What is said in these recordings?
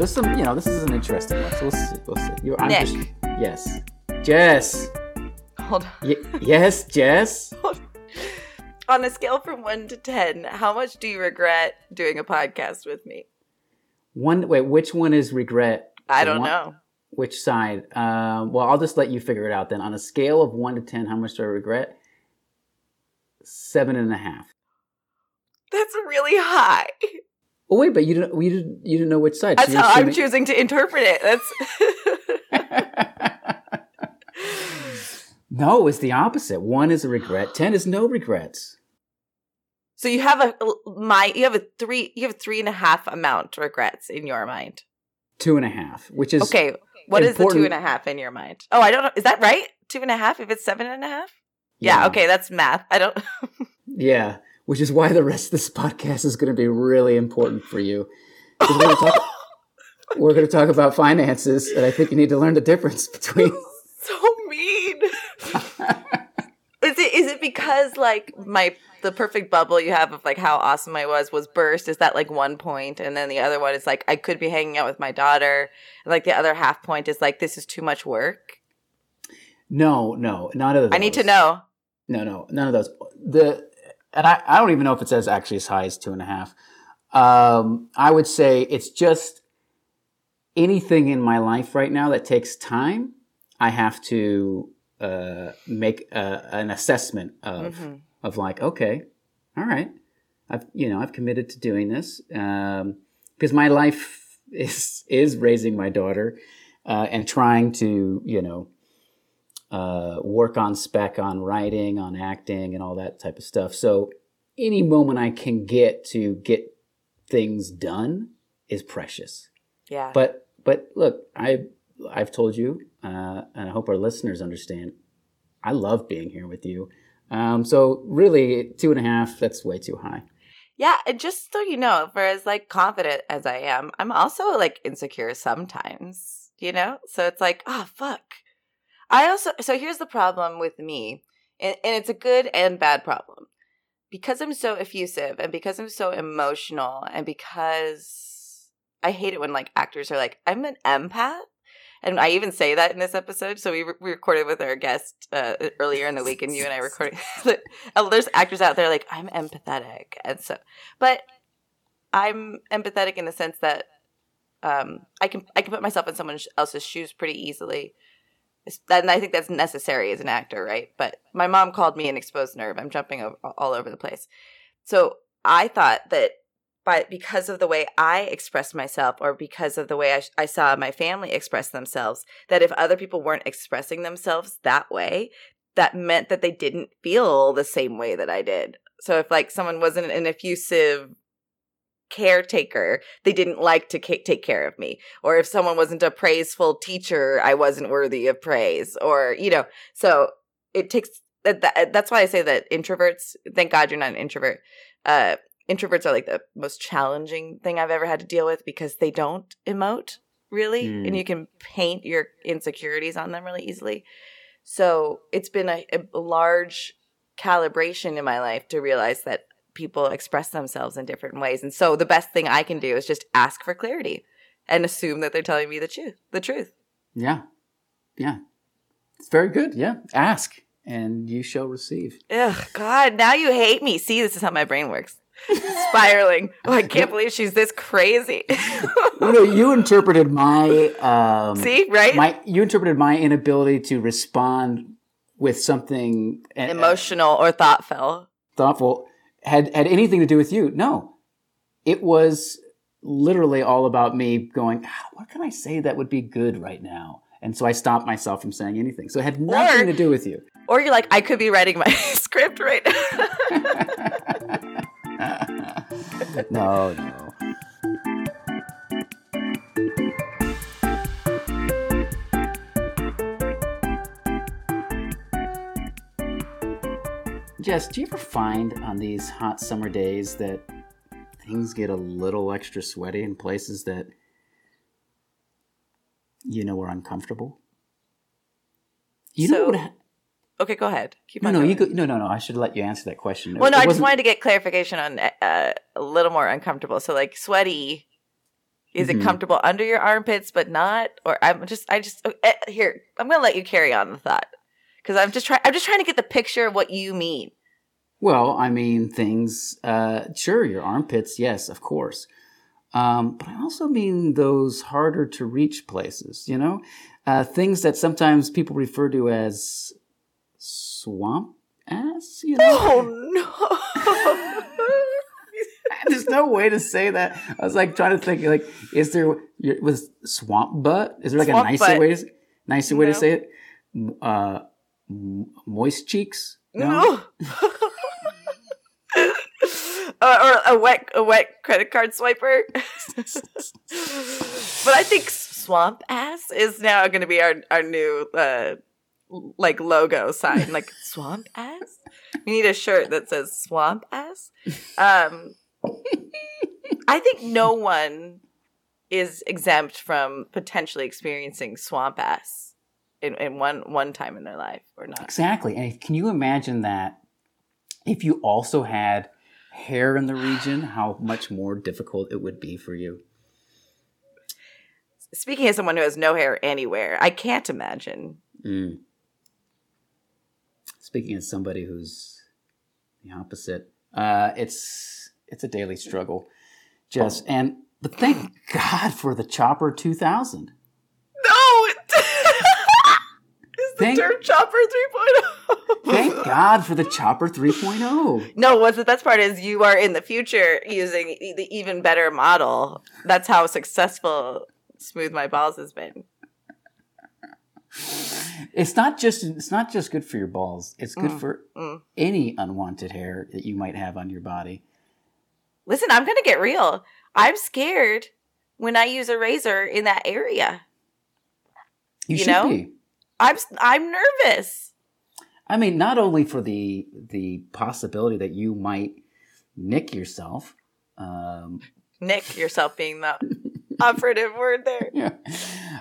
There's some, you know, this is an interesting one. So we'll see. We'll see. You're, I'm Nick. just, yes, Jess. Hold on. Y- yes, Jess. On a scale from one to ten, how much do you regret doing a podcast with me? One. Wait, which one is regret? I don't one- know. Which side? Um, well, I'll just let you figure it out then. On a scale of one to ten, how much do I regret? Seven and a half. That's really high. Oh wait, but you didn't. We didn't. You didn't know which side. That's you're how I'm choosing to interpret it. That's no, it's the opposite. One is a regret. Ten is no regrets. so you have a my you have a three you have three and a half amount regrets in your mind. Two and a half, which is Okay, what is the two important- and a half in your mind? Oh, I don't know. Is that right? Two and a half if it's seven and a half? Yeah. Okay, that's math. I don't. Yeah, which is why the rest of this podcast is going to be really important for you. We're going to talk, we're going to talk about finances, and I think you need to learn the difference between. so mean. Is it is it because like my the perfect bubble you have of like how awesome I was was burst? Is that like one point, and then the other one is like I could be hanging out with my daughter, and like the other half point is like this is too much work. no, no, none of those. I need to know. No, no, none of those. The and I, I don't even know if it says actually as high as two and a half. Um, I would say it's just anything in my life right now that takes time. I have to uh, make a, an assessment of Mhm. of like, okay, all right, I've you know I've committed to doing this because my life is is raising my daughter uh, and trying to you know uh, work on spec on writing, on acting, and all that type of stuff. So any moment I can get to get things done is precious. Yeah. But but look, I I've told you, uh, and I hope our listeners understand. I love being here with you. Um, so really, two and a half. That's way too high. Yeah, and just so you know, for as like confident as I am, I'm also like insecure sometimes, you know? So it's like, oh fuck. I also so here's the problem with me, and, and it's a good and bad problem. Because I'm so effusive and because I'm so emotional and because I hate it when like actors are like, I'm an empath. And I even say that in this episode. So we, re- we recorded with our guest uh, earlier in the week, and you and I recorded. There's actors out there like I'm empathetic, and so, but I'm empathetic in the sense that um, I can I can put myself in someone else's shoes pretty easily, and I think that's necessary as an actor, right? But my mom called me an exposed nerve. I'm jumping over, all over the place. So I thought that by because of the way I expressed myself, or because of the way I, I saw my family express themselves, that if other people weren't expressing themselves that way, that meant that they didn't feel the same way that I did. So if like someone wasn't an effusive caretaker, they didn't like to ca- take care of me. Or if someone wasn't a praiseful teacher, I wasn't worthy of praise. Or, you know, so it takes that, that that's why I say that introverts, thank God you're not an introvert. Uh introverts are like the most challenging thing I've ever had to deal with because they don't emote really Mm. and you can paint your insecurities on them really easily. So it's been a, a large calibration in my life to realize that people express themselves in different ways. And so the best thing I can do is just ask for clarity and assume that they're telling me the truth. The truth. Yeah, yeah, it's very good. Yeah, ask and you shall receive. Ugh, God, now you hate me. See, this is how my brain works. Spiraling. Oh, I can't believe she's this crazy. You know, you interpreted my um, See, right? my you interpreted my inability to respond with something uh, Emotional or thoughtful. thoughtful had had anything to do with you. No, it was literally all about me going. "Ah, What can I say that would be good right now? And so I stopped myself from saying anything. So it had nothing to do with you. Or you're like, I could be writing my script right now. no, no. Jess, do you ever find on these hot summer days that things get a little extra sweaty in places that you know are uncomfortable? You know what? ha- okay, go ahead. Keep No, on no, you go, no, no, no. I should let you answer that question. Well, no, It I just wanted to get clarification on uh, a little more uncomfortable. So, like, sweaty Is Mhm. it comfortable under your armpits but not? Or I'm just I just eh, here, I'm going to let you carry on the thought cuz I'm just trying I'm just trying to get the picture of what you mean. Well, I mean, things, uh, sure, your armpits, yes, of course. Um, but I also mean those harder to reach places, you know? Uh, things that sometimes people refer to as swamp ass, you know? Oh no. There's no way to say that. I was like trying to think, like, is there, was swamp butt? Is there like Swamp a nicer butt. way to, nicer way to say it? Uh, moist cheeks? No. or, or a wet a wet credit card swiper. but I think swamp ass is now going to be our our new uh like logo sign like swamp ass. We need a shirt that says swamp ass. Um I think no one is exempt from potentially experiencing swamp ass in, in one one time in their life or not. Exactly. And can you imagine that if you also had hair in the region, how much more difficult it would be for you? Speaking as someone who has no hair anywhere, I can't imagine. Mm. Speaking as somebody who's the opposite, uh, it's it's a daily struggle, Jess. And but thank God for the Chopper 2000. No! Is the Thank- Dirt Chopper 3.0? Thank God for the Chopper oh. 3.0. No, what's the best part is you are in the future using the even better model. That's how successful Smooth My Balls has been. It's not just it's not just good for your balls. It's good Mm, for mm. any unwanted hair that you might have on your body. Listen, I'm going to get real. I'm scared when I use a razor in that area. You, You should know? be. I'm I'm nervous. I mean, not only for the the possibility that you might nick yourself, um, Nick yourself being the operative word there. yeah,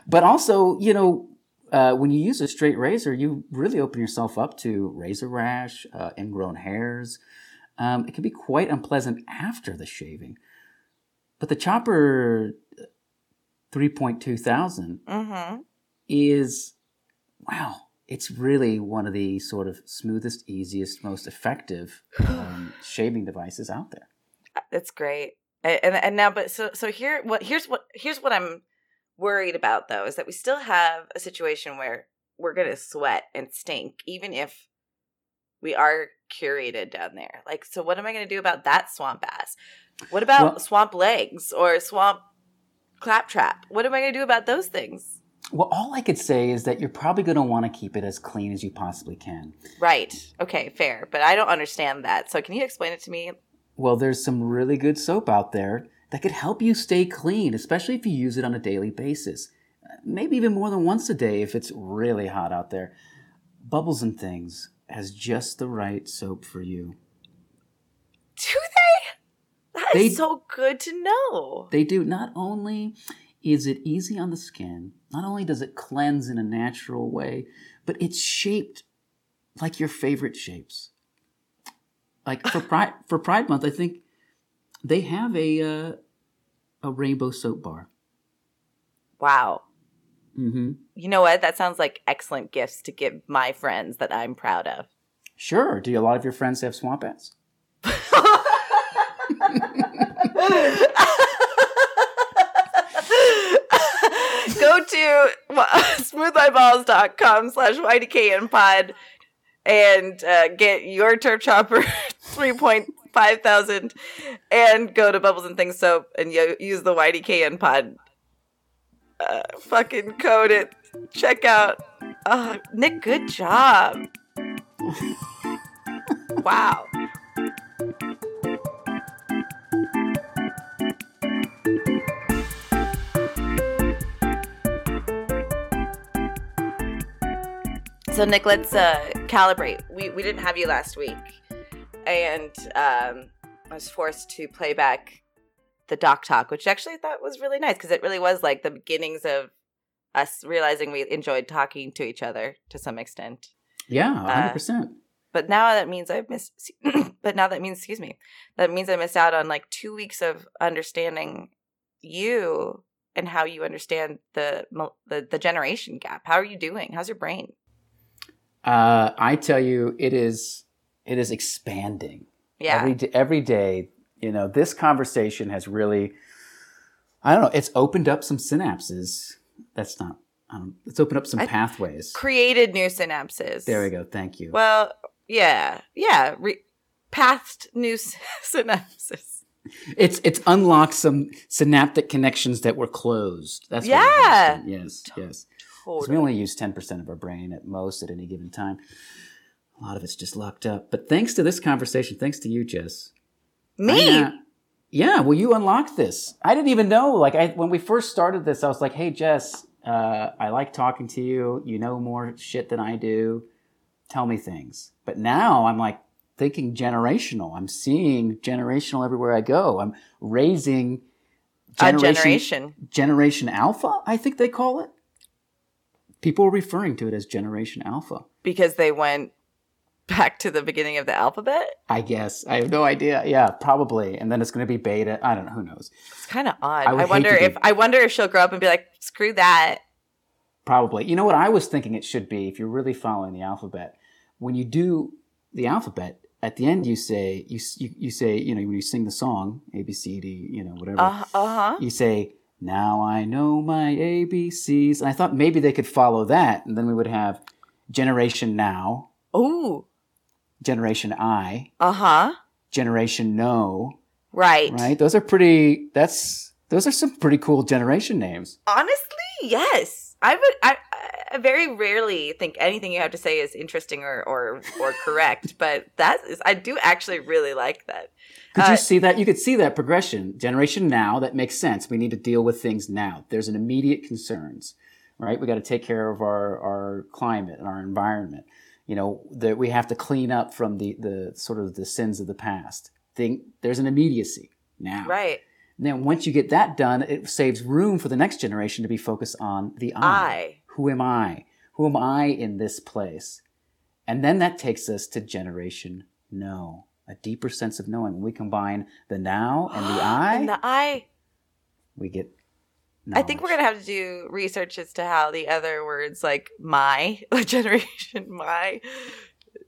but also, you know, uh, when you use a straight razor, you really open yourself up to razor rash, uh, ingrown hairs. Um, it can be quite unpleasant after the shaving. But the Chopper 3.2 thousand Mhm. is wow it's really one of the sort of smoothest easiest most effective um, shaving devices out there That's great. And and now but so so here what here's what here's what I'm worried about though is that we still have a situation where we're going to sweat and stink even if we are curated down there. Like so what am I going to do about that swamp ass? What about Well- swamp legs or swamp claptrap? What am I going to do about those things? Well all i could say is that you're probably going to want to keep it as clean as you possibly can Right. Okay, fair. But I don't understand that. So can you explain it to me? well there's some really good soap out there that could help you stay clean especially if you use it on a daily basis maybe even more than once a day if it's really hot out there bubbles and things has just the right soap for you Do they? That is They- so good to know. They do. Not only is it easy on the skin, not only does it cleanse in a natural way, but it's shaped like your favorite shapes. Like for Pride for Pride Month, I think they have a uh, a rainbow soap bar. Wow. hmm You know what? That sounds like excellent gifts to give my friends that I'm proud of. Sure. Do a lot of your friends have swamp ass? Go to smoothmyballs.com slash ydkn pod and uh, get your turf chopper 3.5 thousand and go to Bubbles and Things Soap and use the YDKN pod uh, fucking code it. Check out. Uh, Nick, good job. wow. So Nick, let's uh, calibrate. We we didn't have you last week, and um, I was forced to play back the doc talk, which actually I thought was really nice because it really was like the beginnings of us realizing we enjoyed talking to each other to some extent. Yeah, hundred percent. But now that means I've missed. but now that means, excuse me, that means I missed out on like two weeks of understanding you and how you understand the the, the generation gap. How are you doing? How's your brain? Uh, I tell you, it is it is expanding. Yeah. Every every day, you know, this conversation has really, I don't know, it's opened up some synapses. That's not. Um, it's opened up some I- pathways. Created new synapses. There we go. Thank you. Well, yeah, yeah. Re- past new synapses. It's it's unlocked some synaptic connections that were closed. That's what Yeah. Yes, yes. 'Cause we only use ten percent of our brain at most at any given time. A lot of it's just locked up. But thanks to this conversation, thanks to you, Jess. Me? now- yeah, well, you unlocked this. I didn't even know. Like, I when we first started this, I was like, "Hey, Jess, uh, I like talking to you. You know more shit than I do. Tell me things." But now I'm like thinking generational. I'm seeing generational everywhere I go. I'm raising A generation. Generation Alpha, I think they call it. People are referring to it as Generation Alpha. Because they went back to the beginning of the alphabet. I guess I have no idea. Yeah, probably. And then it's going to be beta. I don't know. Who knows? It's kind of odd. I I, wonder to be- if I wonder if she'll grow up and be like, screw that. Probably. You know what I was thinking it should be if you're really following the alphabet. When you do the alphabet, at the end you say you you, you say you know when you sing the song A B C D you know whatever Uh huh. you say now I know my ABCs. And I thought maybe they could follow that, and then we would have generation now, Ooh. generation I, Uh huh. generation no. Right. Right? Those are pretty. That's those are some pretty cool generation names. Honestly, yes. I would. I, I very rarely think anything you have to say is interesting or or, or correct, but that is. I do actually really like that. Could Uh, you see that? You could see that progression. Generation now, that makes sense. We need to deal with things now. There's an immediate concerns, right? We got to take care of our, our climate and our environment. You know, that we have to clean up from the, the sort of the sins of the past. Think there's an immediacy now. Right. And then once you get that done, it saves room for the next generation to be focused on the I. I. Who am I? Who am I in this place? And then that takes us to generation no, a deeper sense of knowing. When we combine the now and the I, And the I. we get. I think we're gonna have to do research as to how the other words like my generation, my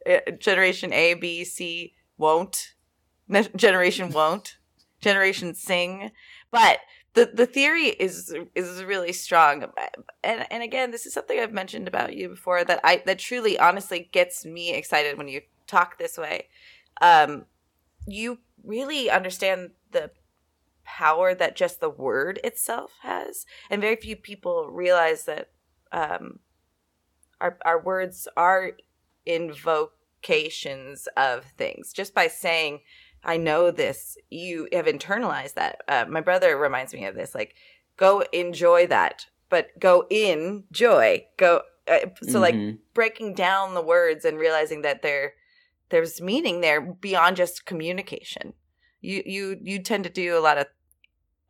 eh, generation A, B, C won't, generation won't, generation sing. But the the theory is is really strong, and and again, this is something I've mentioned about you before that I that truly, honestly, gets me excited when you talk this way. Um, you really understand the power that just the word itself has. And very few people realize that um our our words are invocations of things. Just by saying i know this you have internalized that. Uh, my brother reminds me of this like go enjoy that but go in joy. Go uh, so like Mhm. breaking down the words and realizing that there there's meaning there beyond just communication. You you you tend to do a lot of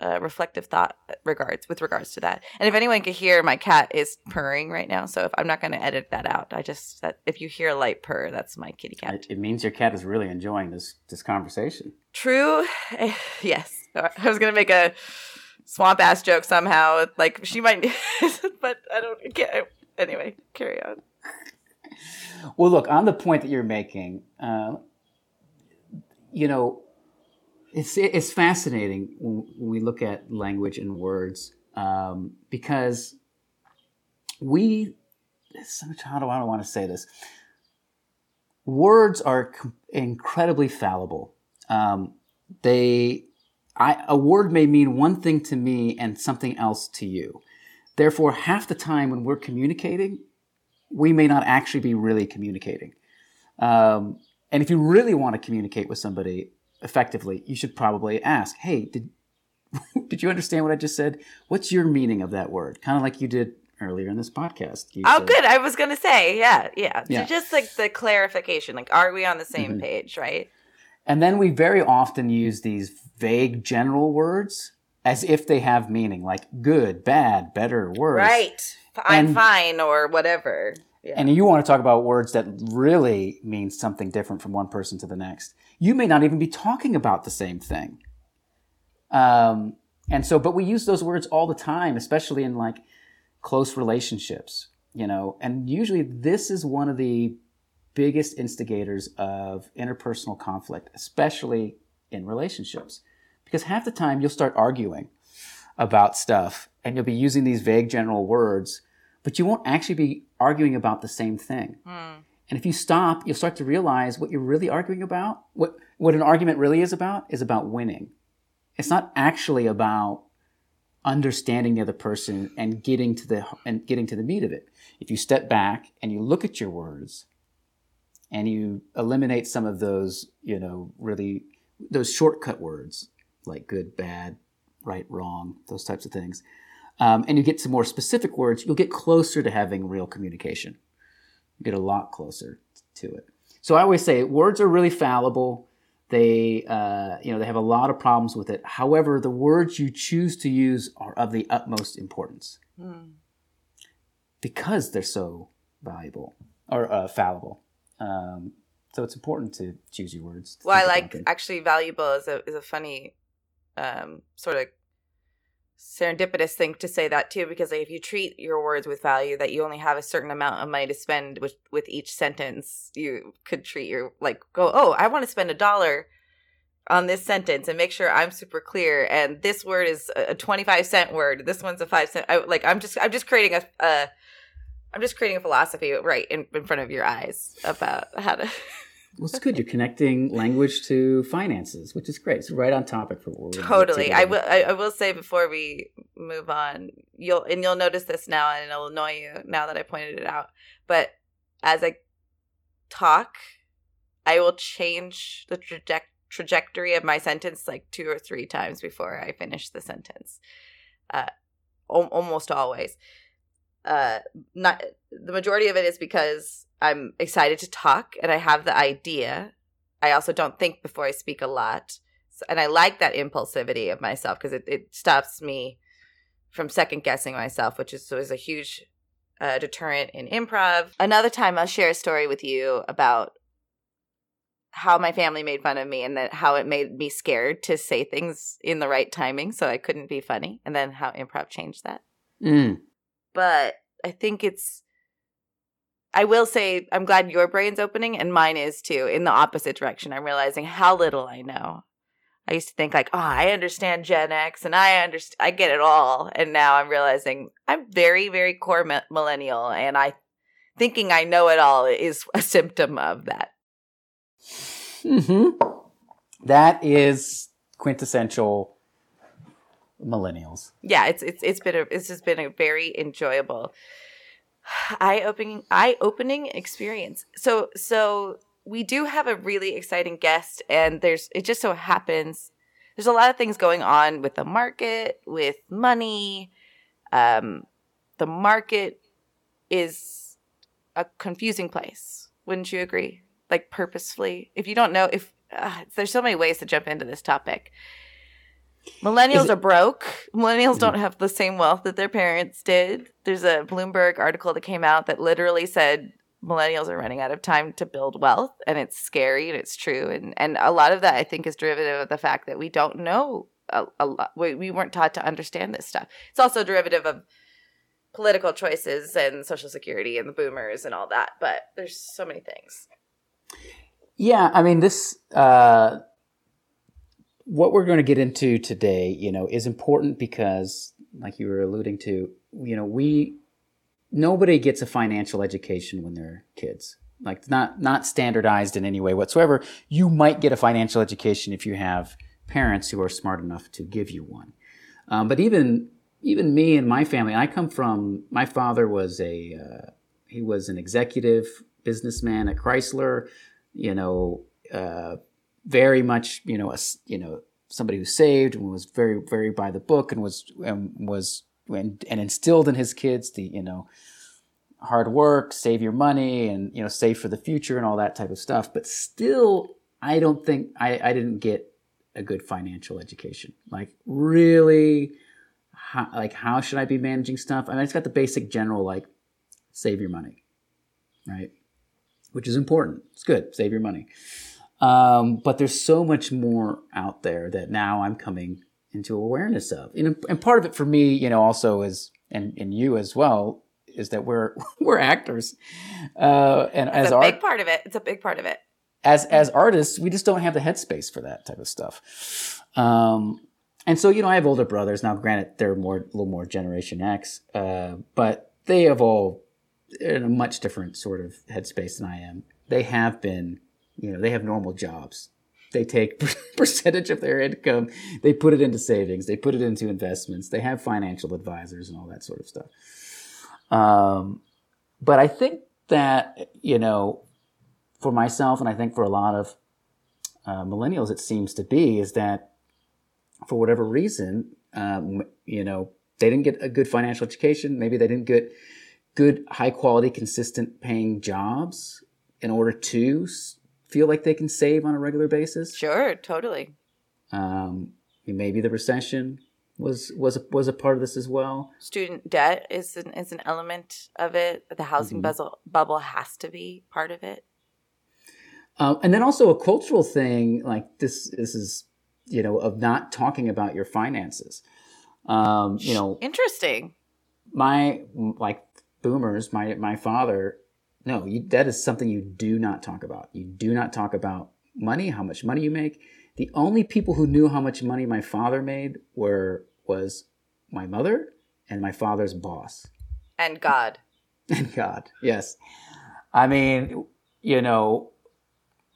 uh, reflective thought regards with regards to that. And if anyone could hear my cat is purring right now so if i'm not going to edit that out i just that if you hear a light purr that's my kitty cat. It, it means your cat is really enjoying this this conversation. true. Yes. I was going to make a swamp ass joke somehow like she might but i don't get anyway carry on Well, look on the point that you're making. Uh, you know, it's it's fascinating when, we look at language and words um, because we. How do I don't want to say this? Words are incredibly fallible. Um, they, I, a word may mean one thing to me and something else to you. Therefore, half the time when we're communicating, we may not actually be really communicating. Um, and if you really want to communicate with somebody effectively, you should probably ask, "Hey, did did you understand what I just said? What's your meaning of that word?" Kind of like you did earlier in this podcast. Oh said- good i was going to say yeah yeah, Yeah. So just like the clarification like are we on the same Mhm. page right And then we very often use these vague general words as if they have meaning, like good, bad, better, worse. Right. I'm And- fine or whatever. Yeah. And you want to talk about words that really mean something different from one person to the next. You may not even be talking about the same thing. Um, And so, but we use those words all the time, especially in like close relationships, you know, and usually this is one of the biggest instigators of interpersonal conflict, especially in relationships. Because half the time you'll start arguing about stuff and you'll be using these vague general words, but you won't actually be arguing about the same thing. Mm. And if you stop, you'll start to realize what you're really arguing about, what, what an argument really is about, is about winning. It's not actually about understanding the other person and getting to the and getting to the meat of it. If you step back and you look at your words and you eliminate some of those, you know, really those shortcut words like good, bad, right, wrong, those types of things, um, and you get some more specific words, you'll get closer to having real communication. You get a lot closer to it. So I always say words are really fallible. They, uh, you know, they have a lot of problems with it. However, the words you choose to use are of the utmost importance mm. because they're so valuable or uh, fallible. Um, so it's important to choose your words. Well, I like actually valuable is a is a funny um, sort of serendipitous thing to say that too because like, if you treat your words with value that you only have a certain amount of money to spend with with each sentence you could treat your like go oh i want to spend a dollar on this sentence and make sure i'm super clear and this word is a 25 cent word this one's a 5 cent I, like i'm just i'm just creating a, a i'm just creating a philosophy right in, in front of your eyes about how to well, it's good. You're connecting language to finances, which is great. It's right on topic for what we're totally. I will. I, will say before we move on, you'll and you'll notice this now, and it'll annoy you now that I pointed it out. But as I talk, I will change the traje- trajectory of my sentence like two or three times before I finish the sentence. Uh, o- almost always. Uh, not the majority of it is because I'm excited to talk and I have the idea. I also don't think before I speak a lot. So, and I like that impulsivity of myself because it, it stops me from second guessing myself, which is, is a huge uh, deterrent in improv. Another time, I'll share a story with you about how my family made fun of me and that how it made me scared to say things in the right timing so I couldn't be funny, and then how improv changed that. Mm. But I think it's I will say I'm glad your brain's opening and mine is too in the opposite direction. I'm realizing how little I know. I used to think like, oh, I understand Gen X and I understand, I get it all, and now I'm realizing I'm very, very core mi- millennial, and I thinking I know it all is a symptom of that. Hmm. That is quintessential millennials. Yeah, it's it's it's been a it's just been a very enjoyable eye opening eye opening experience. So so we do have a really exciting guest and there's it just so happens there's a lot of things going on with the market, with money. Um the market is a confusing place. Wouldn't you agree? Like purposefully. If you don't know if uh, there's so many ways to jump into this topic. Millennials it- are broke. Millennials don't have the same wealth that their parents did. There's a Bloomberg article that came out that literally said millennials are running out of time to build wealth and it's scary and it's true and and a lot of that I think is derivative of the fact that we don't know a, a lot we, we weren't taught to understand this stuff. It's also derivative of political choices and social security and the boomers and all that, but there's so many things. Yeah, I mean this uh what we're going to get into today, you know, is important because, like you were alluding to, you know, we nobody gets a financial education when they're kids. Like not not standardized in any way whatsoever. You might get a financial education if you have parents who are smart enough to give you one. Um, but even even me and my family, I come from. My father was a uh, he was an executive businessman at Chrysler. You know, uh, very much, you know, a, you know, somebody who saved and was very, very by the book and was and was and, and instilled in his kids the, you know, hard work, save your money, and you know, save for the future and all that type of stuff. But still, I don't think I, I didn't get a good financial education. Like really, how, like how should I be managing stuff? I mean, it's got the basic general like save your money, right? Which is important. It's good. Save your money. Um, but there's so much more out there that now I'm coming into awareness of. Know, and part of it for me, you know, also is and and you as well is that we're we're actors, uh, and It's as a art, big part of it. It's a big part of it. as as artists, we just don't have the headspace for that type of stuff. Um, and so, you know, I have older brothers now. Granted, they're more a little more Generation X, uh, but they have all in a much different sort of headspace than I am. They have been, you know, they have normal jobs. They take percentage of their income, they put it into savings, they put it into investments. They have financial advisors and all that sort of stuff. Um, but I think that you know, for myself, and I think for a lot of uh, millennials, it seems to be is that for whatever reason, um, you know, they didn't get a good financial education. Maybe they didn't get good, high quality, consistent paying jobs in order to feel like they can save on a regular basis. Sure, totally. Um, maybe the recession was was a, was a part of this as well. Student debt is an is an element of it. The housing Mhm. bubble bubble has to be part of it. Um, and then also a cultural thing like this. This is you know of not talking about your finances. Um, you know, Interesting. my like boomers, my my father. No, you, that is something you do not talk about. You do not talk about money, how much money you make. The only people who knew how much money my father made were was my mother and my father's boss. And God. And God, yes. I mean, you know,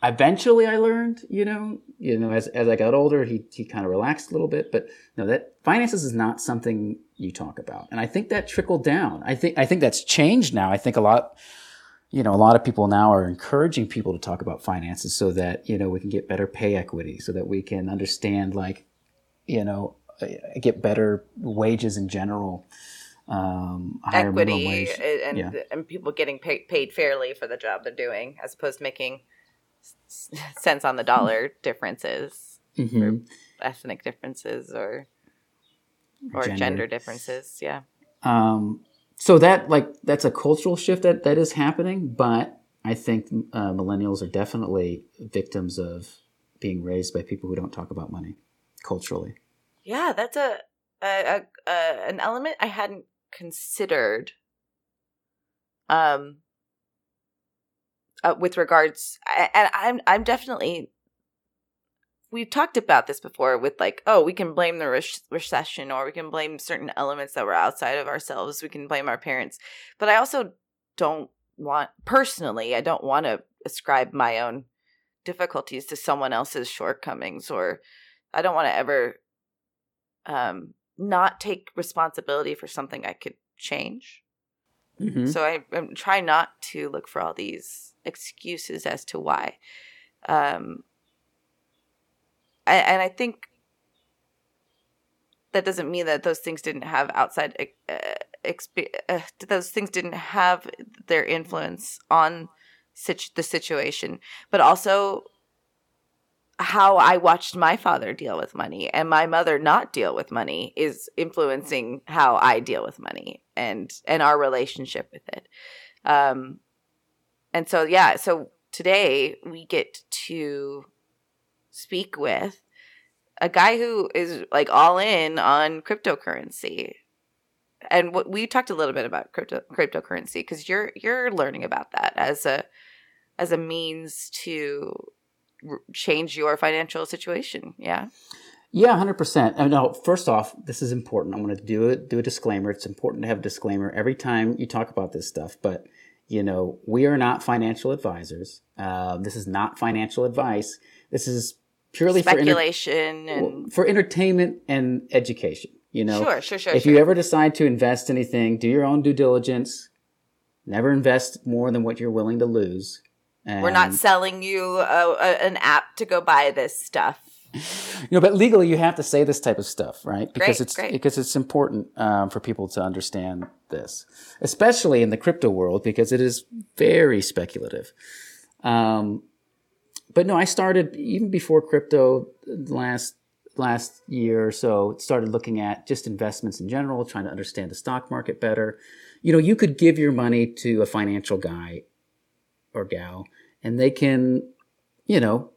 eventually I learned, you know, you know, as, as I got older, he, he kind of relaxed a little bit, but no, that finances is not something you talk about. And I think that trickled down. I think, I think that's changed now. I think a lot, you know, a lot of people now are encouraging people to talk about finances so that, you know, we can get better pay equity, so that we can understand like, you know, uh, get better wages in general, um, Equity wage. and Yeah. and people getting paid paid fairly for the job they're doing, as opposed to making cents on the dollar differences, Mhm. ethnic differences, or or Gender. gender, differences. Yeah. Um, so that like that's a cultural shift that that is happening, but I think uh, millennials are definitely victims of being raised by people who don't talk about money culturally. Yeah, that's a, a, a, a an element I hadn't considered. Um, uh, with regards, and I'm I'm definitely. We've talked about this before with like, oh, we can blame the re- recession or we can blame certain elements that were outside of ourselves. We can blame our parents, but I also don't want personally. I don't want to ascribe my own difficulties to someone else's shortcomings, or I don't want to ever um, not take responsibility for something I could change. Mm-hmm. So I, I'm trying not to look for all these excuses as to why. Um, and I think that doesn't mean that those things didn't have outside uh, exp- uh, those things didn't have their influence on the situation, but also how I watched my father deal with money and my mother not deal with money is influencing how I deal with money and and our relationship with it. Um and so yeah, so today we get to speak with a guy who is like all in on cryptocurrency. And what we talked a little bit about crypto cryptocurrency cuz you're you're learning about that as a as a means to r- change your financial situation. Yeah. Yeah, hundred percent. No, first off, this is important. I'm going to do it. Do a disclaimer. It's important to have a disclaimer every time you talk about this stuff. But you know, we are not financial advisors. Uh, this is not financial advice. This is purely for enter- Speculation and for entertainment and education. You know, sure, sure, sure. if sure. you ever decide to invest anything, do your own due diligence. Never invest more than what you're willing to lose. And We're not selling you a, a, an app to go buy this stuff. you know, but legally you have to say this type of stuff, right? Because Great, it's great. because it's important um, for people to understand this, especially in the crypto world, because it is very speculative. Um, but no, I started even before crypto last last year or so. Started looking at just investments in general, trying to understand the stock market better. You know, you could give your money to a financial guy or gal, and they can, you know,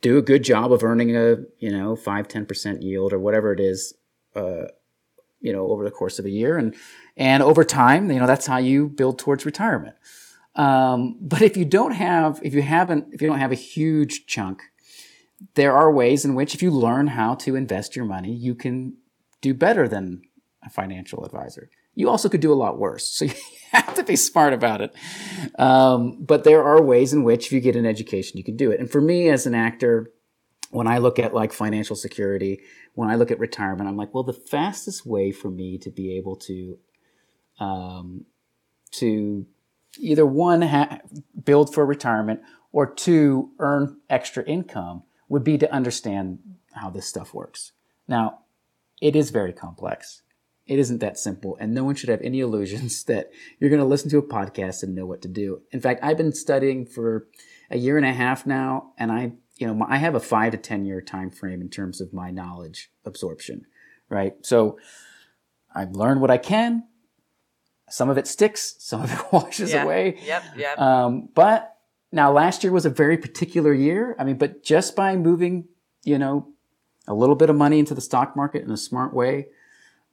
do a good job of earning a you know five ten percent yield or whatever it is, uh, you know, over the course of a year, and and over time, you know, that's how you build towards retirement. Um, but if you don't have, if you haven't, if you don't have a huge chunk, there are ways in which, if you learn how to invest your money, you can do better than a financial advisor. You also could do a lot worse. So you have to be smart about it. Um, but there are ways in which, if you get an education, you can do it. And for me as an actor, when I look at like financial security, when I look at retirement, I'm like, well, the fastest way for me to be able to, um, to either one ha- build for retirement or two earn extra income would be to understand how this stuff works. Now, it is very complex. It isn't that simple, and no one should have any illusions that you're going to listen to a podcast and know what to do. In fact, I've been studying for a year and a half now, and I, you know, I have a five to ten year time frame in terms of my knowledge absorption, right? So I've learned what I can. Some of it sticks, some of it washes Yeah. away. Yep, yep. Um, but now last year was a very particular year. I mean, but just by moving, you know, a little bit of money into the stock market in a smart way,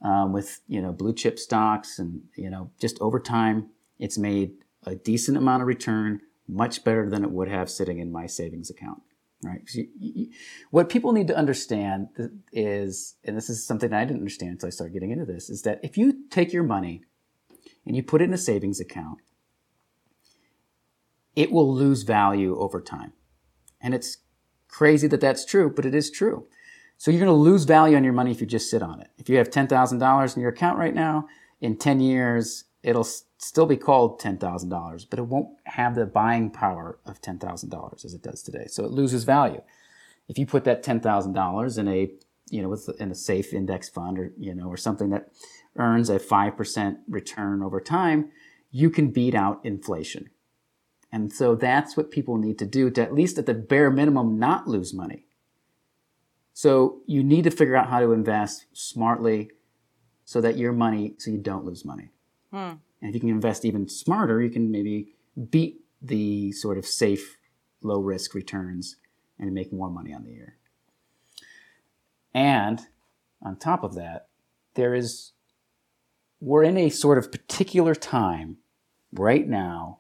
um, with you know blue chip stocks, and you know just over time, it's made a decent amount of return, much better than it would have sitting in my savings account. Right? you- you- what people need to understand is, and this is something I didn't understand until I started getting into this, is that if you take your money and you put it in a savings account, it will lose value over time. And it's crazy that that's true, but it is true. So you're going to lose value on your money if you just sit on it. If you have $10,000 in your account right now, in 10 years, it'll still be called $10,000, but it won't have the buying power of $10,000 as it does today. So it loses value. If you put that $10,000 in a, you know, in a safe index fund or, you know, or something that earns a 5% return over time, you can beat out inflation. And so that's what people need to do to at least at the bare minimum not lose money. So you need to figure out how to invest smartly so that your money, so you don't lose money. Hmm. And if you can invest even smarter, you can maybe beat the sort of safe, low risk returns and make more money on the year. And on top of that, there is, we're in a sort of particular time right now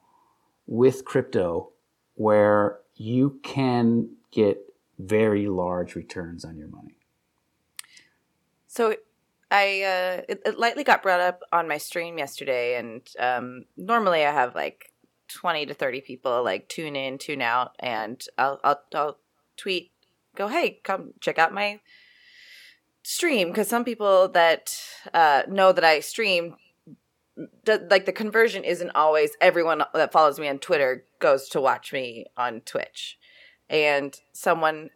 with crypto where you can get very large returns on your money. So I uh, it, it lightly got brought up on my stream yesterday, and um, normally I have like twenty to thirty people like tune in, tune out, and I'll I'll, I'll tweet, go, hey, come check out my stream because some people that uh, know that I stream. d- Like the conversion isn't always everyone that follows me on Twitter goes to watch me on Twitch, and someone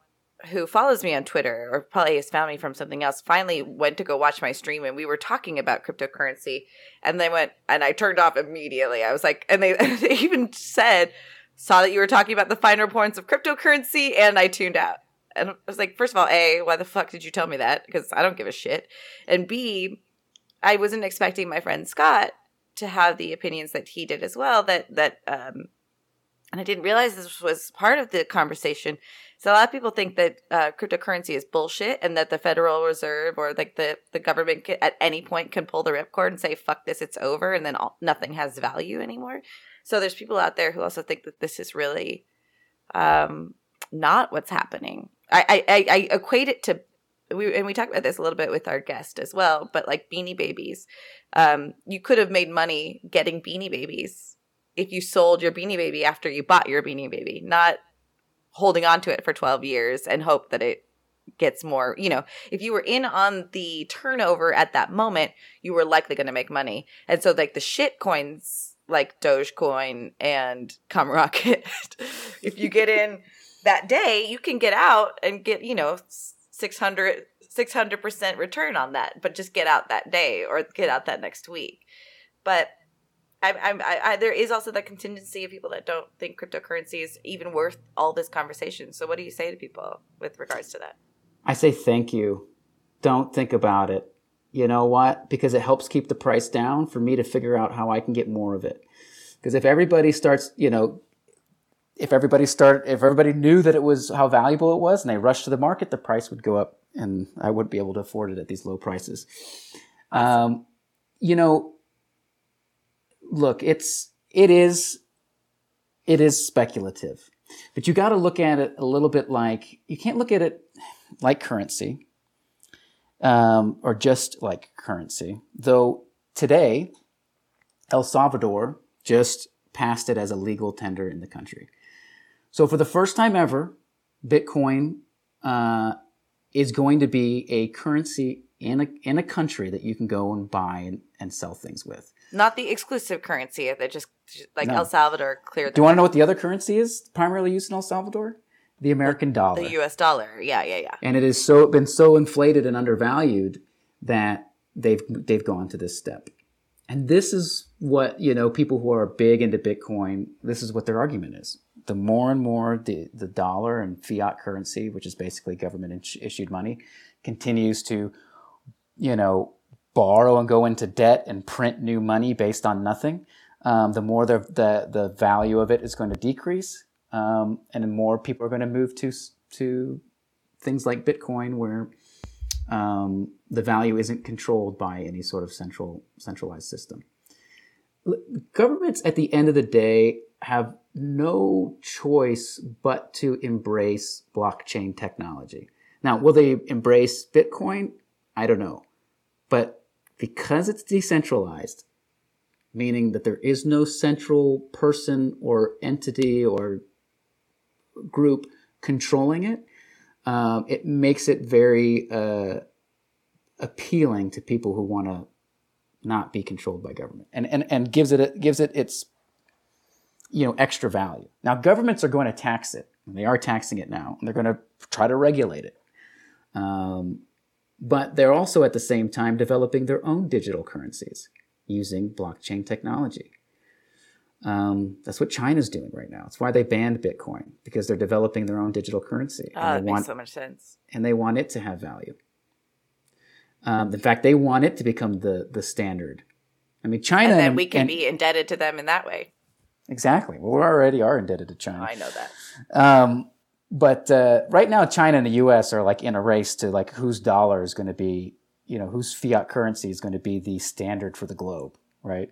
who follows me on Twitter or probably has found me from something else finally went to go watch my stream and we were talking about cryptocurrency and they went and I turned off immediately. I was like and they, they even said saw that you were talking about the finer points of cryptocurrency and I tuned out. And I was like first of all, A, why the fuck did you tell me that? Because I don't give a shit. And B, I wasn't expecting my friend Scott to have the opinions that he did as well that that um and I didn't realize this was part of the conversation. So a lot of people think that uh, cryptocurrency is bullshit, and that the Federal Reserve or like the the government can, at any point can pull the ripcord and say "fuck this, it's over," and then all, nothing has value anymore. So there's people out there who also think that this is really um, not what's happening. I, I, I, equate it to we and we talked about this a little bit with our guest as well, but like Beanie Babies, um, you could have made money getting Beanie Babies if you sold your Beanie Baby after you bought your Beanie Baby, not holding on to it for 12 years and hope that it gets more, you know, if you were in on the turnover at that moment, you were likely going to make money. And so like the shit coins like Dogecoin and Come Rocket, if you get in that day, you can get out and get, you know, 600 600% return on that, but just get out that day or get out that next week. But I, I, I, there is also that contingency of people that don't think cryptocurrency is even worth all this conversation. So, what do you say to people with regards to that? I say thank you. Don't think about it. You know what? Because it helps keep the price down for me to figure out how I can get more of it. Because if everybody starts, you know, if everybody started, if everybody knew that it was how valuable it was, and they rushed to the market, the price would go up, and I wouldn't be able to afford it at these low prices. Um, you know, look, it's it is it is speculative, but you got to look at it a little bit like you can't look at it like currency um, or just like currency. Though today, El Salvador just passed it as a legal tender in the country. So for the first time ever, Bitcoin uh, is going to be a currency in a in a country that you can go and buy and, and sell things with. Not the exclusive currency that just like No. El Salvador cleared. Do you want to know what the other currency is primarily used in El Salvador? The American dollar. the U.S. dollar? Yeah, yeah, yeah. and it has so been so inflated and undervalued that they've they've gone to this step. And this is what you know people who are big into Bitcoin. This is what their argument is. The more and more the the dollar and fiat currency, which is basically government is- issued money, continues to you know borrow and go into debt and print new money based on nothing. Um, the more the, the the value of it is going to decrease, um, and more people are going to move to to things like Bitcoin, where um, the value isn't controlled by any sort of central centralized system. Governments, at the end of the day, have no choice but to embrace blockchain technology. Now, will they embrace Bitcoin? I don't know, but because it's decentralized, meaning that there is no central person or entity or group controlling it, um, it makes it very uh, appealing to people who want to not be controlled by government, and and and gives it a, gives it its you know extra value. Now governments are going to tax it, and they are taxing it now, and they're going to try to regulate it. Um, but they're also at the same time developing their own digital currencies using blockchain technology. Um, that's what China's doing right now. It's why they banned Bitcoin because they're developing their own digital currency Oh, and, that they makes want, so much sense. and they want it to have value. Um, in fact, they want it to become the the standard. I mean, China And then we can and- be indebted to them in that way. Exactly. Well, we already are indebted to China. I know that. Um, but uh, right now, China and the U.S. are like in a race to like whose dollar is going to be, you know, whose fiat currency is going to be the standard for the globe, right?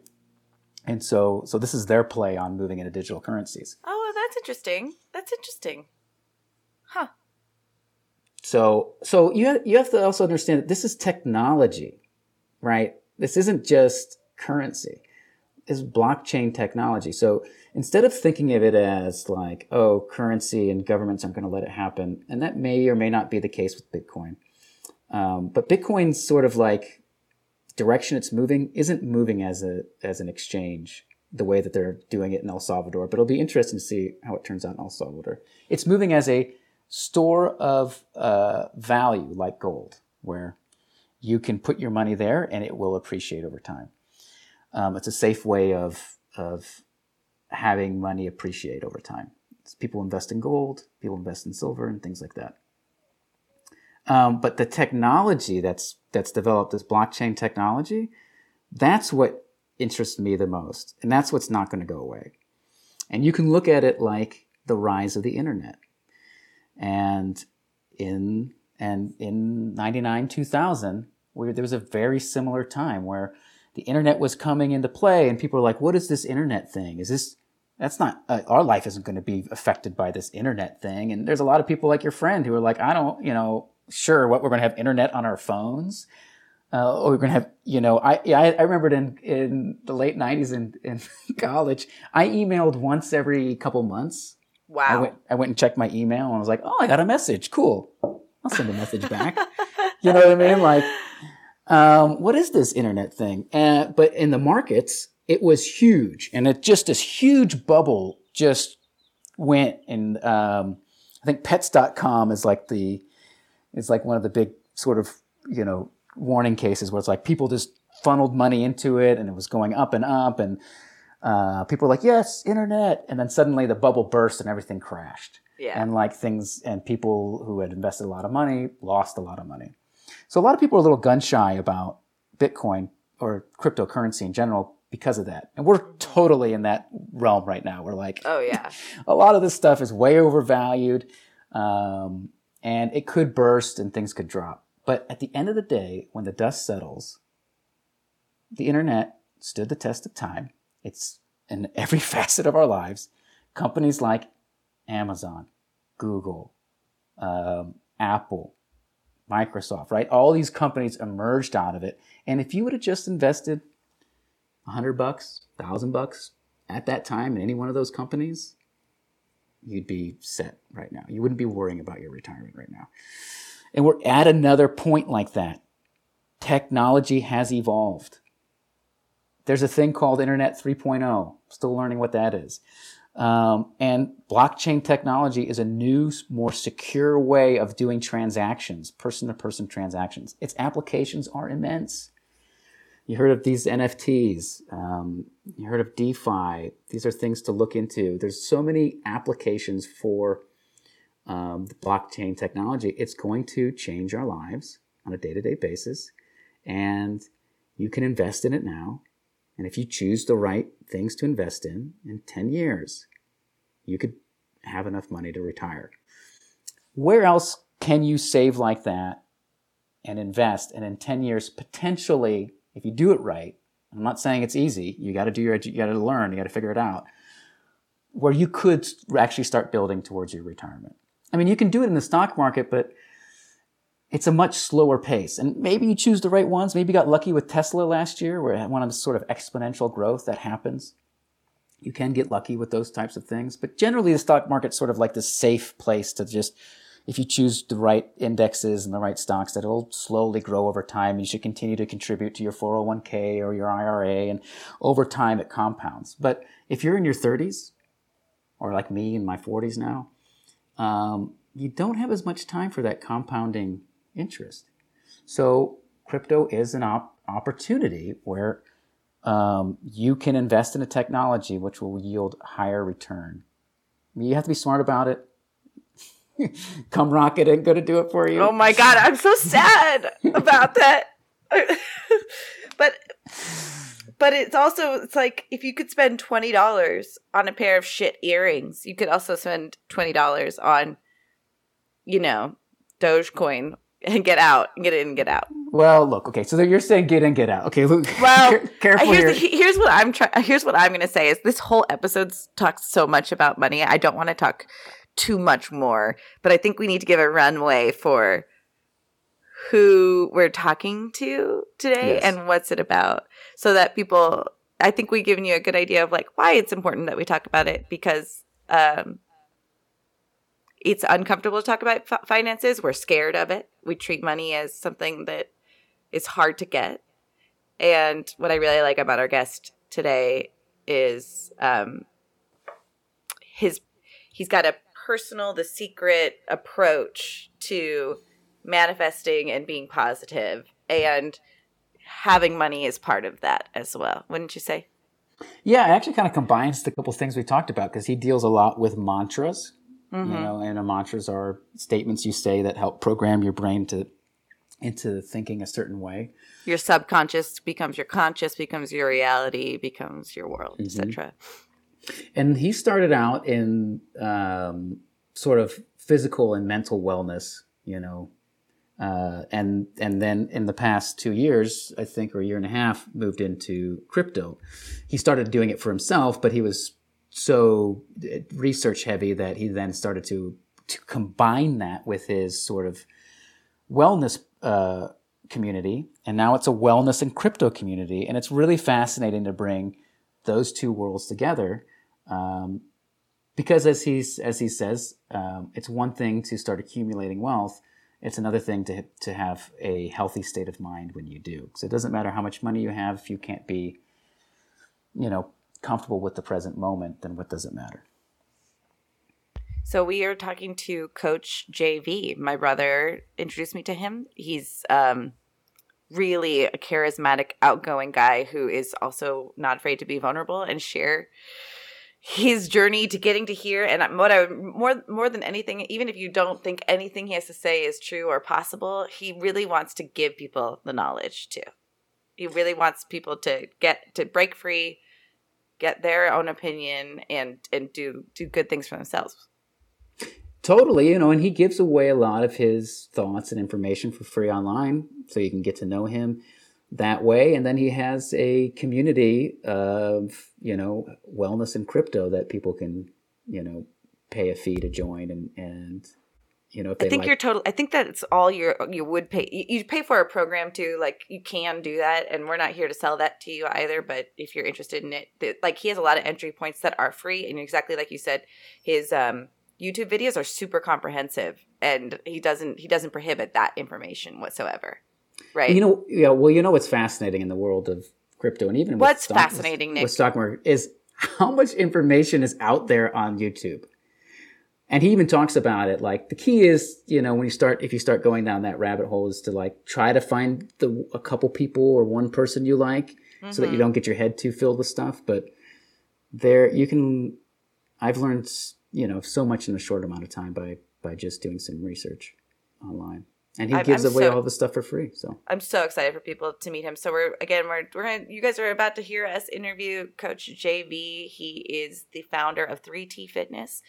And so, so this is their play on moving into digital currencies. Oh, that's interesting. That's interesting. Huh. So, so you have, you have to also understand that this is technology, right? This isn't just currency. It's blockchain technology. So instead of thinking of it as like, oh, currency and governments aren't going to let it happen, and that may or may not be the case with Bitcoin. Um, but Bitcoin's sort of like direction it's moving isn't moving as a as an exchange the way that they're doing it in El Salvador. But it'll be interesting to see how it turns out in El Salvador. It's moving as a store of uh, value like gold, where you can put your money there and it will appreciate over time. Um, it's a safe way of of having money appreciate over time. It's people invest in gold, people invest in silver, and things like that. Um, but the technology that's that's developed, this blockchain technology, that's what interests me the most, and that's what's not going to go away. And you can look at it like the rise of the internet. And in and in 99 2000 where there was a very similar time where the internet was coming into play and people were like what is this internet thing is this that's not uh, our life isn't going to be affected by this internet thing and there's a lot of people like your friend who are like i don't you know sure what we're going to have internet on our phones uh, or we're going to have you know i yeah, i, I remembered in in the late 90s in, in college i emailed once every couple months Wow. I went I went and checked my email and I was like, oh, I got a message. Cool. I'll send a message back. you know what I mean? Like, um, what is this internet thing? Uh, but in the markets, it was huge, and it just this huge bubble just went. And um, I think Pets.com is like the is like one of the big sort of you know warning cases where it's like people just funneled money into it, and it was going up and up, and uh, people were like, yes, internet. And then suddenly the bubble burst and everything crashed. yeah. And like things, and people who had invested a lot of money lost a lot of money. So a lot of people are a little gun shy about Bitcoin or cryptocurrency in general because of that. And we're totally in that realm right now. We're like, oh yeah, a lot of this stuff is way overvalued, um, and it could burst and things could drop. But at the end of the day, when the dust settles, the internet stood the test of time. It's in every facet of our lives. Companies like Amazon, Google, um, Apple, Microsoft, right? All these companies emerged out of it. And if you would have just invested a hundred bucks, thousand bucks at that time in any one of those companies, you'd be set right now. You wouldn't be worrying about your retirement right now. And we're at another point like that. Technology has evolved. There's a thing called Internet 3.0. Still learning what that is. Um, and blockchain technology is a new, more secure way of doing transactions, person to person transactions. Its applications are immense. You heard of these NFTs. Um, you heard of DeFi. These are things to look into. There's so many applications for um, the blockchain technology. It's going to change our lives on a day to day basis. And you can invest in it now. And if you choose the right things to invest in, in 10 years, you could have enough money to retire. Where else can you save like that and invest? And in 10 years, potentially, if you do it right, I'm not saying it's easy. You got to do your, you got to learn, you got to figure it out. Where you could actually start building towards your retirement. I mean, you can do it in the stock market, but it's a much slower pace. And maybe you choose the right ones. Maybe you got lucky with Tesla last year, where it had one of the sort of exponential growth that happens. You can get lucky with those types of things. But generally, the stock market's sort of like this safe place to just, if you choose the right indexes and the right stocks, that it'll slowly grow over time. You should continue to contribute to your 401k or your IRA, and over time it compounds. But if you're in your 30s, or like me in my 40s now, um, you don't have as much time for that compounding interest. So crypto is an op- opportunity where um, you can invest in a technology which will yield higher return. You have to be smart about it. Come rocket ain't going to do it for you. Oh my god, I'm so sad about that. but but it's also it's like if you could spend twenty dollars on a pair of shit earrings, you could also spend twenty dollars on, you know, Dogecoin and get out, get in, get out. Well, look, okay. So you're saying get in, get out. Okay, look. Well, careful here's, here. here's what I'm trying. Here's what I'm going to say is this whole episode talks so much about money. I don't want to talk too much more, but I think we need to give a runway for who we're talking to today yes. and what's it about so that people I think we've given you a good idea of like why it's important that we talk about it because um, it's uncomfortable to talk about f- finances. We're scared of it. We treat money as something that is hard to get. And what I really like about our guest today is um, his he's got a personal, the secret approach to manifesting and being positive and having money is part of that as well wouldn't you say yeah it actually kind of combines the couple things we talked about because he deals a lot with mantras mm-hmm. you know and mantras are statements you say that help program your brain to into thinking a certain way your subconscious becomes your conscious becomes your reality becomes your world mm-hmm. etc and he started out in um, sort of physical and mental wellness you know uh, and and then in the past two years, I think, or a year and a half, moved into crypto. He started doing it for himself, but he was so uh, research heavy that he then started to to combine that with his sort of wellness uh, community, and now it's a wellness and crypto community, and it's really fascinating to bring those two worlds together. Um, because as he's as he says, um, it's one thing to start accumulating wealth it's another thing to to have a healthy state of mind when you do. So it doesn't matter how much money you have if you can't be, you know, comfortable with the present moment. Then what does it matter? So we are talking to Coach JV. My brother introduced me to him. He's um, really a charismatic, outgoing guy who is also not afraid to be vulnerable and share his journey to getting to here and what I more more than anything even if you don't think anything he has to say is true or possible he really wants to give people the knowledge too he really wants people to get to break free get their own opinion and and do do good things for themselves. Totally, you know, and he gives away a lot of his thoughts and information for free online, so you can get to know him that way. And then he has a community of you know wellness and crypto that people can you know pay a fee to join and and you know i think like- you're total i think that's all you you would pay you, you pay for a program too like you can do that and we're not here to sell that to you either but if you're interested in it like he has a lot of entry points that are free and exactly like you said his um youtube videos are super comprehensive and he doesn't he doesn't prohibit that information whatsoever right you know yeah well you know what's fascinating in the world of crypto and even what's stock, fascinating with, Nick? with stock market is how much information is out there on youtube and he even talks about it like the key is you know when you start if you start going down that rabbit hole is to like try to find the a couple people or one person you like mm-hmm. so that you mm-hmm. don't get your head too filled with stuff. But there you can i've learned you know so much in a short amount of time by by just doing some research online. And he I'm, gives I'm away so, all the stuff for free so. I'm so excited for people to meet him. So we're again we're, we're gonna you guys are about to hear us interview coach jv he is the founder of 3t fitness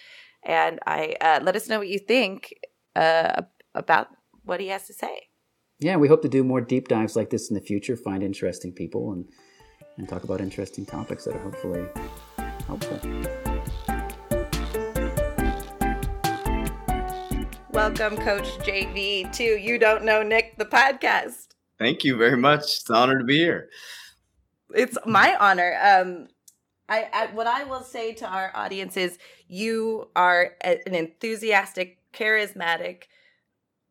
and I uh, let us know what you think uh, about what he has to say. Yeah, we hope to do more deep dives like this in the future. Find interesting people and and talk about interesting topics that are hopefully helpful. Welcome, Coach JV, to You Don't Know Nick, the podcast. Thank you very much. It's an honor to be here. It's my honor. Um, I, I what I will say to our audience is you are an enthusiastic, charismatic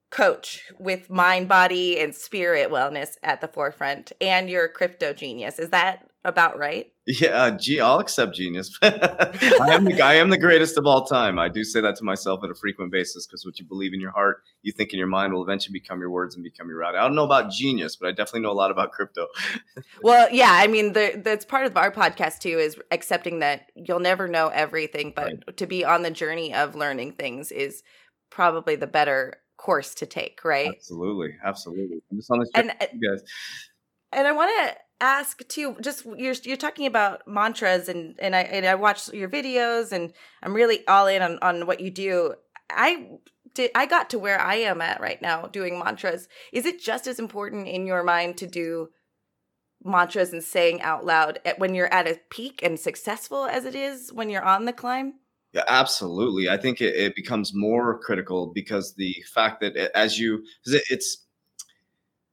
coach with mind, body, and spirit wellness at the forefront, and you're a crypto genius. Is that about right? Yeah, uh, gee, I'll accept genius. I am the I am the greatest of all time. I do say that to myself at a frequent basis because what you believe in your heart, you think in your mind, will eventually become your words and become your reality. I don't know about genius, but I definitely know a lot about crypto. well, yeah, I mean, the, that's part of our podcast too is accepting that you'll never know everything, but right. to be on the journey of learning things is probably the better course to take, right? Absolutely, absolutely. I'm just on this, and, guys. And I want to ask too just you're you're talking about mantras and and I and I watch your videos and I'm really all in on on what you do. I did I got to where I am at right now doing mantras. Is it just as important in your mind to do mantras and saying out loud when you're at a peak and successful as it is when you're on the climb? Yeah, absolutely. I think it, it becomes more critical because the fact that as you, it's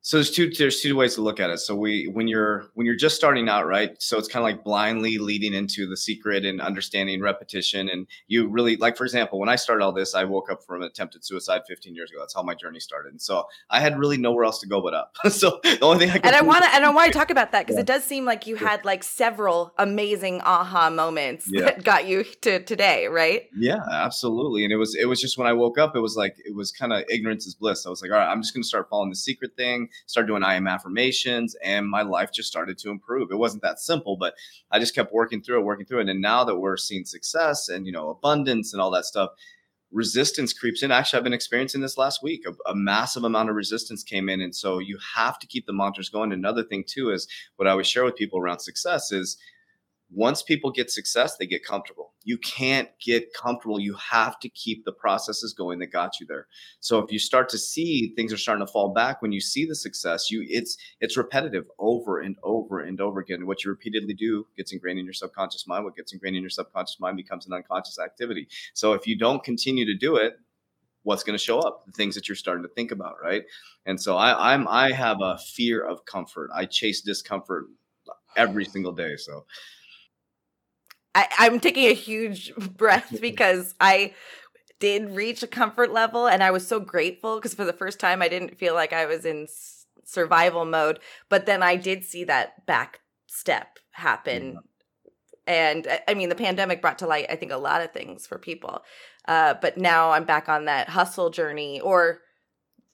so there's two there's two ways to look at it. So we when you're when you're just starting out right? So it's kind of like blindly leading into the secret and understanding repetition. And you really like for example when i started all this i woke up from an attempted suicide 15 years ago. That's how my journey started. And so i had really nowhere else to go but up. So the only thing i and i want to and i want to talk about that because yeah. it does seem like you had like several amazing aha moments yeah. that got you to today right? Yeah absolutely. And it was it was just when i woke up it was like it was kind of ignorance is bliss. I was like all right i'm just going to start following the secret thing started doing I am affirmations, and my life just started to improve. It wasn't that simple, but I just kept working through it, working through it. And now that we're seeing success and you know abundance and all that stuff, resistance creeps in. Actually, I've been experiencing this last week. A, a, massive amount of resistance came in. And so you have to keep the mantras going. Another thing, too, is what I always share with people around success is once people get success, they get comfortable. You can't get comfortable. You have to keep the processes going that got you there. So if you start to see things are starting to fall back when you see the success, you it's it's repetitive over and over and over again. What you repeatedly do gets ingrained in your subconscious mind. What gets ingrained in your subconscious mind becomes an unconscious activity. So if you don't continue to do it, what's going to show up the things that you're starting to think about right and so I, i'm i have a fear of comfort i chase discomfort every single day so I, I'm taking a huge breath because I did reach a comfort level and I was so grateful because for the first time I didn't feel like I was in survival mode, but then I did see that back step happen. And I mean, the pandemic brought to light, I think, a lot of things for people. Uh, but now I'm back on that hustle journey or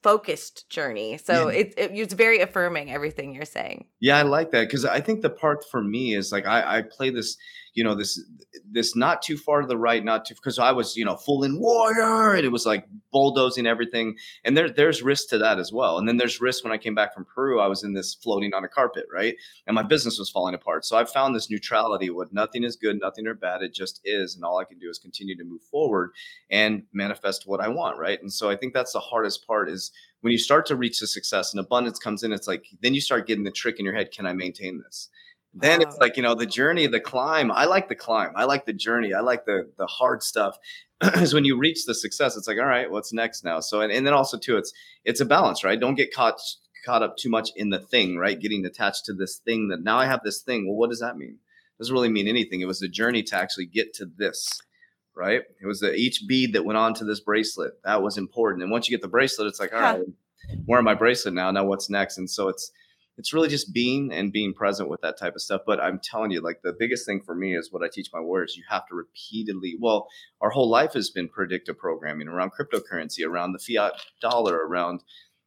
focused journey. So yeah. it, it, it's very affirming everything you're saying. Yeah, I like that because I think the part for me is like I, I play this you know this this not too far to the right not too because i was you know full in warrior and it was like bulldozing everything. And there there's risk to that as well. And then there's risk when i came back from peru i was in this floating on a carpet right? And my business was falling apart. So i found this neutrality what nothing is good nothing or bad it just is and all i can do is continue to move forward and manifest what i want right? And so i think that's the hardest part is when you start to reach the success and abundance comes in it's like then you start getting the trick in your head can i maintain this then wow. it's like you know the journey the climb i like the climb i like the journey i like the the hard stuff is when you reach the success it's like all right what's next now? So and, and then also too it's it's a balance right? Don't get caught caught up too much in the thing right? Getting attached to this thing that now i have this thing. Well what does that mean? It doesn't really mean anything. It was the journey to actually get to this right? It was the each bead that went on to this bracelet that was important. And once you get the bracelet it's like all right wearing my bracelet now? Now what's next? And so it's it's really just being and being present with that type of stuff. But I'm telling you, like the biggest thing for me is what I teach my warriors. You have to repeatedly, well, our whole life has been predictive programming around cryptocurrency, around the fiat dollar, around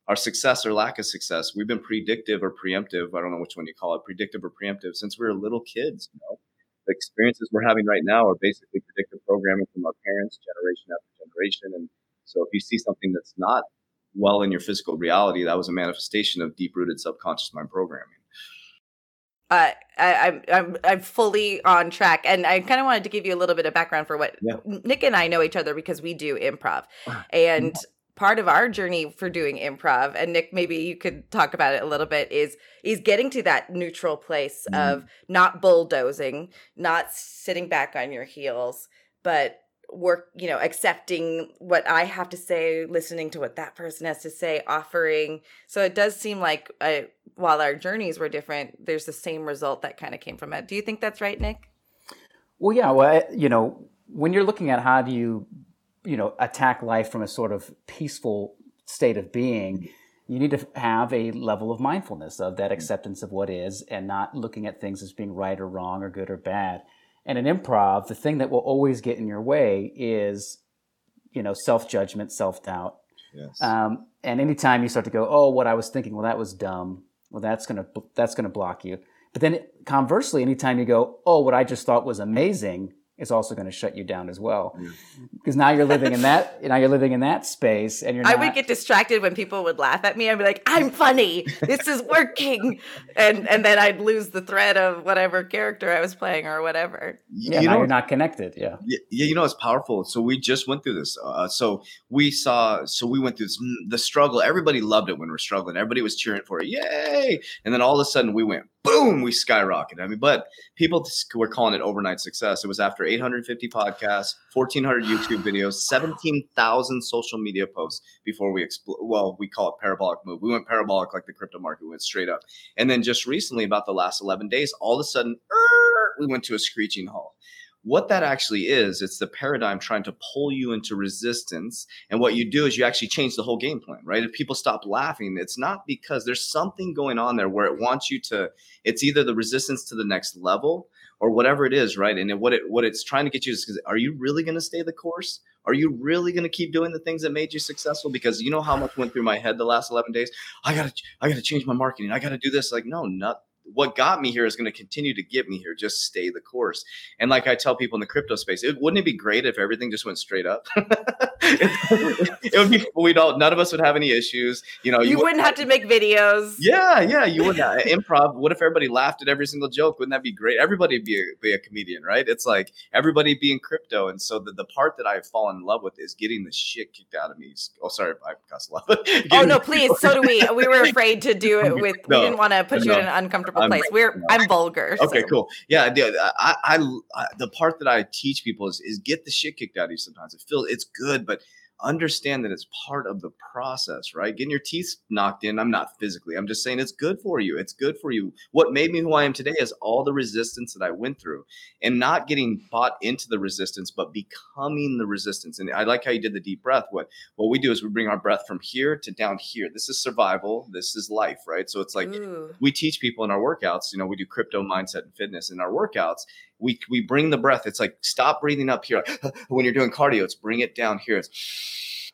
our success or lack of success. We've been predictive or preemptive. I don't know which one you call it, predictive or preemptive, since we were little kids. You know, the experiences we're having right now are basically predictive programming from our parents, generation after generation. And so if you see something that's not well in your physical reality, that was a manifestation of deep rooted subconscious mind programming. Uh, I, I'm I'm I'm fully on track, and I kind of wanted to give you a little bit of background for what yeah. Nick and I know each other because we do improv, and part of our journey for doing improv, and Nick, maybe you could talk about it a little bit, is is getting to that neutral place mm. of not bulldozing, not sitting back on your heels, but work you know accepting what i have to say listening to what that person has to say offering. So it does seem like uh, while our journeys were different there's the same result that kind of came from it. Do you think that's right nick? Well yeah well you know when you're looking at how do you you know attack life from a sort of peaceful state of being you need to have a level of mindfulness of that acceptance of what is and not looking at things as being right or wrong or good or bad and in improv, the thing that will always get in your way is, you know, self judgment, self doubt. Yes. Um, and anytime you start to go, oh, what I was thinking, well, that was dumb. Well, that's gonna that's gonna block you. But then conversely, anytime you go, oh, what I just thought was amazing, is also going to shut you down as well. Because now you're living in that now you're living in that space and you're not... i would get distracted when people would laugh at me. I'd be like i'm funny. This is working. And and then i'd lose the thread of whatever character i was playing or whatever. Yeah you now know, you're not connected yeah. yeah you know it's powerful? So we just went through this uh, so we saw so we went through this, the struggle. Everybody loved it when we are struggling. Everybody was cheering for it. Yay! And then all of a sudden we went boom, we skyrocketed. I mean, but people were calling it overnight success. It was after 850 podcasts, 1,400 YouTube videos, 17,000 social media posts before we explode. Well, we call it parabolic move. We went parabolic like the crypto market went straight up. And then just recently, about the last 11 days, all of a sudden, er, we went to a screeching halt what that actually is it's the paradigm trying to pull you into resistance and what you do is you actually change the whole game plan right? If people stop laughing it's not because there's something going on there where it wants you to it's either the resistance to the next level or whatever it is right? And what it what it's trying to get you is are you really going to stay the course? Are you really going to keep doing the things that made you successful? Because you know how much went through my head the last 11 days? I gotta i gotta change my marketing. I gotta do this. Like no not what got me here is going to continue to get me here. Just stay the course. And like I tell people in the crypto space, it wouldn't it be great if everything just went straight up? it, would be we don't none of us would have any issues. You know, you, you wouldn't, have, have to make videos. Yeah, yeah, you wouldn't. Uh, improv. What if everybody laughed at every single joke? Wouldn't that be great? Everybody be a, be a comedian, right? It's like everybody being crypto, and so the, the part that I've fallen in love with is getting the shit kicked out of me. Oh, sorry, I cuss a lot. oh no, please. So do we. We were afraid to do it with. No, we didn't want to put no, you in an uncomfortable I'm, place. We're. I'm vulgar. Okay, so. cool. Yeah, I, I, I, the part that I teach people is is get the shit kicked out of you. Sometimes it feels it's good, but understand that it's part of the process, right? Getting your teeth knocked in, I'm not physically, I'm just saying it's good for you. It's good for you. What made me who I am today is all the resistance that I went through and not getting bought into the resistance, but becoming the resistance. And I like how you did the deep breath. What what we do is we bring our breath from here to down here. This is survival. This is life, right? So it's like Ooh. we teach people in our workouts, you know, we do crypto mindset and fitness in our workouts we we bring the breath. It's like stop breathing up here. when you're doing cardio, it's bring it down here. It's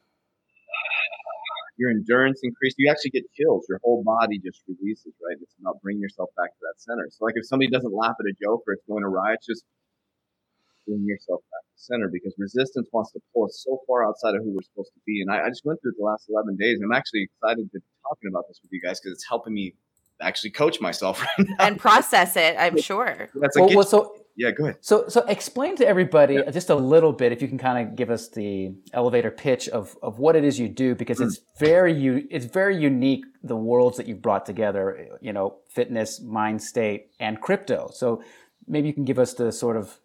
your endurance increases. You actually get chills. Your whole body just releases, right? It's about bringing yourself back to that center. So, like if somebody doesn't laugh at a joke or it's going awry, it's just bring yourself back to center because resistance wants to pull us so far outside of who we're supposed to be. And I, I just went through the last 11 days. I'm actually excited to be talking about this with you guys because it's helping me actually coach myself right now. and process it. I'm sure. That's Well, like, well, so yeah, go ahead. So, so explain to everybody Yeah. just a little bit, if you can kind of give us the elevator pitch of, of what it is you do, because it's mm. very u- it's very unique the worlds that you've brought together. You know, fitness, mind state, and crypto. So, maybe you can give us the sort of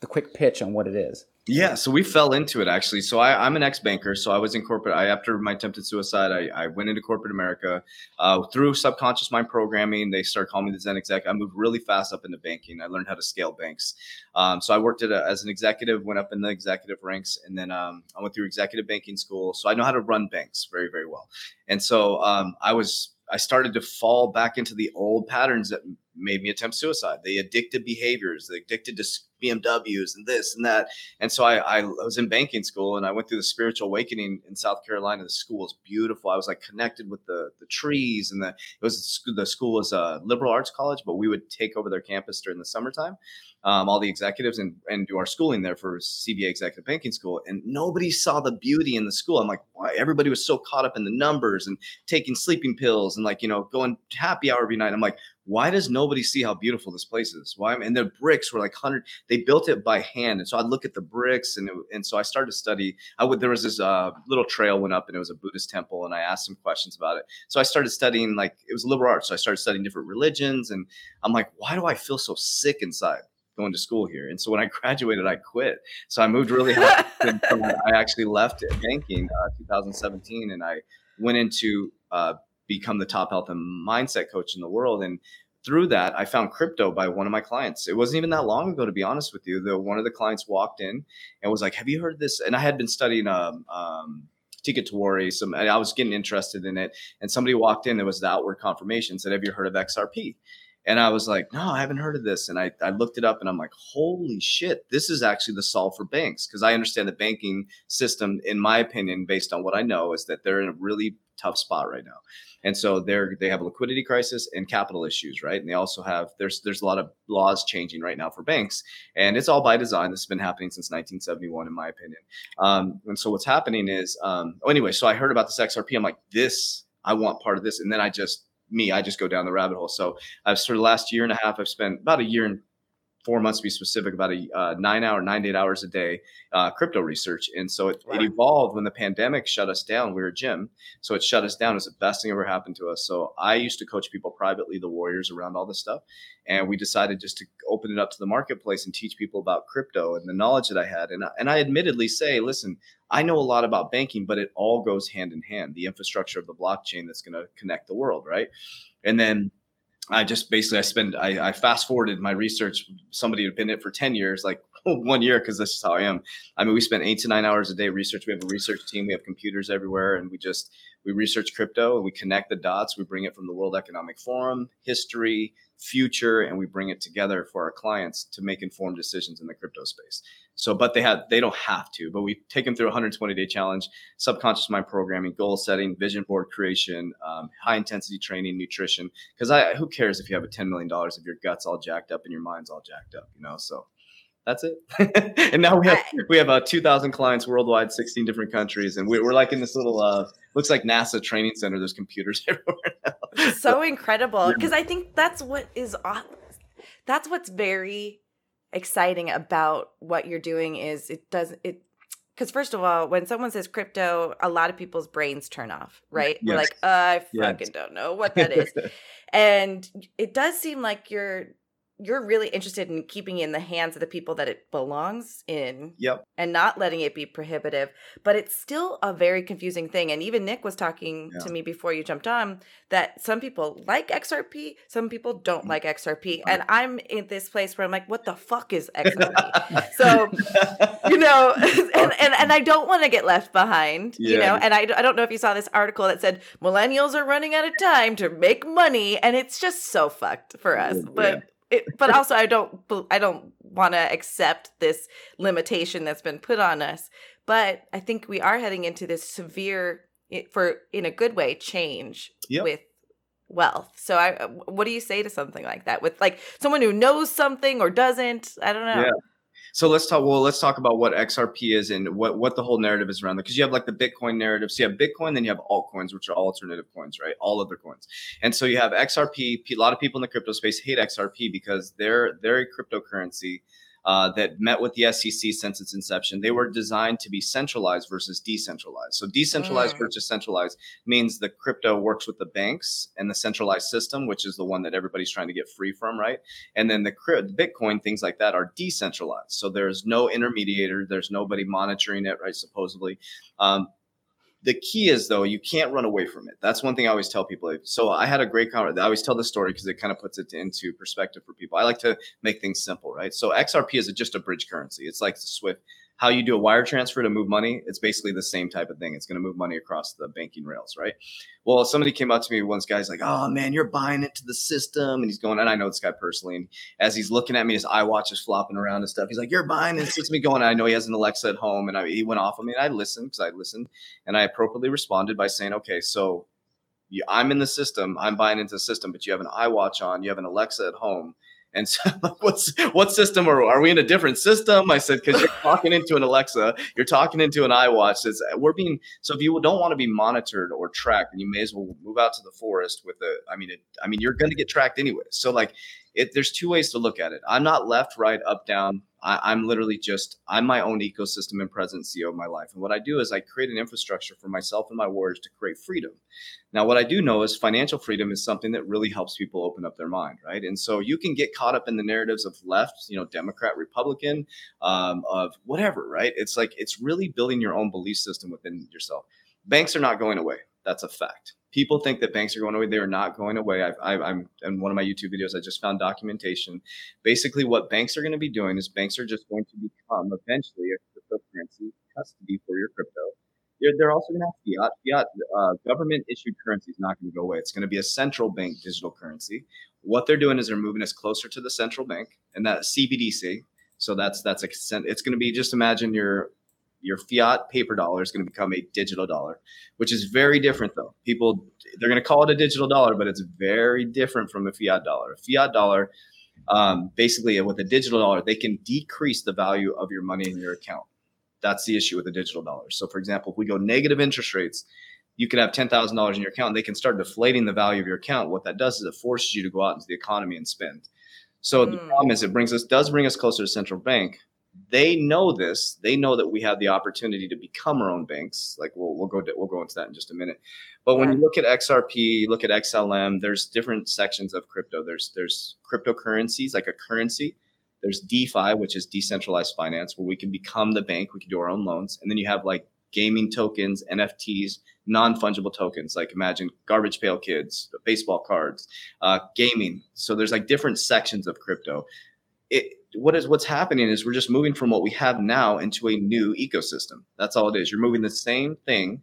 the quick pitch on what it is. Yeah, so we fell into it actually. So I, I'm an ex-banker. So I was in corporate. I after my attempted suicide, I, I went into corporate America uh, through subconscious mind programming. They started calling me the Zen exec. I moved really fast up into banking. I learned how to scale banks. Um, so I worked at a, as an executive, went up in the executive ranks, and then um, I went through executive banking school. So I know how to run banks very, very well. And so um, I was I started to fall back into the old patterns that made me attempt suicide. The addicted behaviors, the addicted to BMWs and this and that. And so I, I was in banking school and I went through the spiritual awakening in South Carolina. The school was beautiful. I was like connected with the the trees and the it was the school was a liberal arts college, but we would take over their campus during the summertime. Um, all the executives and, and do our schooling there for CBA Executive Banking School. And nobody saw the beauty in the school. I'm like, why? Everybody was so caught up in the numbers and taking sleeping pills and like, you know, going happy hour every night. I'm like, why does nobody see how beautiful this place is? Why? And the bricks were like hundred. They built it by hand, and so I'd look at the bricks, and it, and so I started to study. I would there was this uh, little trail went up, and it was a Buddhist temple, and I asked some questions about it. So I started studying like it was liberal arts. So I started studying different religions, and I'm like, why do I feel so sick inside? going to school here and so when i graduated i quit so i moved really hard i actually left banking uh, 2017 and i went into uh, become the top health and mindset coach in the world and through that i found crypto by one of my clients it wasn't even that long ago to be honest with you the one of the clients walked in and was like have you heard this and i had been studying um, um Ticket to Worry. Some I was getting interested in it, and somebody walked in. There was the outward confirmation. Said, "Have you heard of XRP?" And I was like, "No, I haven't heard of this." And I, I looked it up, and I'm like, "Holy shit! This is actually the solve for banks." Because I understand the banking system, in my opinion, based on what I know, is that they're in a really tough spot right now and so they're they have a liquidity crisis and capital issues right and they also have there's there's a lot of laws changing right now for banks and it's all by design this has been happening since 1971 in my opinion um, and so what's happening is um, oh anyway so i heard about this xrp i'm like this i want part of this and then i just me i just go down the rabbit hole. So i've sort of last year and a half i've spent about a year and four months to be specific, about a uh, nine hour, nine eight hours a day uh, crypto research. And so it, Wow. it evolved when the pandemic shut us down. We were a gym, so it shut us down. It was the best thing ever happened to us. So I used to coach people privately, the warriors around all this stuff, and we decided just to open it up to the marketplace and teach people about crypto and the knowledge that I had. And and I admittedly say, listen. I know a lot about banking, but it all goes hand in hand. The infrastructure of the blockchain that's going to connect the world, right? And then I just basically I spend I, I fast forwarded my research. Somebody who'd been in it for ten years, like one year, because this is how I am. I mean, we spend eight to nine hours a day research. We have a research team. We have computers everywhere, and we just we research crypto and we connect the dots. We bring it from the World Economic Forum, history, future, and we bring it together for our clients to make informed decisions in the crypto space. So, but they have they don't have to. But we take them through a 120 day challenge, subconscious mind programming, goal setting, vision board creation, um, high intensity training, nutrition. Because I who cares if you have a 10 million dollars if your guts all jacked up and your mind's all jacked up, you know? So that's it. and now we have we have uh, 2,000 clients worldwide, 16 different countries, and we're, we're like in this little uh, looks like NASA training center. There's computers everywhere. Now. so incredible Yeah. because I think that's what is that's what's very exciting about what you're doing is it does it because first of all when someone says crypto a lot of people's brains turn off mm, right we're Yes. like i Yes. fucking don't know what that is and it does seem like you're you're really interested in keeping it in the hands of the people that it belongs in yep. and not letting it be prohibitive but it's still a very confusing thing and even nick was talking Yeah. to me before you jumped on that some people like xrp some people don't like xrp and i'm in this place where i'm like what the fuck is xrp so you know and, and, and i don't want to get left behind you know and I, I don't know if you saw this article that said millennials are running out of time to make money and it's just so fucked for us Yeah. But it, but also I don't I don't want to accept this limitation that's been put on us. But I think we are heading into this severe, for in a good way, change Yep. with wealth. So I, uh, what do you say to something like that? With like someone who knows something or doesn't? I don't know. Yeah. So let's talk. Well, let's talk about what XRP is and what what the whole narrative is around. Because you have like the Bitcoin narrative. So you have Bitcoin, then you have altcoins, which are alternative coins, right? All other coins. And so you have XRP. A lot of people in the crypto space hate XRP because they're they're a cryptocurrency uh, that met with the SEC since its inception. They were designed to be centralized versus decentralized. So decentralized mm. versus centralized means the crypto works with the banks and the centralized system, which is the one that everybody's trying to get free from, right? And then the Bitcoin things like that are decentralized. So there's no intermediator, there's nobody monitoring it, right? Supposedly. Um, the key is though you can't run away from it. That's one thing i always tell people. So i had a great comment i always tell this story because it kind of puts it into perspective for people. I like to make things simple right? So xrp is just a bridge currency. It's like the swift how you do a wire transfer to move money, it's basically the same type of thing. It's going to move money across the banking rails, right? Well, somebody came up to me once, guy's like, "Oh man, you're buying into the system," and he's going, and I know this guy personally, and as he's looking at me, his iWatch is flopping around and stuff. He's like, "You're buying," and it's me going. I know he has an Alexa at home, and I, he went off on me, and I listened because I listened, and I appropriately responded by saying, "Okay, so." I'm in the system. I'm buying into the system, but you have an iWatch on. You have an Alexa at home and so, what's what system are, are we in a different system? I said, because you're talking into an Alexa, you're talking into an iWatch. It's, uh, we're being so if you don't want to be monitored or tracked, then you may as well move out to the forest with a. I mean, I mean, you're going to get tracked anyway. So like, it, there's two ways to look at it. I'm not left, right, up, down. I, am literally just I'm my own ecosystem and present CEO of my life. And what I do is I create an infrastructure for myself and my warriors to create freedom. Now, what I do know is financial freedom is something that really helps people open up their mind, right? And so you can get caught up in the narratives of left, you know, Democrat, Republican, um, of whatever, right? It's like it's really building your own belief system within yourself. Banks are not going away. That's a fact people think that banks are going away. They are not going away. I, am in one of my YouTube videos. I just found documentation. Basically, what banks are going to be doing is banks are just going to become eventually a cryptocurrency custody for your crypto. They're, they're also going to have fiat. Fiat uh, government issued currency is not going to go away. It's going to be a central bank digital currency. What they're doing is they're moving us closer to the central bank and that CBDC. So that's that's a it's going to be just imagine your your fiat paper dollar is going to become a digital dollar, which is very different though. People they're going to call it a digital dollar, but it's very different from a fiat dollar. A fiat dollar, um, basically, with a digital dollar, they can decrease the value of your money in your account. That's the issue with a digital dollar. So, for example, if we go negative interest rates, you could have ten thousand dollars in your account. And They can start deflating the value of your account. What that does is it forces you to go out into the economy and spend. So mm. the hmm. problem is it brings us does bring us closer to central bank, they know this. They know that we have the opportunity to become our own banks. Like we'll we'll go we'll go into that in just a minute. But when you look at XRP, look at XLM, there's different sections of crypto. There's there's cryptocurrencies like a currency. There's DeFi, which is decentralized finance, where we can become the bank. We can do our own loans, and then you have like gaming tokens, NFTs, non fungible tokens. Like imagine garbage pail kids, baseball cards, uh, gaming. So there's like different sections of crypto. It, what is what's happening is we're just moving from what we have now into a new ecosystem. That's all it is. You're moving the same thing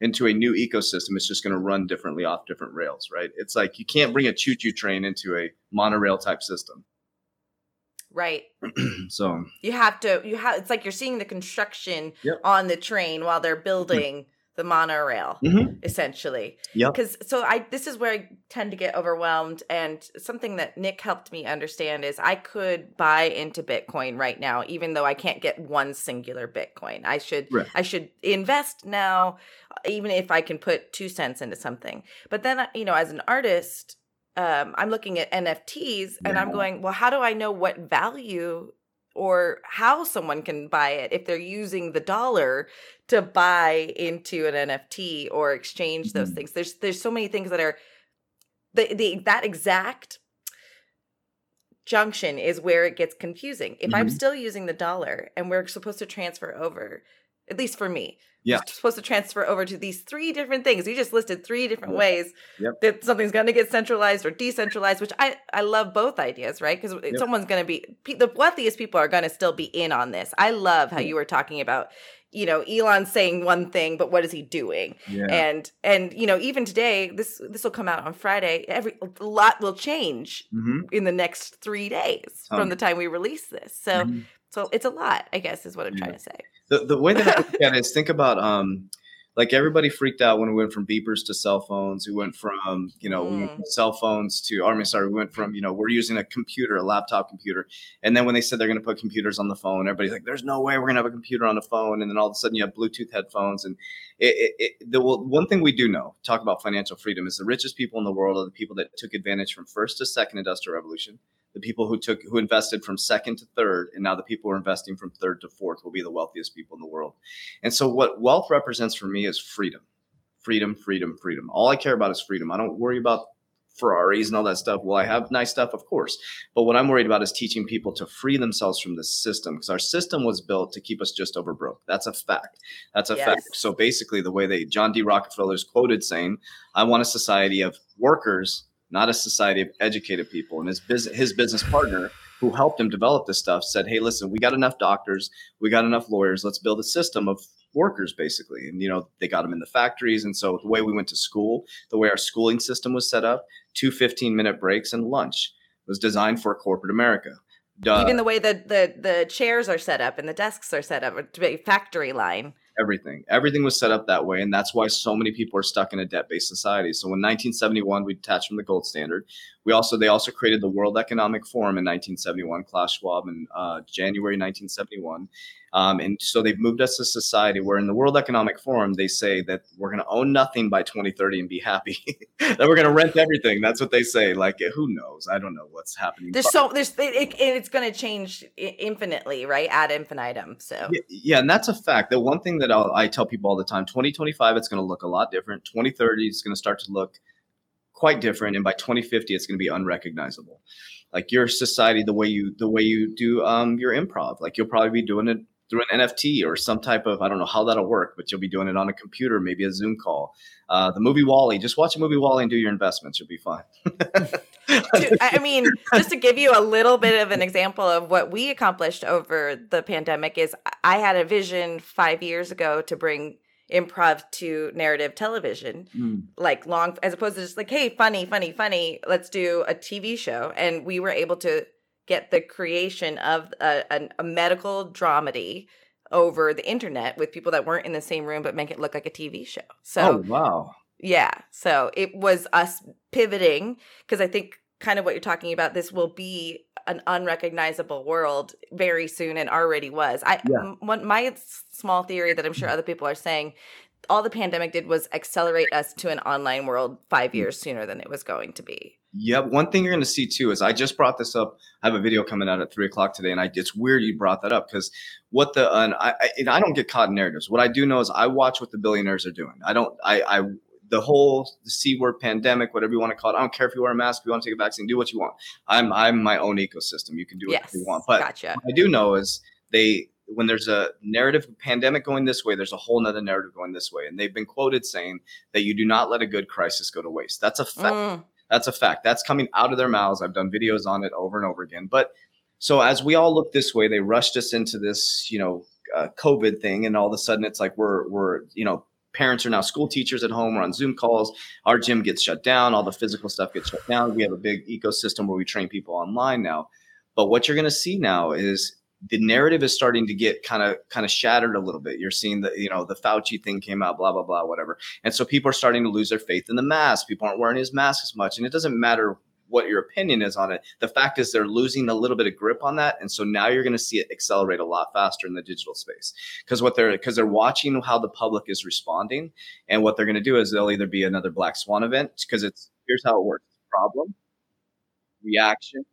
into a new ecosystem. It's just going to run differently off different rails, right? It's like you can't bring a choo-choo train into a monorail type system. Right. so you have to you have it's like you're seeing the construction yep. on the train while they're building the monorail mm-hmm. essentially yeah because so i this is where i tend to get overwhelmed and something that nick helped me understand is i could buy into bitcoin right now even though i can't get one singular bitcoin i should right. i should invest now even if i can put two cents into something but then you know as an artist um, i'm looking at nfts and yeah. i'm going well how do i know what value or how someone can buy it if they're using the dollar to buy into an NFT or exchange those mm-hmm. things. There's there's so many things that are the, the that exact junction is where it gets confusing. If mm-hmm. I'm still using the dollar and we're supposed to transfer over, at least for me, yeah. supposed to transfer over to these three different things. You just listed three different ways yep. that something's going to get centralized or decentralized, which I, I love both ideas, right? Because yep. someone's going to be, the wealthiest people are going to still be in on this. I love how you were talking about, you know, Elon saying one thing, but what is he doing? Yeah. And, and, you know, even today, this, this will come out on Friday. Every, a lot will change mm-hmm. in the next three days um, from the time we release this. So, mm-hmm. So it's a lot, I guess, is what I'm yeah. trying to say the, the way that I look at it is think about um, like everybody freaked out when we went from beepers to cell phones. We went from, you know, we went Mm. from cell phones to, I mean, sorry, we went from, you know, we're using a computer, a laptop computer. And then when they said they're going to put computers on the phone, everybody's like, there's no way we're going to have a computer on the phone. And then all of a sudden you have Bluetooth headphones. And it, it, it, the well, one thing we do know, talk about financial freedom, is the richest people in the world are the people that took advantage from first to second industrial revolution. The people who took, who invested from second to third, and now the people who are investing from third to fourth will be the wealthiest people in the world. And so, what wealth represents for me is freedom freedom, freedom, freedom. All I care about is freedom. I don't worry about Ferraris and all that stuff. well I have nice stuff? Of course. But what I'm worried about is teaching people to free themselves from the system because our system was built to keep us just over broke. That's a fact. That's a Yes. fact. So basically, the way they, John D. Rockefeller is quoted saying, I want a society of workers, not a society of educated people. And his business, his business partner, who helped him develop this stuff, said, Hey, listen, we got enough doctors, we got enough lawyers. Let's build a system of workers basically and you know they got them in the factories and so the way we went to school the way our schooling system was set up two 15 minute breaks and lunch was designed for corporate america Duh, Even the way that the the chairs are set up and the desks are set up, be factory line. Everything. Everything was set up that way and that's why so many people are stuck in a debt-based society. So in 1971 we detached from the gold standard we also they also created the world economic forum in 1971 klaus schwab in uh, january 1971 um, and so they've moved us to society where in the world economic forum they say that we're going to own nothing by 2030 and be happy that we're going to rent everything that's what they say like who knows i don't know what's happening There's so there's it, it, it's going to change infinitely, right? Ad infinitum. So Yeah, yeah, and that's a fact. The one thing that I'll, I tell people all the time: 2025, it's going to look a lot different. 2030, it's going to start to look quite different, and by 2050, it's going to be unrecognizable. Like your society, the way you the way you do um, your improv, like you'll probably be doing it through an NFT or some type of I don't know how that'll work, but you'll be doing it on a computer, maybe a Zoom call. Uh, the movie WALL-E, just watch a movie WALL-E and do your investments. You'll be fine. I mean, just to give you a little bit of an example of what we accomplished over the pandemic is I had a vision five years ago to bring improv to narrative television, Mm. like long, as opposed to just like, hey, funny, funny, funny, let's do a TV show. And we were able to get the creation of a, a, a medical dramedy over the internet with people that weren't in the same room but make it look like a TV show. So oh wow! yeah. So it was us pivoting because I think kind of what you're talking about, this will be an unrecognizable world very soon and already was. I Yeah. m- one my small theory that I'm sure other people are saying all the pandemic did was accelerate us to an online world 5 mm. years sooner than it was going to be. Yep. One thing you're going to see too is I just brought this up. I have a video coming out at three o'clock today, and I it's weird you brought that up because what the and I I, and I don't get caught in narratives. What I do know is I watch what the billionaires are doing. I don't. I I the whole the c word pandemic, whatever you want to call it. I don't care if you wear a mask, if you want to take a vaccine, do what you want. I'm I'm my own ecosystem. You can do yes. you want, but gotcha. what I do know is they when there's a narrative pandemic going this way, there's a whole nother narrative going this way. And they've been quoted saying that you do not let a good crisis go to waste. That's a fact. Mm, That's a fact. That's coming out of their mouths. I've done videos on it over and over again. But so as we all look this way, they rushed us into this, you know, uh, COVID thing, and all of a sudden it's like we're we're you know parents are now school teachers at home. We're on Zoom calls. Our gym gets shut down. All the physical stuff gets shut down. We have a big ecosystem where we train people online now. But what you're going to see now is the narrative is starting to get kind of kind of shattered a little bit. You're seeing the you know the Fauci thing came out, blah blah blah, whatever. And so people are starting to lose their faith in the mask. People aren't wearing his mask as much. And it doesn't matter what your opinion is on it. The fact is they're losing a little bit of grip on that. And so now you're going to see it accelerate a lot faster in the digital space. Because what they're because they're watching how the public is responding. And what they're going to do is they'll either be another black swan event because it's here's how it works. Problem, reaction,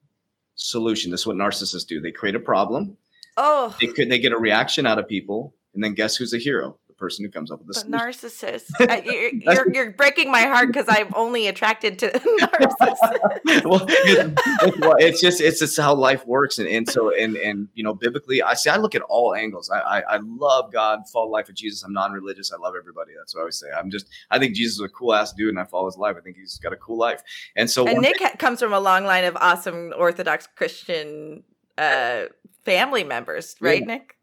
solution. This is what narcissists do. They create a problem. Oh, They could they get a reaction out of people, and then guess who's the hero? Person who comes up with the narcissist. Uh, you're, you're, you're breaking my heart because I'm only attracted to narcissists. well, it's, well, it's just it's just how life works, and, and so and and you know biblically, I see I look at all angles. I I, I love God, follow life of Jesus. I'm non-religious. I love everybody. That's what I always say. I'm just I think Jesus is a cool ass dude, and I follow his life. I think he's got a cool life, and so and Nick ha- comes from a long line of awesome Orthodox Christian uh, family members, right, Yeah. Nick?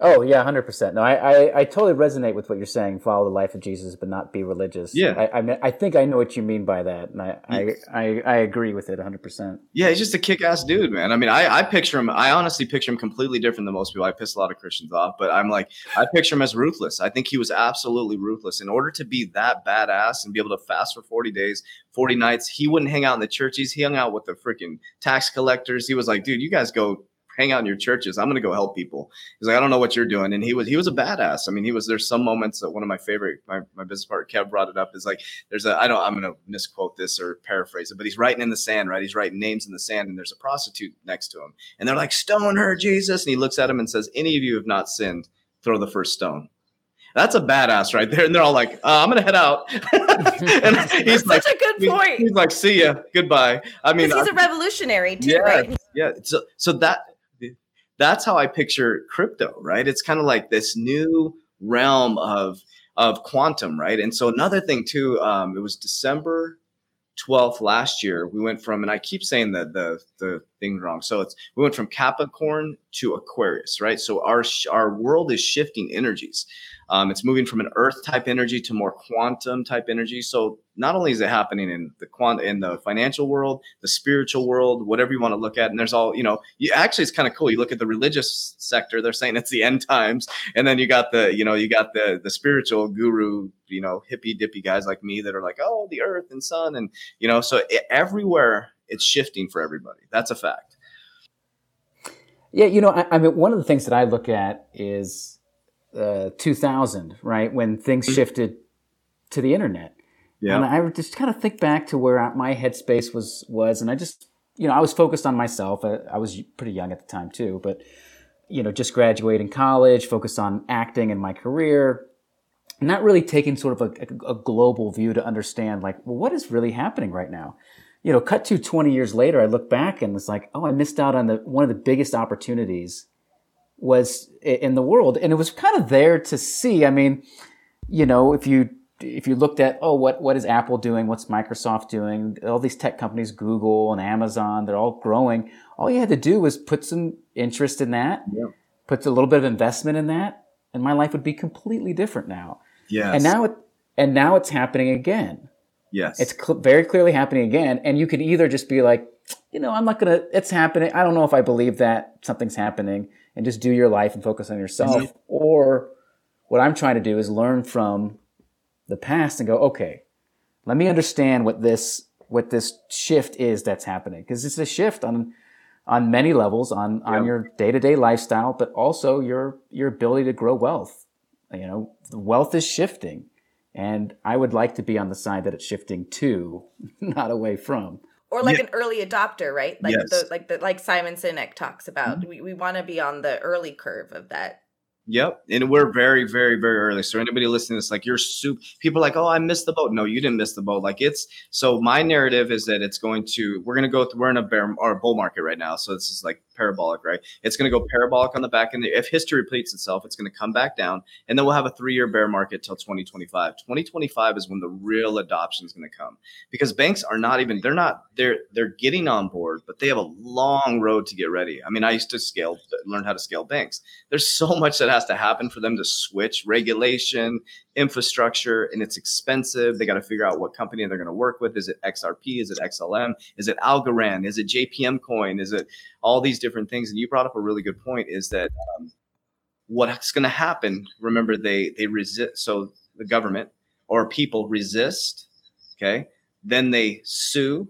Oh yeah, hundred percent. No, I, I, I totally resonate with what you're saying. Follow the life of Jesus, but not be religious. Yeah. I I, mean, I think I know what you mean by that, and I I, I, I agree with it hundred percent. Yeah, he's just a kick-ass dude, man. I mean, I, I picture him. I honestly picture him completely different than most people. I piss a lot of Christians off, but I'm like, I picture him as ruthless. I think he was absolutely ruthless. In order to be that badass and be able to fast for 40 days, 40 nights, he wouldn't hang out in the churches. He hung out with the freaking tax collectors. He was like, dude, you guys go hang out in your churches. I'm gonna go help people. He's like, I don't know what you're doing. And he was he was a badass. I mean, he was there's some moments that one of my favorite, my, my business partner Kev brought it up, is like there's a I don't I'm gonna misquote this or paraphrase it, but he's writing in the sand, right? He's writing names in the sand, and there's a prostitute next to him. And they're like, Stone her, Jesus. And he looks at him and says, Any of you have not sinned, throw the first stone. That's a badass right there. And they're all like, uh, I'm going to head out. and he's That's like, such a good he's, point. he's like, see ya, goodbye. I mean, he's I- a revolutionary too, yeah, right? yeah. So, so that that's how I picture crypto, right? It's kind of like this new realm of of quantum, right? And so another thing too, um, it was December 12th last year. We went from, and I keep saying the the the thing wrong. So it's we went from Capricorn to Aquarius, right? So our our world is shifting energies. Um, it's moving from an Earth type energy to more quantum type energy. So not only is it happening in the quant in the financial world, the spiritual world, whatever you want to look at, and there's all you know. You, actually, it's kind of cool. You look at the religious sector; they're saying it's the end times, and then you got the you know you got the the spiritual guru, you know, hippy dippy guys like me that are like, oh, the Earth and Sun, and you know, so it, everywhere it's shifting for everybody. That's a fact. Yeah, you know, I, I mean, one of the things that I look at is uh, 2000, right, when things shifted to the internet. And I just kind of think back to where my headspace was was, and I just, you know, I was focused on myself. I, I was pretty young at the time too, but you know, just graduating college, focused on acting and my career, not really taking sort of a, a, a global view to understand, like, well, what is really happening right now? You know, cut to 20 years later, I look back and it's like, oh, I missed out on the one of the biggest opportunities was in the world, and it was kind of there to see. I mean, you know, if you if you looked at oh what what is Apple doing, what's Microsoft doing, all these tech companies, Google and Amazon, they're all growing. All you had to do was put some interest in that, Yeah. put a little bit of investment in that, and my life would be completely different now. Yes. And now it and now it's happening again. yes. It's cl- very clearly happening again, and you can either just be like, you know, I'm not gonna. It's happening. I don't know if I believe that something's happening, and just do your life and focus on yourself. Mhm. Or what I'm trying to do is learn from the past and go, okay, let me understand what this what this shift is that's happening because it's a shift on on many levels on on Yeah. your day to day lifestyle, but also your your ability to grow wealth. You know, wealth is shifting. And I would like to be on the side that it's shifting to, not away from. Or like Yeah. an early adopter, right? Like Yes. the like the like Simon Sinek talks about. Mm-hmm. We we want to be on the early curve of that. Yep. And we're very, very, very early. So anybody listening to this, like you're soup. People like, oh, I missed the boat. No, you didn't miss the boat. Like it's so my narrative is that it's going to we're gonna go through we're in a bear or a bull market right now. So this is like parabolic, right? It's gonna go parabolic on the back end. If history repeats itself, it's gonna come back down, and then we'll have a three-year bear market till 2025. 2025 is when the real adoption is gonna come. Because banks are not even they're not they're they're getting on board, but they have a long road to get ready. I mean, I used to scale learn how to scale banks there's so much that has to happen for them to switch regulation infrastructure and it's expensive. They got to figure out what company they're going to work with. Is it xrp is it xlm is it algorand? Is it jpm coin? Is it all these different things? And you brought up a really good point is that um, what's going to happen? Remember they they resist so the government or people resist okay? Then they sue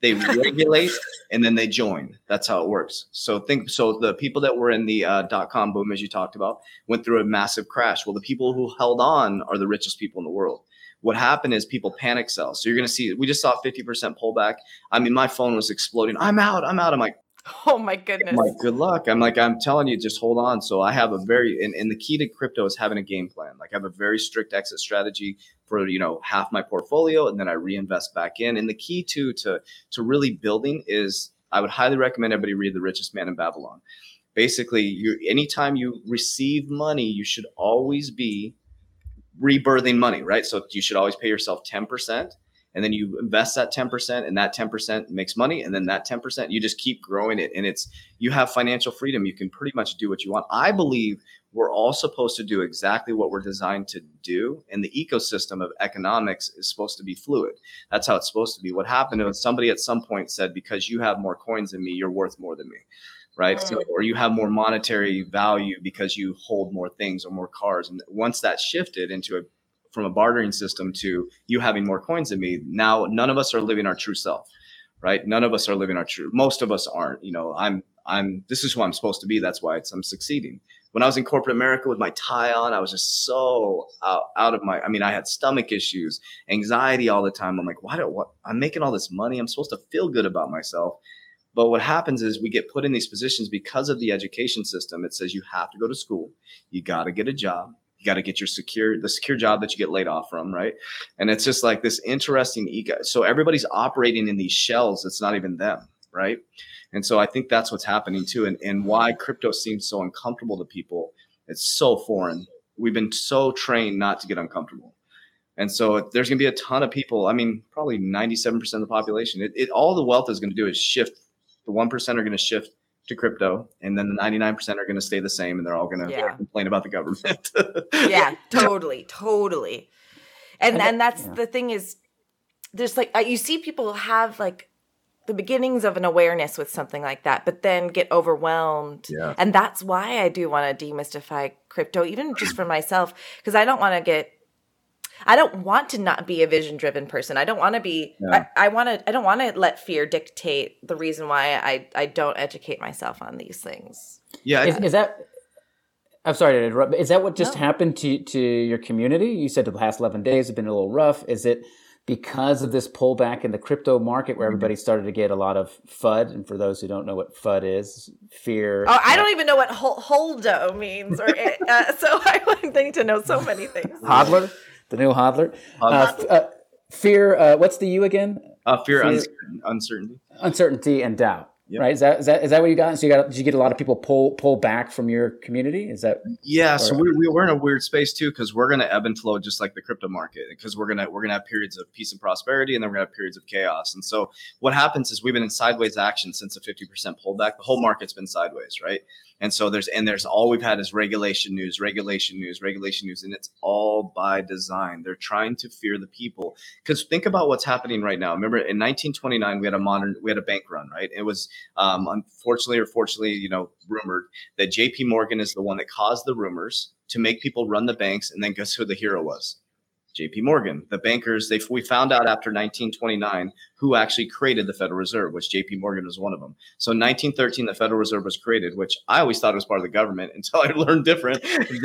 they regulate and then they join. That's how it works. So think so the people that were in the uh, dot com boom as you talked about went through a massive crash. Well, the people who held on are the richest people in the world. What happened is people panic sell. So you're going to see we just saw 50% pullback. I mean, my phone was exploding. I'm out. I'm out. I'm like, Oh my goodness. I'm like, good luck. I'm like, I'm telling you, just hold on. So I have a very, and, and the key to crypto is having a game plan. Like I have a very strict exit strategy for, you know, half my portfolio and then I reinvest back in. And the key to, to, to really building is I would highly recommend everybody read The Richest Man in Babylon. Basically, you, anytime you receive money, you should always be rebirthing money, right? So you should always pay yourself 10% and then you invest that 10% and that 10% makes money and then that 10% you just keep growing it. And it's you have financial freedom. You can pretty much do what you want. I believe we're all supposed to do exactly what we're designed to do and the ecosystem of economics is supposed to be fluid. That's how it's supposed to be. What happened was somebody at some point said because you have more coins than me you're worth more than me right? So, mm. or you have more monetary value because you hold more things or more cars. And once that shifted into a from a bartering system to you having more coins than me now none of us are living our true self right? None of us are living our true most of us aren't you know i'm i'm this is who i'm supposed to be that's why it's i'm succeeding. When i was in corporate america with my tie on i was just so out, out of my i mean i had stomach issues anxiety all the time. I'm like why do what i'm making all this money i'm supposed to feel good about myself. But what happens is we get put in these positions because of the education system. It says you have to go to school, you got to get a job, you got to get your secure the secure job that you get laid off from right? And it's just like this interesting ego so everybody's operating in these shells it's not even them right? And so i think that's what's happening too and, and why crypto seems so uncomfortable to people it's so foreign. We've been so trained not to get uncomfortable. And so there's going to be a ton of people i mean probably 97% of the population it, it all the wealth is going to do is shift the 1% are going to shift to crypto, and then the 99% are going to stay the same, and they're all going to yeah. complain about the government. yeah, totally, totally. And then that's yeah. the thing is, there's like uh, you see people have like the beginnings of an awareness with something like that, but then get overwhelmed. Yeah. And that's why I do want to demystify crypto, even just for myself, because I don't want to get I don't want to not be a vision driven person. I don't want to be yeah. I, I want to I don't want to let fear dictate the reason why I I don't educate myself on these things. Yeah. Is, is that I'm sorry to interrupt. Is that what just no. happened to to your community? You said the past 11 days have been a little rough. Is it because of this pullback in the crypto market where mm-hmm. everybody started to get a lot of FUD. And for those who don't know what FUD is, fear. Oh, I don't even know what holdo means. Or uh, so I would think to know so many things. Hodler? The new hodler. Uh, uh, fear. Uh, what's the U again? Uh, fear, fear uncertainty, uncertainty, and doubt. Yep. Right? Is that, is that is that what you got? So you got did you get a lot of people pull pull back from your community? Is that yeah? Or, so we, we we're in a weird space too because we're going to ebb and flow just like the crypto market because we're gonna we're gonna have periods of peace and prosperity and then we're gonna have periods of chaos. And so what happens is we've been in sideways action since the fifty percent pullback. The whole market's been sideways, right? And so there's and there's all we've had is regulation news, regulation news, regulation news, and it's all by design. They're trying to fear the people. Because think about what's happening right now. Remember in 1929 we had a modern we had a bank run, right? It was um, unfortunately or fortunately, you know, rumored that J.P. Morgan is the one that caused the rumors to make people run the banks, and then guess who the hero was? JP Morgan, the bankers, they we found out after 1929 who actually created the Federal Reserve, which JP Morgan was one of them. So in 1913, the Federal Reserve was created, which I always thought was part of the government until I learned different.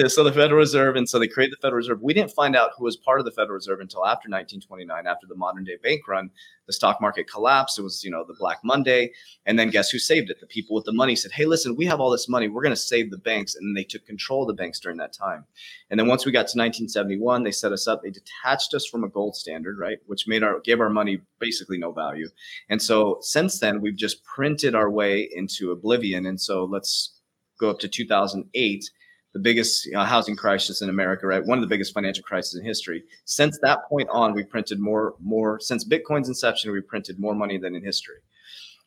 so the Federal Reserve, and so they created the Federal Reserve. We didn't find out who was part of the Federal Reserve until after 1929, after the modern day bank run. The stock market collapsed. It was, you know, the Black Monday. And then guess who saved it? The people with the money said, hey, listen, we have all this money. We're going to save the banks. And they took control of the banks during that time. And then once we got to 1971, they set us up. They detached us from a gold standard, right? Which made our, gave our money basically no value. And so since then, we've just printed our way into oblivion. And so let's go up to 2008 the biggest uh, housing crisis in America, right? One of the biggest financial crises in history. Since that point on, we printed more, more. Since Bitcoin's inception, we printed more money than in history.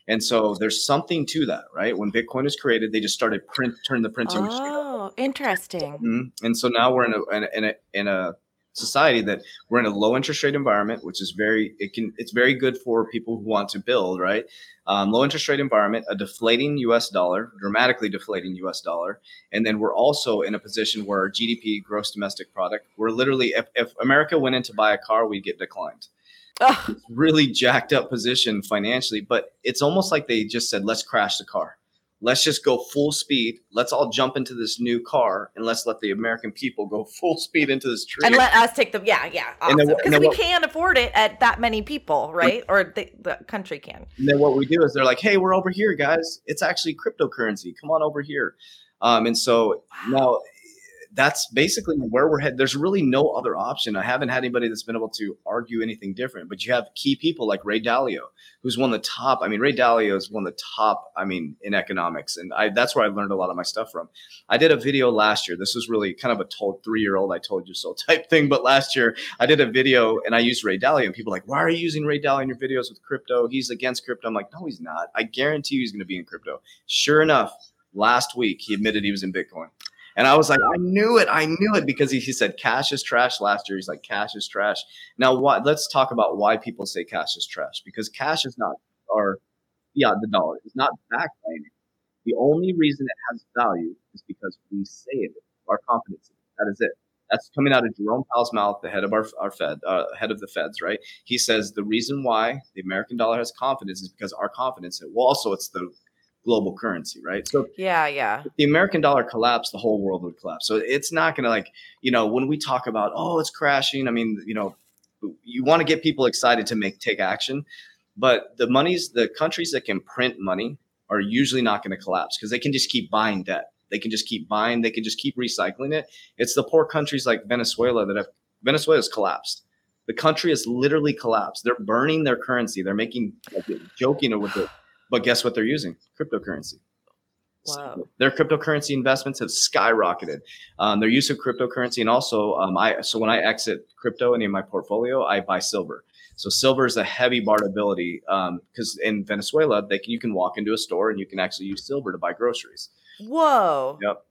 And so there's something to that, right? When Bitcoin was created, they just started print, turn the printing. Oh, interesting. Mm-hmm. And so now we're in a, in a, in a, in a society that we're in a low interest rate environment, which is very it can it's very good for people who want to build, right? Um, low interest rate environment, a deflating U.S. dollar, dramatically deflating U.S. dollar, and then we're also in a position where our GDP, gross domestic product, we're literally if, if America went in to buy a car, we'd get declined. really jacked up position financially, but it's almost like they just said, let's crash the car let's just go full speed. Let's all jump into this new car and let's let the American people go full speed into this tree. And let us take the yeah, yeah. Because awesome. we what, can't afford it at that many people, right? Or the, the country can. And then what we do is they're like, hey, we're over here, guys. It's actually cryptocurrency. Come on over here. Um, and so wow. now that's basically where we're headed. There's really no other option. I haven't had anybody that's been able to argue anything different. But you have key people like Ray Dalio, who's one of the top. I mean, Ray Dalio is one of the top. I mean, in economics, and I, that's where I learned a lot of my stuff from. I did a video last year. This was really kind of a told three year old I told you so type thing. But last year I did a video and I used Ray Dalio, and people like, why are you using Ray Dalio in your videos with crypto? He's against crypto. I'm like, no, he's not. I guarantee you, he's going to be in crypto. Sure enough, last week he admitted he was in Bitcoin. And I was like, I knew it. I knew it because he, he said cash is trash last year. He's like, cash is trash. Now, what? Let's talk about why people say cash is trash because cash is not our fiat, the dollar. It's not backed by anything. The only reason it has value is because we say it. Our confidence. That is it. That's coming out of Jerome Powell's mouth, the head of our, our Fed, uh, head of the Feds, right? He says the reason why the American dollar has confidence is because our confidence. Well, also it's the global currency, right? So yeah, yeah. If the American dollar collapsed, the whole world would collapse. So it's not going to like, you know, when we talk about, oh, it's crashing. I mean, you know, you want to get people excited to make take action, but the monies, the countries that can print money are usually not going to collapse because they can just keep buying debt. They can just keep buying. They can just keep recycling it. It's the poor countries like Venezuela that have Venezuela's collapsed. The country has literally collapsed. They're burning their currency. They're making like, joking with it but guess what they're using? Cryptocurrency. Wow. So their cryptocurrency investments have skyrocketed. Um, their use of cryptocurrency, and also, um, I so when I exit crypto any of my portfolio, I buy silver. So silver is a heavy barterability because um, in Venezuela, they can, you can walk into a store and you can actually use silver to buy groceries. Whoa. Yep.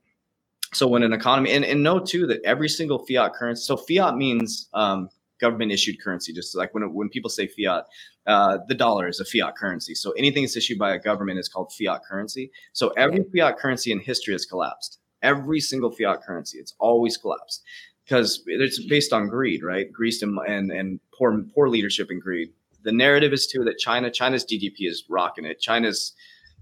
So when an economy and, and know too that every single fiat currency, so fiat means um, government issued currency. Just like when when people say fiat, uh, the dollar is a fiat currency. So anything that's issued by a government is called fiat currency. So every fiat currency in history has collapsed. Every single fiat currency, it's always collapsed because it's based on greed, right? Greed and, and and poor poor leadership and greed. The narrative is too that China China's GDP is rocking it. China's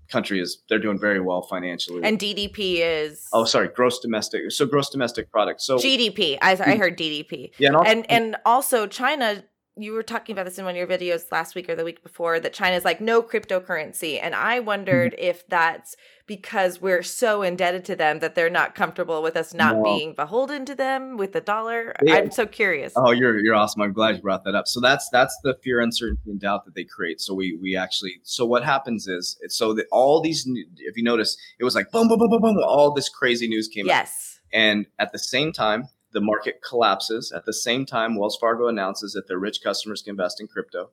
country is they're doing very well financially. And DDP is oh sorry, gross domestic. So gross domestic product. So GDP. I, I mm. heard DDP. Yeah, and also, and, and also China you were talking about this in one of your videos last week or the week before that China's like no cryptocurrency. And I wondered mm-hmm. if that's because we're so indebted to them that they're not comfortable with us not no. being beholden to them with the dollar. Yeah. I'm so curious. Oh, you're you're awesome. I'm glad you brought that up. So that's that's the fear, uncertainty, and doubt that they create. So we we actually so what happens is so that all these if you notice, it was like boom, boom, boom, boom, boom, all this crazy news came yes. Out. And at the same time, the market collapses. At the same time, Wells Fargo announces that their rich customers can invest in crypto.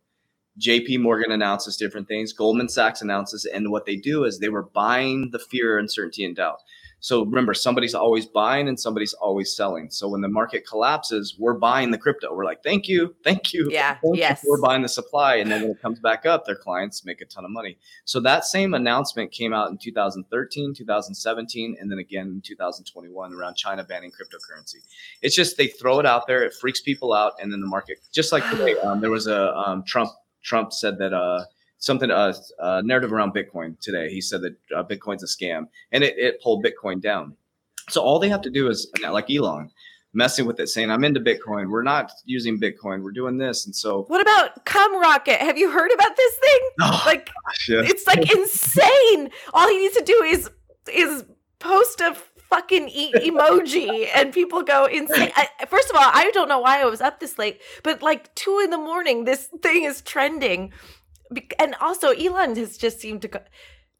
JP Morgan announces different things. Goldman Sachs announces, and what they do is they were buying the fear, uncertainty, and doubt. So remember, somebody's always buying and somebody's always selling. So when the market collapses, we're buying the crypto. We're like, thank you, thank you. Yeah. Thank yes. You. We're buying the supply. And then when it comes back up, their clients make a ton of money. So that same announcement came out in 2013, 2017, and then again in 2021 around China banning cryptocurrency. It's just they throw it out there, it freaks people out, and then the market, just like today, um, there was a um, Trump. Trump said that uh, something uh, uh, narrative around Bitcoin today. He said that uh, Bitcoin's a scam, and it, it pulled Bitcoin down. So all they have to do is like Elon messing with it, saying, "I'm into Bitcoin. We're not using Bitcoin. We're doing this." And so, what about CumRocket? Have you heard about this thing? Oh, like, gosh, yeah. it's like insane. All he needs to do is is post a fucking e- emoji and people go insane. I, first of all, I don't know why I was up this late, but like two in the morning, this thing is trending and also Elon has just seemed to go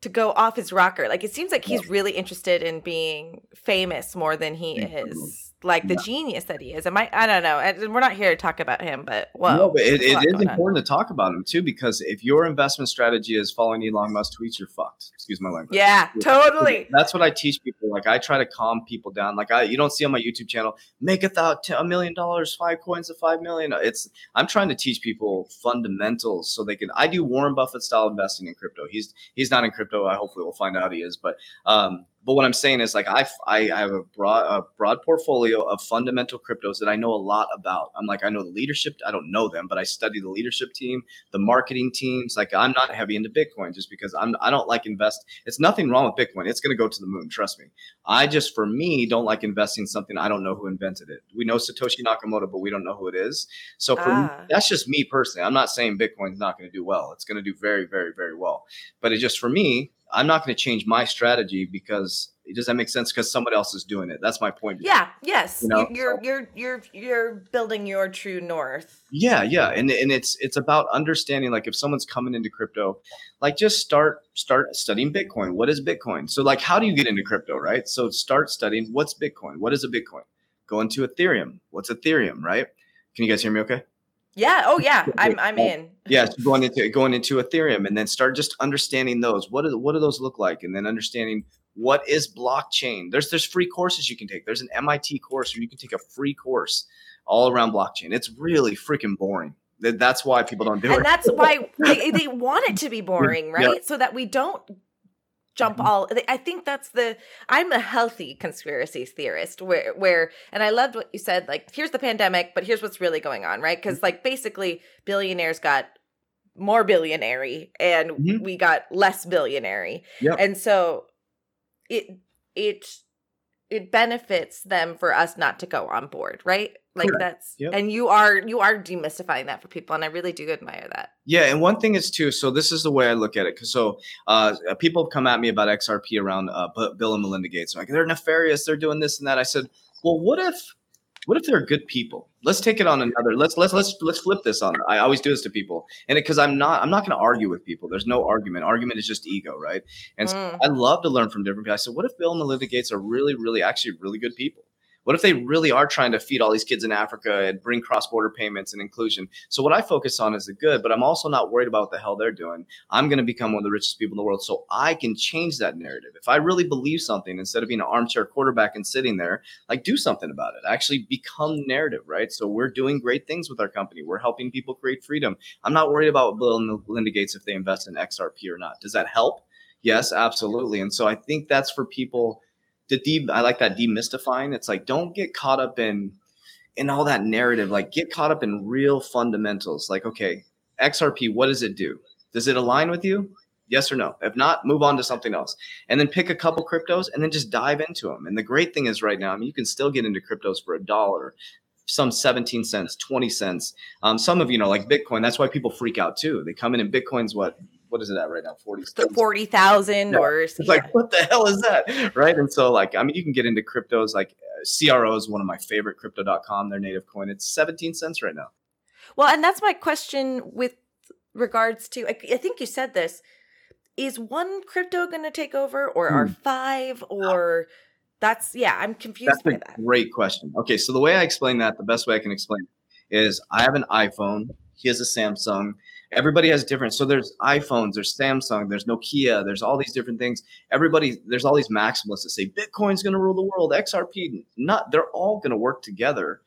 to go off his rocker. Like it seems like he's really interested in being famous more than he is like the genius that he is. Am I? I don't know. And we're not here to talk about him, but well, no, but it, it is important on. to talk about him too because if your investment strategy is following Elon Musk tweets, you're fucked. Excuse my language. Yeah, totally. That's what I teach people. Like I try to calm people down. Like I, you don't see on my YouTube channel, make a thought a million dollars, five coins of five million. It's I'm trying to teach people fundamentals so they can. I do Warren Buffett style investing in crypto. He's he's not in crypto. I hopefully will find out he is, but um, but what I'm saying is like I, I have a broad a broad portfolio of fundamental cryptos that I know a lot about. I'm like I know the leadership. I don't know them, but I study the leadership team, the marketing teams. Like I'm not heavy into Bitcoin just because I'm I don't like invest. It's nothing wrong with Bitcoin. It's going to go to the moon. Trust me. I just for me don't like investing in something I don't know who invented it. We know Satoshi Nakamoto, but we don't know who it is. So for ah. me, that's just me personally. I'm not saying Bitcoin's not going to do well. It's going to do very very very well. But it just for me, I'm not going to change my strategy because does that make sense? Because somebody else is doing it. That's my point. Yeah. Yes. You know, you're you're you're you're building your true north. Yeah, yeah, and and it's it's about understanding like if someone's coming into crypto, like just start start studying Bitcoin. What is Bitcoin? So like how do you get into crypto, right? So start studying what's Bitcoin. What is a Bitcoin? Go into Ethereum. What's Ethereum, right? Can you guys hear me? Okay. Yeah. Oh yeah. I'm I'm oh, in. yeah, so going into going into Ethereum and then start just understanding those. What do what do those look like? And then understanding what is blockchain. There's there's free courses you can take. There's an MIT course where you can take a free course all around blockchain. It's really freaking boring. That's why people don't do and it. And that's why they, they want it to be boring, right? Yeah. So that we don't jump all i think that's the i'm a healthy conspiracy theorist where where and i loved what you said like here's the pandemic but here's what's really going on right because mm-hmm. like basically billionaires got more billionary and mm-hmm. we got less billionary yep. and so it it it benefits them for us not to go on board, right? Like Correct. that's yep. and you are you are demystifying that for people, and I really do admire that. Yeah, and one thing is too. So this is the way I look at it. Cause so uh, people have come at me about XRP around uh, Bill and Melinda Gates. Like they're nefarious. They're doing this and that. I said, well, what if what if they're good people let's take it on another let's let's let's let's flip this on i always do this to people and because i'm not i'm not going to argue with people there's no argument argument is just ego right and mm. so i love to learn from different people i said what if bill and melinda gates are really really actually really good people what if they really are trying to feed all these kids in Africa and bring cross border payments and inclusion? So, what I focus on is the good, but I'm also not worried about what the hell they're doing. I'm going to become one of the richest people in the world so I can change that narrative. If I really believe something, instead of being an armchair quarterback and sitting there, like do something about it. Actually become narrative, right? So, we're doing great things with our company. We're helping people create freedom. I'm not worried about Bill and Melinda Gates if they invest in XRP or not. Does that help? Yes, absolutely. And so I think that's for people the de- I like that demystifying. It's like don't get caught up in in all that narrative. Like get caught up in real fundamentals. Like okay, XRP, what does it do? Does it align with you? Yes or no? If not, move on to something else. And then pick a couple cryptos and then just dive into them. And the great thing is right now, I mean, you can still get into cryptos for a dollar, some 17 cents, 20 cents. Um, some of you know, like Bitcoin, that's why people freak out too. They come in and Bitcoin's what what is it at right now? 40 40,000 or it's yeah. like what the hell is that? Right? And so like I mean you can get into cryptos like uh, CRO is one of my favorite crypto.com their native coin. It's 17 cents right now. Well, and that's my question with regards to I, I think you said this is one crypto going to take over or hmm. are five or that's yeah, I'm confused that's by that. Great question. Okay, so the way I explain that, the best way I can explain it is I have an iPhone, he has a Samsung everybody has different so there's iphones there's samsung there's nokia there's all these different things. Everybody there's all these maximalists that say bitcoin's going to rule the world xrp not they're all going to work together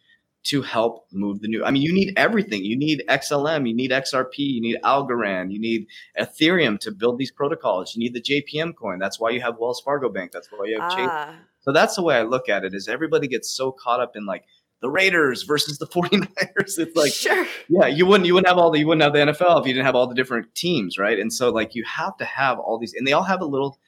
to help move the new i mean you need everything. You need xlm you need xrp you need algorand you need ethereum to build these protocols you need the jpm coin that's why you have wells fargo bank that's why you have ah. chase so that's the way i look at it is everybody gets so caught up in like the Raiders versus the 49ers. It's like sure. Yeah, you wouldn't you wouldn't have all the you wouldn't have the NFL if you didn't have all the different teams, right? And so like you have to have all these and they all have a little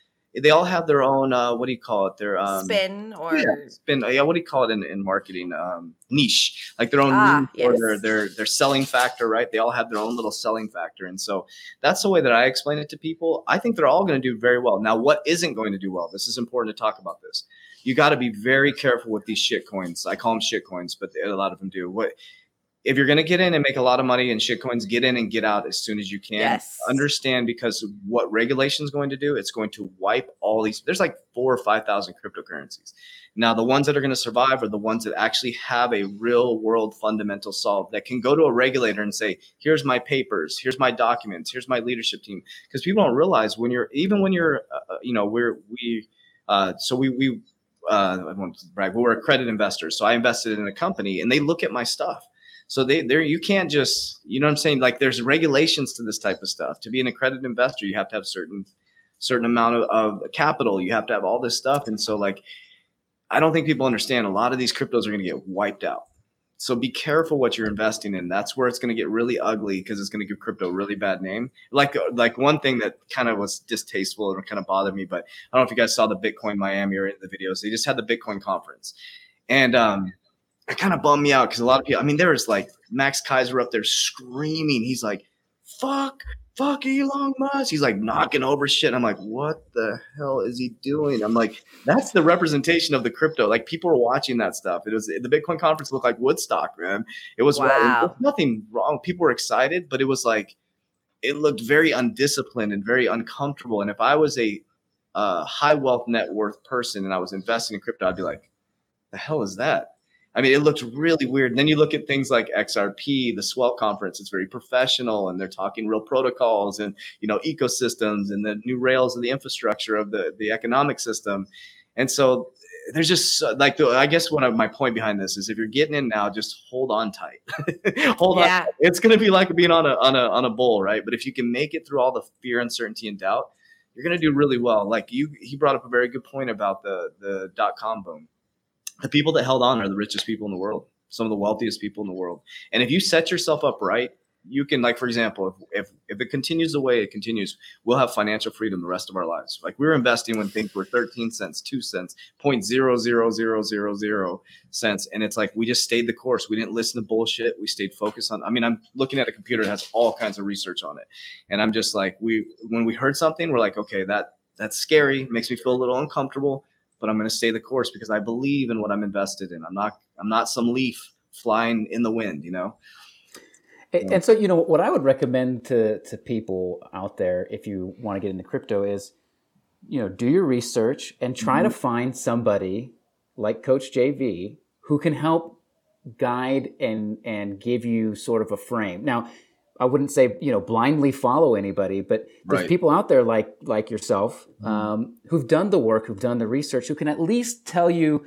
they all have their own uh, what do you call it? Their um, spin or yeah, spin. Yeah, what do you call it in, in marketing? Um, niche, like their own ah, yes. or their their their selling factor, right? They all have their own little selling factor, and so that's the way that I explain it to people. I think they're all going to do very well. Now, what isn't going to do well? This is important to talk about this you got to be very careful with these shit coins. I call them shit coins, but a lot of them do. What if you're going to get in and make a lot of money in shit coins, get in and get out as soon as you can. Yes. Understand because what regulation is going to do, it's going to wipe all these. There's like four or 5,000 cryptocurrencies. Now, the ones that are going to survive are the ones that actually have a real world fundamental solve that can go to a regulator and say, here's my papers, here's my documents, here's my leadership team. Because people don't realize when you're, even when you're, uh, uh you know, we're, we, uh, so we, we, uh, I won't brag, but we're accredited investors. So I invested in a company and they look at my stuff. So they there you can't just, you know what I'm saying? Like there's regulations to this type of stuff. To be an accredited investor, you have to have certain certain amount of, of capital. You have to have all this stuff. And so like I don't think people understand a lot of these cryptos are going to get wiped out. So be careful what you're investing in. That's where it's going to get really ugly because it's going to give crypto a really bad name. Like like one thing that kind of was distasteful and kind of bothered me, but I don't know if you guys saw the Bitcoin Miami or in the videos. They just had the Bitcoin conference, and um, it kind of bummed me out because a lot of people. I mean, there was like Max Keiser up there screaming. He's like, "Fuck fuck Elon Musk. He's like knocking over shit. And I'm like, what the hell is he doing? I'm like, that's the representation of the crypto. Like people are watching that stuff. It was the Bitcoin conference looked like Woodstock, man. It was wow. nothing wrong. People were excited, but it was like it looked very undisciplined and very uncomfortable. And if I was a uh, high wealth net worth person and I was investing in crypto, I'd be like, the hell is that? I mean, it looked really weird. And then you look at things like XRP, the Swell conference, it's very professional and they're talking real protocols and, you know, ecosystems and the new rails and the infrastructure of the, the economic system. And so there's just like the, I guess one of my point behind this is if you're getting in now, just hold on tight. hold yeah. on. It's going to be like being on a, on a, on a bull, right? But if you can make it through all the fear, uncertainty, and doubt, you're going to do really well. Like you, he brought up a very good point about the, the dot com boom the people that held on are the richest people in the world, some of the wealthiest people in the world. And if you set yourself up right, you can like for example if, if if it continues the way it continues we'll have financial freedom the rest of our lives. Like we were investing when things were 13 cents 2 cents 0.00000 cents. And it's like we just stayed the course. We didn't listen to bullshit. We stayed focused on i mean i'm looking at a computer that has all kinds of research on it. And i'm just like we when we heard something we're like okay that that's scary. Makes me feel a little uncomfortable but I'm going to stay the course because I believe in what I'm invested in. I'm not I'm not some leaf flying in the wind, you know. And, and so, you know, what I would recommend to to people out there if you want to get into crypto is, you know, do your research and try mm-hmm. to find somebody like Coach JV who can help guide and and give you sort of a frame. Now, I wouldn't say you know blindly follow anybody, but there's right. people out there like like yourself mm-hmm. um, who've done the work, who've done the research, who can at least tell you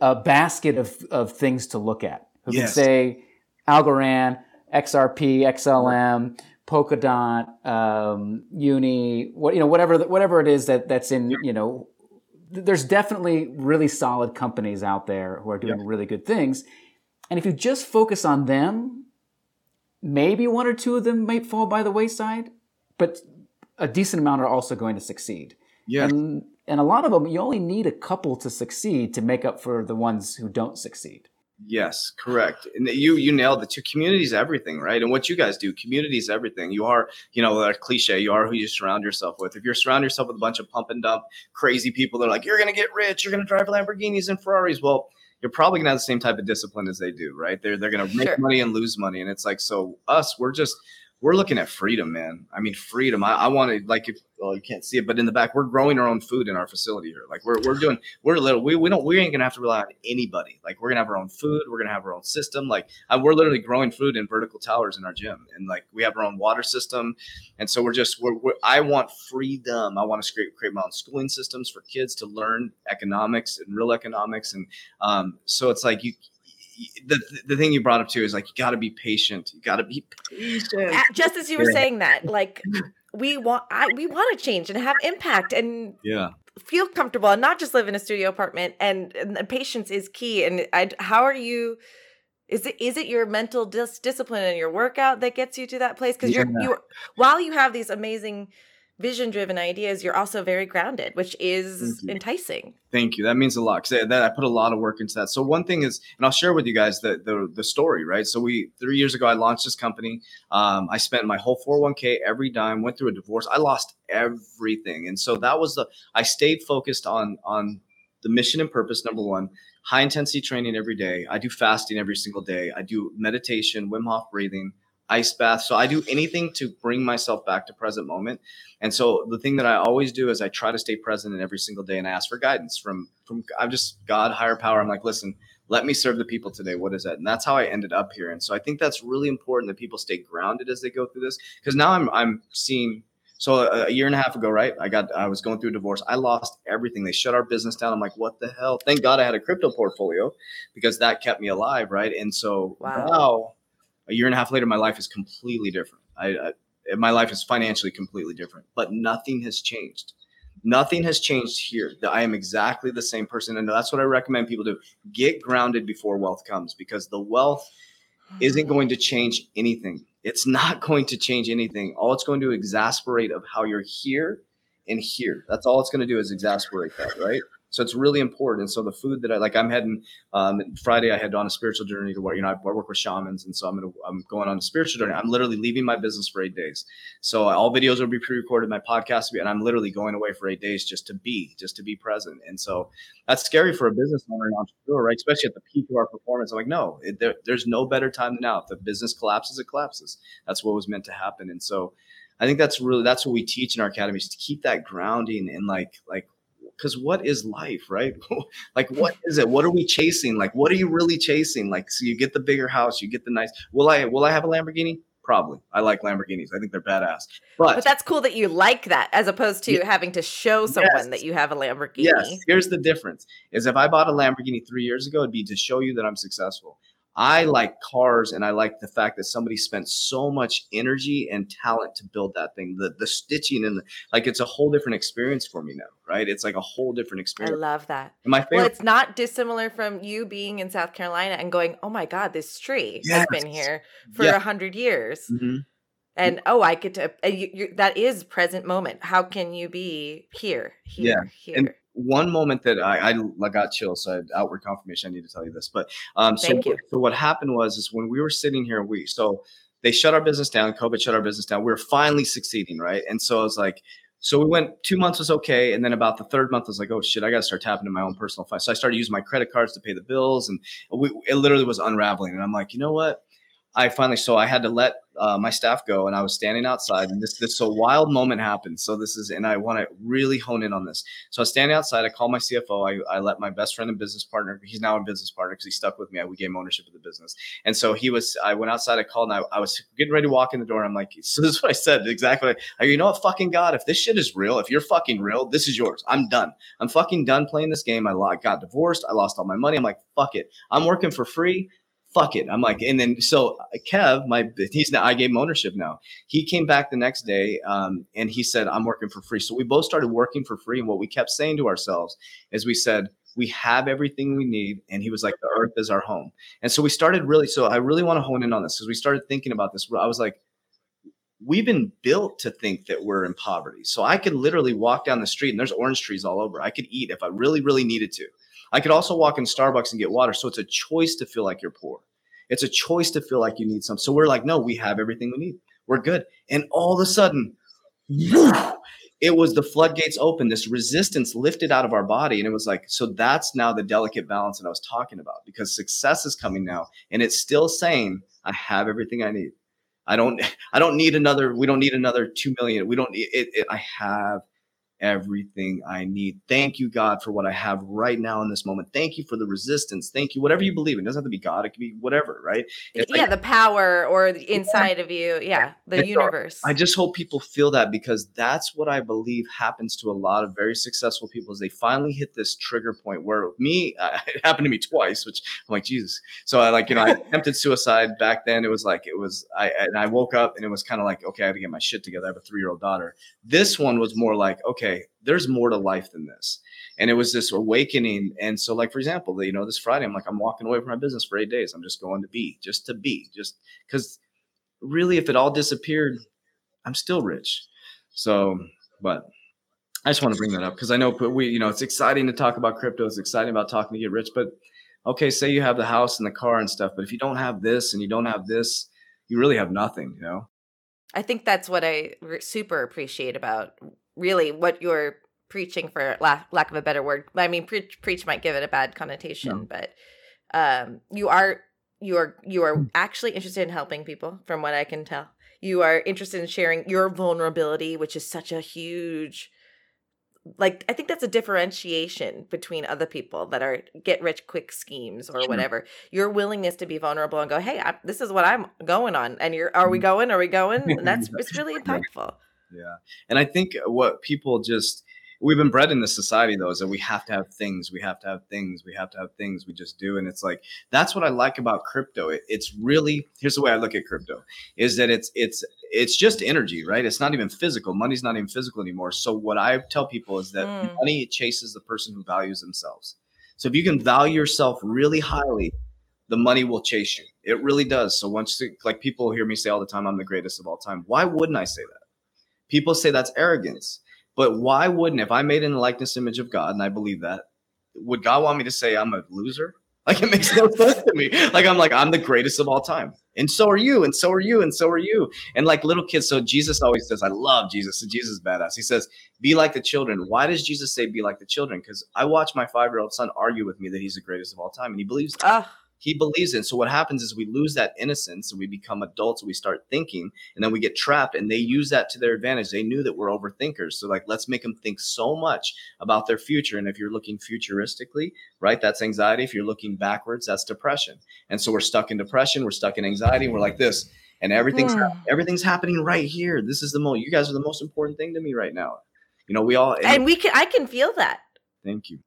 a basket of of things to look at. Who yes. can say Algorand, XRP, XLM, Polkadot, um, Uni, what you know, whatever whatever it is that that's in you know. There's definitely really solid companies out there who are doing really good things, and if you just focus on them maybe one or two of them might fall by the wayside, but a decent amount are also going to succeed. Yeah. And, and a lot of them, you only need a couple to succeed to make up for the ones who don't succeed. Yes, correct. And you you nailed it. Two community is everything, right? And what you guys do, community is everything. You are, you know, a cliche. You are who you surround yourself with. If you're surround yourself with a bunch of pump and dump crazy people, they're like, you're gonna get rich, you're gonna drive Lamborghinis and Ferraris. Well, you're probably gonna have the same type of discipline as they do, right? They're they're gonna make sure. money and lose money, and it's like so us, we're just we're looking at freedom, man. I mean, freedom. I, I want to like if well, you can't see it, but in the back, we're growing our own food in our facility here. Like we're, we're doing, we're little, we, we don't, we ain't gonna have to rely on anybody. Like we're gonna have our own food. We're gonna have our own system. Like I, we're literally growing food in vertical towers in our gym, and like we have our own water system. And so we're just, we're, we're I want freedom. I want to create create my own schooling systems for kids to learn economics and real economics. And um, so it's like you the the thing you brought up too is like you got to be patient. You got to be patient. Just as you were saying that, like we want, I we want to change and have impact and yeah, feel comfortable and not just live in a studio apartment. And, and patience is key. And I, how are you? Is it is it your mental dis- discipline and your workout that gets you to that place? Because yeah. you're you while you have these amazing vision driven ideas, you're also very grounded, which is Thank enticing. Thank you. That means a lot because that I put a lot of work into that. So one thing is, and I'll share with you guys the the, the story, right? So we three years ago I launched this company. Um, I spent my whole 401k every dime, went through a divorce. I lost everything, and so that was the I stayed focused on on the mission and purpose. Number one, high intensity training every day. I do fasting every single day. I do meditation, Wim Hof breathing ice bath. So I do anything to bring myself back to present moment. And so the thing that I always do is I try to stay present in every single day and I ask for guidance from from I'm just God higher power. I'm like, listen, let me serve the people today. What is that? And that's how I ended up here. And so I think that's really important that people stay grounded as they go through this because now I'm I'm seeing so a, year and a half ago, right? I got I was going through a divorce. I lost everything. They shut our business down. I'm like, what the hell? Thank God I had a crypto portfolio because that kept me alive, right? And so wow. now a year and a half later, my life is completely different. I, I my life is financially completely different, but nothing has changed. Nothing has changed here. That I am exactly the same person. And that's what I recommend people do. Get grounded before wealth comes because the wealth isn't going to change anything. It's not going to change anything. All it's going to exasperate of how you're here and here. That's all it's going to do is exasperate that, right? So it's really important. And so the food that I like, I'm heading um, Friday. I head on a spiritual journey to where you know I, work with shamans, and so I'm gonna I'm going on a spiritual journey. I'm literally leaving my business for eight days. So all videos will be pre-recorded, my podcast will be, and I'm literally going away for eight days just to be, just to be present. And so that's scary for a business owner and entrepreneur, right? Especially at the peak of our performance. I'm like, no, it, there, there's no better time than now. If the business collapses, it collapses. That's what was meant to happen. And so I think that's really that's what we teach in our academies to keep that grounding and like like because what is life, right? like, what is it? What are we chasing? Like, what are you really chasing? Like, so you get the bigger house, you get the nice. Will I? Will I have a Lamborghini? Probably. I like Lamborghinis. I think they're badass. But, but that's cool that you like that, as opposed to yeah, having to show someone yes, that you have a Lamborghini. Yes. Here's the difference: is if I bought a Lamborghini three years ago, it'd be to show you that I'm successful. I like cars and I like the fact that somebody spent so much energy and talent to build that thing. The the stitching and the, like it's a whole different experience for me now, right? It's like a whole different experience. I love that. And my favorite Well, it's not dissimilar from you being in South Carolina and going, "Oh my god, this tree yes. has been here for a hundred years." Mm-hmm. And oh, I get to. You, you, that is present moment. How can you be here, here, yeah. here? And one moment that I, I got chills, so I had outward confirmation. I need to tell you this, but um, so, so what happened was is when we were sitting here, we so they shut our business down. COVID shut our business down. We were finally succeeding, right? And so I was like, so we went two months was okay, and then about the third month I was like, oh shit, I got to start tapping in my own personal finance. So I started using my credit cards to pay the bills, and we, it literally was unraveling. And I'm like, you know what? I finally so I had to let uh, my staff go, and I was standing outside, and this this so wild moment happened. So this is, and I want to really hone in on this. So I was standing outside. I called my CFO. I, I let my best friend and business partner. He's now a business partner because he stuck with me. I, we gave him ownership of the business, and so he was. I went outside. I called, and I, I was getting ready to walk in the door. I'm like, so this is what I said exactly. I you know what, fucking God, if this shit is real, if you're fucking real, this is yours. I'm done. I'm fucking done playing this game. I got divorced. I lost all my money. I'm like, fuck it. I'm working for free fuck it. I'm like, and then so Kev, my he's now I gave him ownership now. He came back the next day um, and he said, I'm working for free. So we both started working for free. And what we kept saying to ourselves is we said, we have everything we need. And he was like, the earth is our home. And so we started really, so I really want to hone in on this because we started thinking about this. I was like, we've been built to think that we're in poverty. So I could literally walk down the street and there's orange trees all over. I could eat if I really, really needed to. I could also walk in Starbucks and get water. So it's a choice to feel like you're poor. It's a choice to feel like you need something. So we're like, no, we have everything we need. We're good. And all of a sudden, it was the floodgates open, this resistance lifted out of our body. And it was like, so that's now the delicate balance that I was talking about because success is coming now. And it's still saying, I have everything I need. I don't, I don't need another, we don't need another 2 million. We don't need it, it I have everything I need. Thank you, God, for what I have right now in this moment. Thank you for the resistance. Thank you, whatever you believe in. It doesn't have to be God, it could be whatever, right? It's yeah, like, the power or inside yeah. of you. Yeah, the and universe. So I just hope people feel that because that's what I believe happens to a lot of very successful people is they finally hit this trigger point where me, uh, it happened to me twice, which I'm like, Jesus. So I like, you know, I attempted suicide back then. It was like, it was, I, and I woke up and it was kind of like, okay, I had to get my shit together. I have a three year old daughter. This one was more like, okay, okay, there's more to life than this. And it was this awakening. And so, like, for example, you know, this Friday, I'm like, I'm walking away from my business for eight days. I'm just going to be, just to be, just because really, if it all disappeared, I'm still rich. So, but I just want to bring that up because I know we, you know, it's exciting to talk about crypto. It's exciting about talking to get rich. But okay, say you have the house and the car and stuff, but if you don't have this and you don't have this, you really have nothing, you know? I think that's what I super appreciate about really what you're preaching for lack, lack of a better word i mean preach, preach might give it a bad connotation no. but um you are you are you are actually interested in helping people from what i can tell. You are interested in sharing your vulnerability which is such a huge like i think that's a differentiation between other people that are get rich quick schemes or sure. whatever. Your willingness to be vulnerable and go hey I, this is what i'm going on and you're are we mm. going? Are we going? And that's it's really impactful yeah. And I think what people just we've been bred in this society though is that we have to have things we have to have things we have to have things we just do. And it's like that's what i like about crypto. It, it's really here's the way i look at crypto is that it's it's it's just energy right? It's not even physical. Money's not even physical anymore. So what i tell people is that mm. money chases the person who values themselves. So if you can value yourself really highly the money will chase you. It really does. So once like people hear me say all the time i'm the greatest of all time why wouldn't i say that People say that's arrogance. But why wouldn't, if I made in the likeness image of God, and I believe that, would God want me to say I'm a loser? Like it makes no sense to me. Like I'm like I'm the greatest of all time, and so are you, and so are you, and so are you. And like little kids, so Jesus always says, "I love Jesus." So Jesus is badass. He says, "Be like the children." Why does Jesus say, "Be like the children"? Because I watch my five year old son argue with me that he's the greatest of all time, and he believes. That. Oh, he believes in. So what happens is we lose that innocence and we become adults and we start thinking and then we get trapped and they use that to their advantage. They knew that we're overthinkers. So like let's make them think so much about their future. And if you're looking futuristically, right, that's anxiety. If you're looking backwards, that's depression. And so we're stuck in depression, we're stuck in anxiety, and we're like this. And everything's Hmm. everything's happening right here. This is the most you guys are the most important thing to me right now. You know, we all and we can I can feel that. thank you.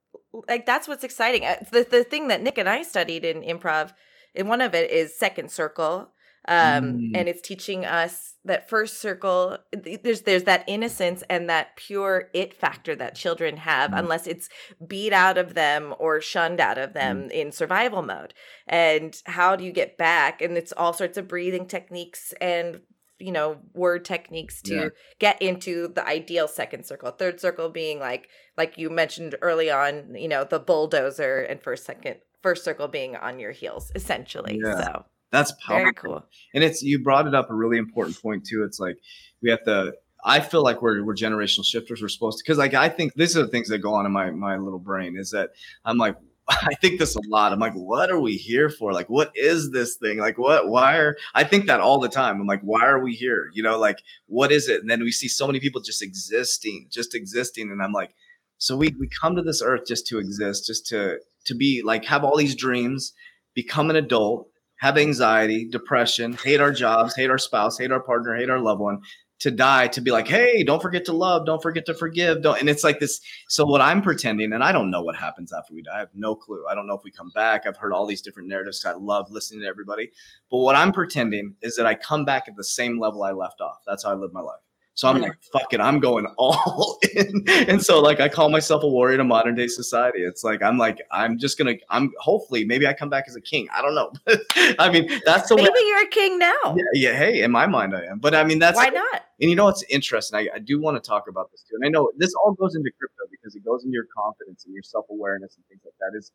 Like that's what's exciting. Uh, The the thing that Nick and I studied in improv, and one of it is second circle, um, Mm. and it's teaching us that first circle. There's there's that innocence and that pure it factor that children have, Mm. unless it's beat out of them or shunned out of them in survival mode. And how do you get back? And it's all sorts of breathing techniques and you know word techniques to Yeah. get into the ideal second circle third circle being like like you mentioned early on you know the bulldozer and first second first circle being on your heels essentially Yeah. so That's powerful. very cool And it's you brought it up a really important point too. It's like we have to. I feel like we're we're generational shifters. We're supposed to because like I think these are the things that go on in my my little brain is that I'm like I think this a lot. I'm like, what are we here for? Like, what is this thing? Like, what? Why are? I think that all the time. I'm like, why are we here? You know, like, what is it? And then we see so many people just existing, just existing, and I'm like, so we we come to this earth just to exist, just to to be like have all these dreams, become an adult, have anxiety, depression, hate our jobs, hate our spouse, hate our partner, hate our loved one, to die, to be like, hey, don't forget to love, don't forget to forgive. Don't and it's like this. So what I'm pretending, and I don't know what happens after we die. I have no clue. I don't know if we come back. I've heard all these different narratives. I love listening to everybody. But what I'm pretending is that I come back at the same level I left off. That's how I live my life. So I'm like, fuck it, I'm going all in. And so like I call myself a warrior in a modern day society. It's like I'm like, I'm just gonna I'm hopefully maybe I come back as a king. I don't know. I mean, that's the way maybe you're a king now yeah, yeah, hey, in my mind I am. But I mean that's why not and you know what's interesting? I, I do want to talk about this too. And I know this all goes into crypto because it goes into your confidence and your self awareness and things like that. Is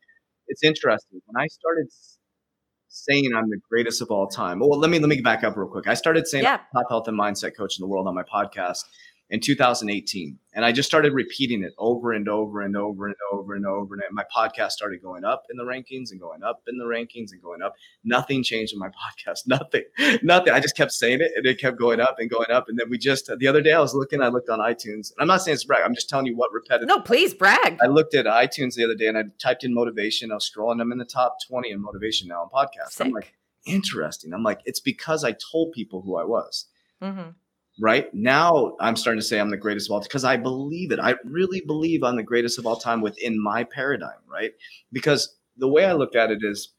it's interesting. When I started saying I'm the greatest of all time. Well, let me let me back up real quick. I started saying Yeah. Top health and mindset coach in the world on my podcast in 2018. And I just started repeating it over and over and over and over and over. And my podcast started going up in the rankings and going up in the rankings and going up. Nothing changed in my podcast. Nothing. Nothing. I just kept saying it and it kept going up and going up. And then we just, the other day I was looking, I looked on iTunes. And I'm not saying it's brag. I'm just telling you what repetitive. no please brag I looked at iTunes the other day and I typed in motivation. I was scrolling. I'm in the top 20 in motivation now on podcasts. I'm like, interesting. I'm like, it's because I told people who I was hmm right? Now i'm starting to say i'm the greatest of all because i believe it. I really believe i'm the greatest of all time within my paradigm right? Because the way i looked at it is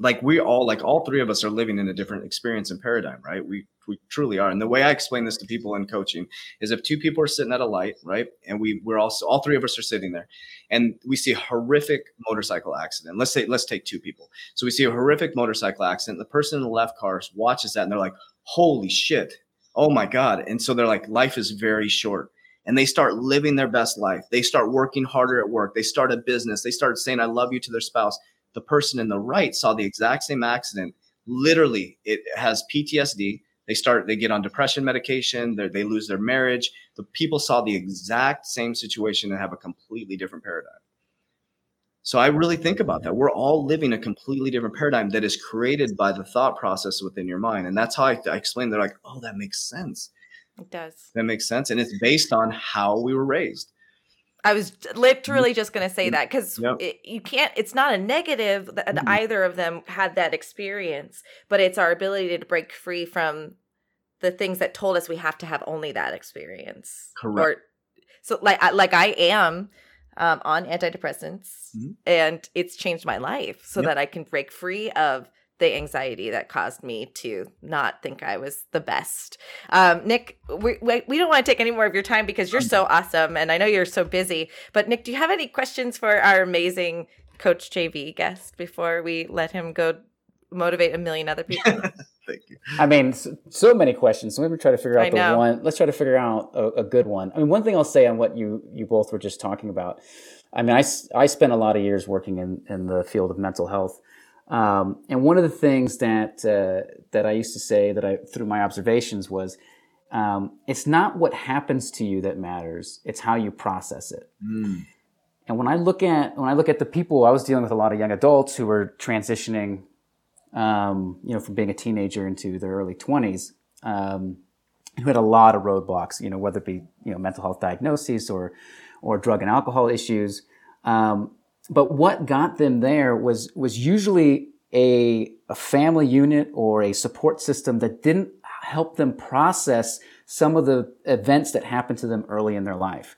like we all like all three of us are living in a different experience and paradigm right? We we truly are. And the way i explain this to people in coaching is if two people are sitting at a light right? And we we're also all three of us are sitting there and we see a horrific motorcycle accident. Let's say let's take two people. So we see a horrific motorcycle accident. The person in the left car watches that and they're like holy shit oh my god. And so they're like life is very short. And they start living their best life. They start working harder at work. They start a business. They start saying i love you to their spouse. The person in the right saw the exact same accident. Literally it has ptsd they start they get on depression medication. They lose their marriage. The people saw the exact same situation and have a completely different paradigm so I really think about that. We're all living a completely different paradigm that is created by the thought process within your mind. And that's how I, I explain. They're like, oh, that makes sense. it does That makes sense. And it's based on how we were raised. I was literally just going to say that because Yep. you can't, it's not a negative that Mhm. either of them had that experience, but it's our ability to break free from the things that told us we have to have only that experience. Correct. Or, so, like, I, like I am um, on antidepressants Mhm. and it's changed my life so Yep. that I can break free of the anxiety that caused me to not think I was the best. Um, Nick, we, we, we don't want to take any more of your time because you're so awesome and I know you're so busy. But Nick, do you have any questions for our amazing Coach JV guest before we let him go motivate a million other people? Thank you. I mean, so, so many questions. So maybe try to figure I out the know. one. Let's try to figure out a, a good one. I mean, one thing I'll say on what you you both were just talking about. I mean, I, I spent a lot of years working in, in the field of mental health. Um, and one of the things that, uh, that I used to say that I, through my observations was, um, it's not what happens to you that matters. It's how you process it. Mm. And when I look at, when I look at the people, I was dealing with a lot of young adults who were transitioning, um, you know, from being a teenager into their early twenties, um, who had a lot of roadblocks, you know, whether it be, you know, mental health diagnoses or, or drug and alcohol issues. Um, but what got them there was was usually a, a family unit or a support system that didn't help them process some of the events that happened to them early in their life.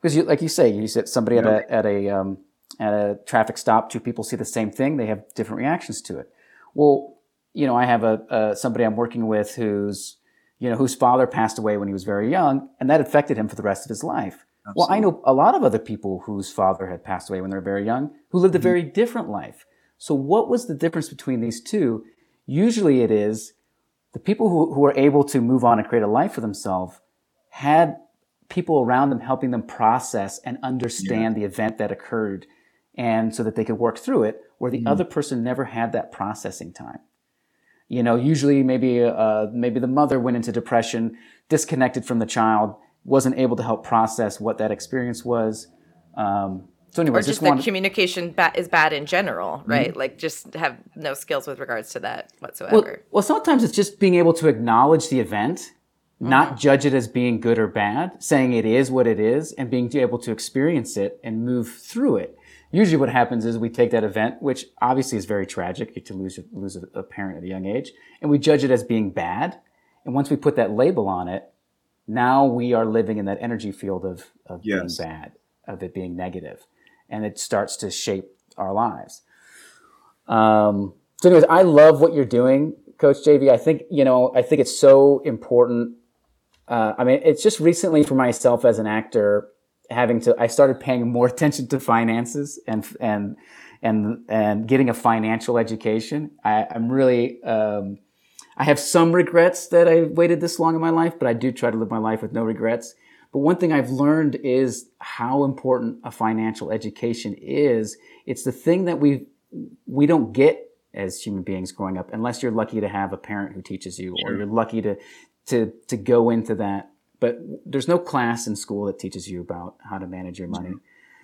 Because, you, like you say, you said somebody at a at a um, at a traffic stop, two people see the same thing, they have different reactions to it. Well, you know, I have a, a somebody I'm working with who's you know whose father passed away when he was very young, and that affected him for the rest of his life. Absolutely. Well, I know a lot of other people whose father had passed away when they were very young who lived a mm-hmm. very different life. So, what was the difference between these two? Usually, it is the people who, who are able to move on and create a life for themselves had people around them helping them process and understand yeah. the event that occurred and so that they could work through it, where the mm-hmm. other person never had that processing time. You know, usually maybe uh, maybe the mother went into depression, disconnected from the child, wasn't able to help process what that experience was. Um, so, anyways, or just, just that wanted... communication ba- is bad in general, mm-hmm. right? Mm-hmm. Like, just have no skills with regards to that whatsoever. Well, well sometimes it's just being able to acknowledge the event, mm-hmm. not judge it as being good or bad, saying it is what it is, and being able to experience it and move through it. Usually, what happens is we take that event, which obviously is very tragic, to lose lose a parent at a young age, and we judge it as being bad. And once we put that label on it, now we are living in that energy field of, of yes. being bad, of it being negative, and it starts to shape our lives. Um, so, anyways, I love what you're doing, Coach JV. I think you know, I think it's so important. Uh, I mean, it's just recently for myself as an actor, having to, I started paying more attention to finances and and and and getting a financial education. I, am really um, I have some regrets that I waited this long in my life, but I do try to live my life with no regrets. But one thing I've learned is how important a financial education is. It's the thing that we we don't get as human beings growing up unless you're lucky to have a parent who teaches you sure. or you're lucky to to to go into that. But there's no class in school that teaches you about how to manage your money.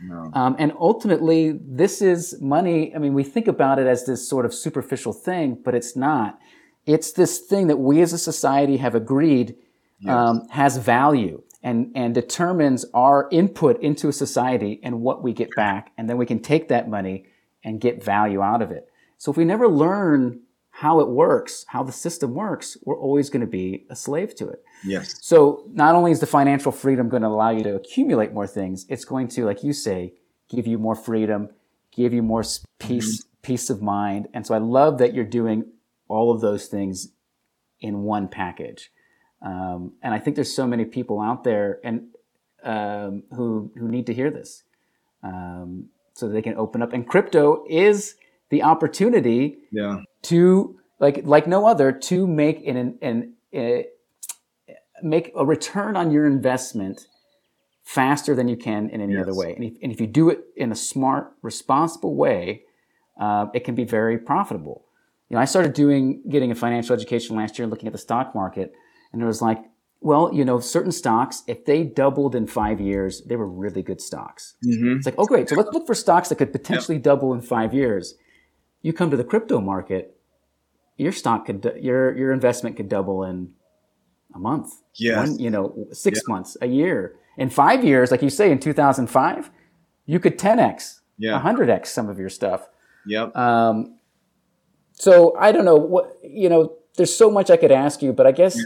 No. Um, and ultimately, this is money. I mean, we think about it as this sort of superficial thing, but it's not. It's this thing that we as a society have agreed yes. um, has value and, and determines our input into a society and what we get back. And then we can take that money and get value out of it. So if we never learn how it works, how the system works, we're always going to be a slave to it. Yes. So not only is the financial freedom going to allow you to accumulate more things, it's going to, like you say, give you more freedom, give you more peace, mm-hmm. peace of mind. And so I love that you're doing all of those things in one package. Um, and I think there's so many people out there and um, who who need to hear this, um, so they can open up. And crypto is the opportunity yeah. to like like no other to make an an, an make a return on your investment faster than you can in any yes. other way. And if, and if, you do it in a smart, responsible way, uh, it can be very profitable you know, I started doing getting a financial education last year, looking at the stock market, and it was like, well, you know, certain stocks, if they doubled in five years, they were really good stocks. Mm-hmm. It's like, oh, great. So let's look for stocks that could potentially yep. double in five years. You come to the crypto market, your stock could, your your investment could double in a month. Yes. One, you know, six yep. months, a year. In five years, like you say, in 2005, you could 10x, yeah. 100x some of your stuff. Yep. Um, so I don't know what you know. There's so much I could ask you, but I guess yeah.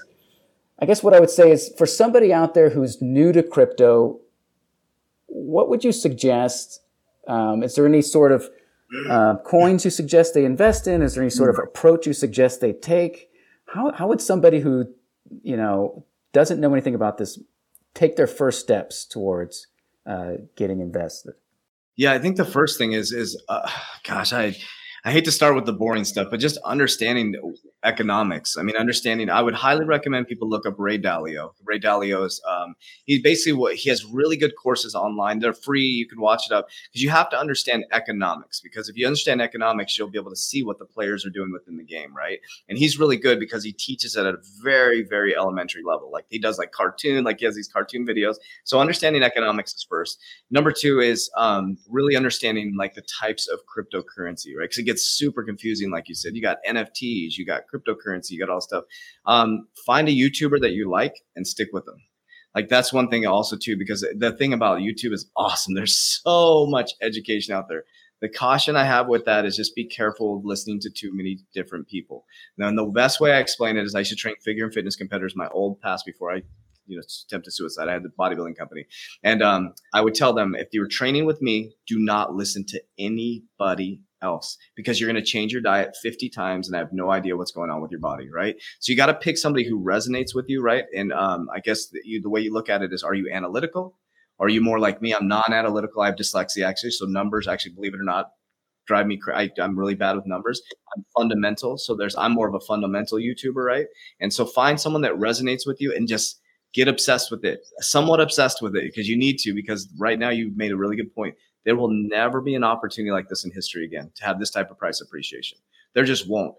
I guess what I would say is for somebody out there who's new to crypto, what would you suggest? Um, is there any sort of uh, coins you suggest they invest in? Is there any sort of approach you suggest they take? How how would somebody who you know doesn't know anything about this take their first steps towards uh, getting invested? Yeah, I think the first thing is is uh, gosh, I I hate to start with the boring stuff, but just understanding economics. I mean, understanding. I would highly recommend people look up Ray Dalio. Ray Dalio is um, he's basically what he has really good courses online. They're free. You can watch it up because you have to understand economics. Because if you understand economics, you'll be able to see what the players are doing within the game, right? And he's really good because he teaches at a very, very elementary level. Like he does like cartoon, like he has these cartoon videos. So understanding economics is first. Number two is um, really understanding like the types of cryptocurrency, right? Because it gets super confusing. Like you said, you got NFTs, you got cryptocurrency, you got all stuff. Um, find a YouTuber that you like and stick with them. Like that's one thing also too, because the thing about YouTube is awesome. There's so much education out there. The caution I have with that is just be careful listening to too many different people. Now, and the best way I explain it is I should train figure and fitness competitors my old past before I you know attempted suicide. I had the bodybuilding company, and um, I would tell them if you were training with me, do not listen to anybody else because you're going to change your diet 50 times and I have no idea what's going on with your body, right? So you got to pick somebody who resonates with you, right? And um, I guess the, you, the way you look at it is are you analytical? Are you more like me? I'm non analytical. I have dyslexia actually. So numbers, actually, believe it or not, drive me crazy. I'm really bad with numbers. I'm fundamental. So there's, I'm more of a fundamental YouTuber, right? And so find someone that resonates with you and just get obsessed with it, somewhat obsessed with it because you need to, because right now you've made a really good point there will never be an opportunity like this in history again to have this type of price appreciation. There just won't.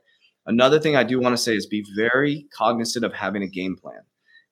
Another thing I do want to say is be very cognizant of having a game plan.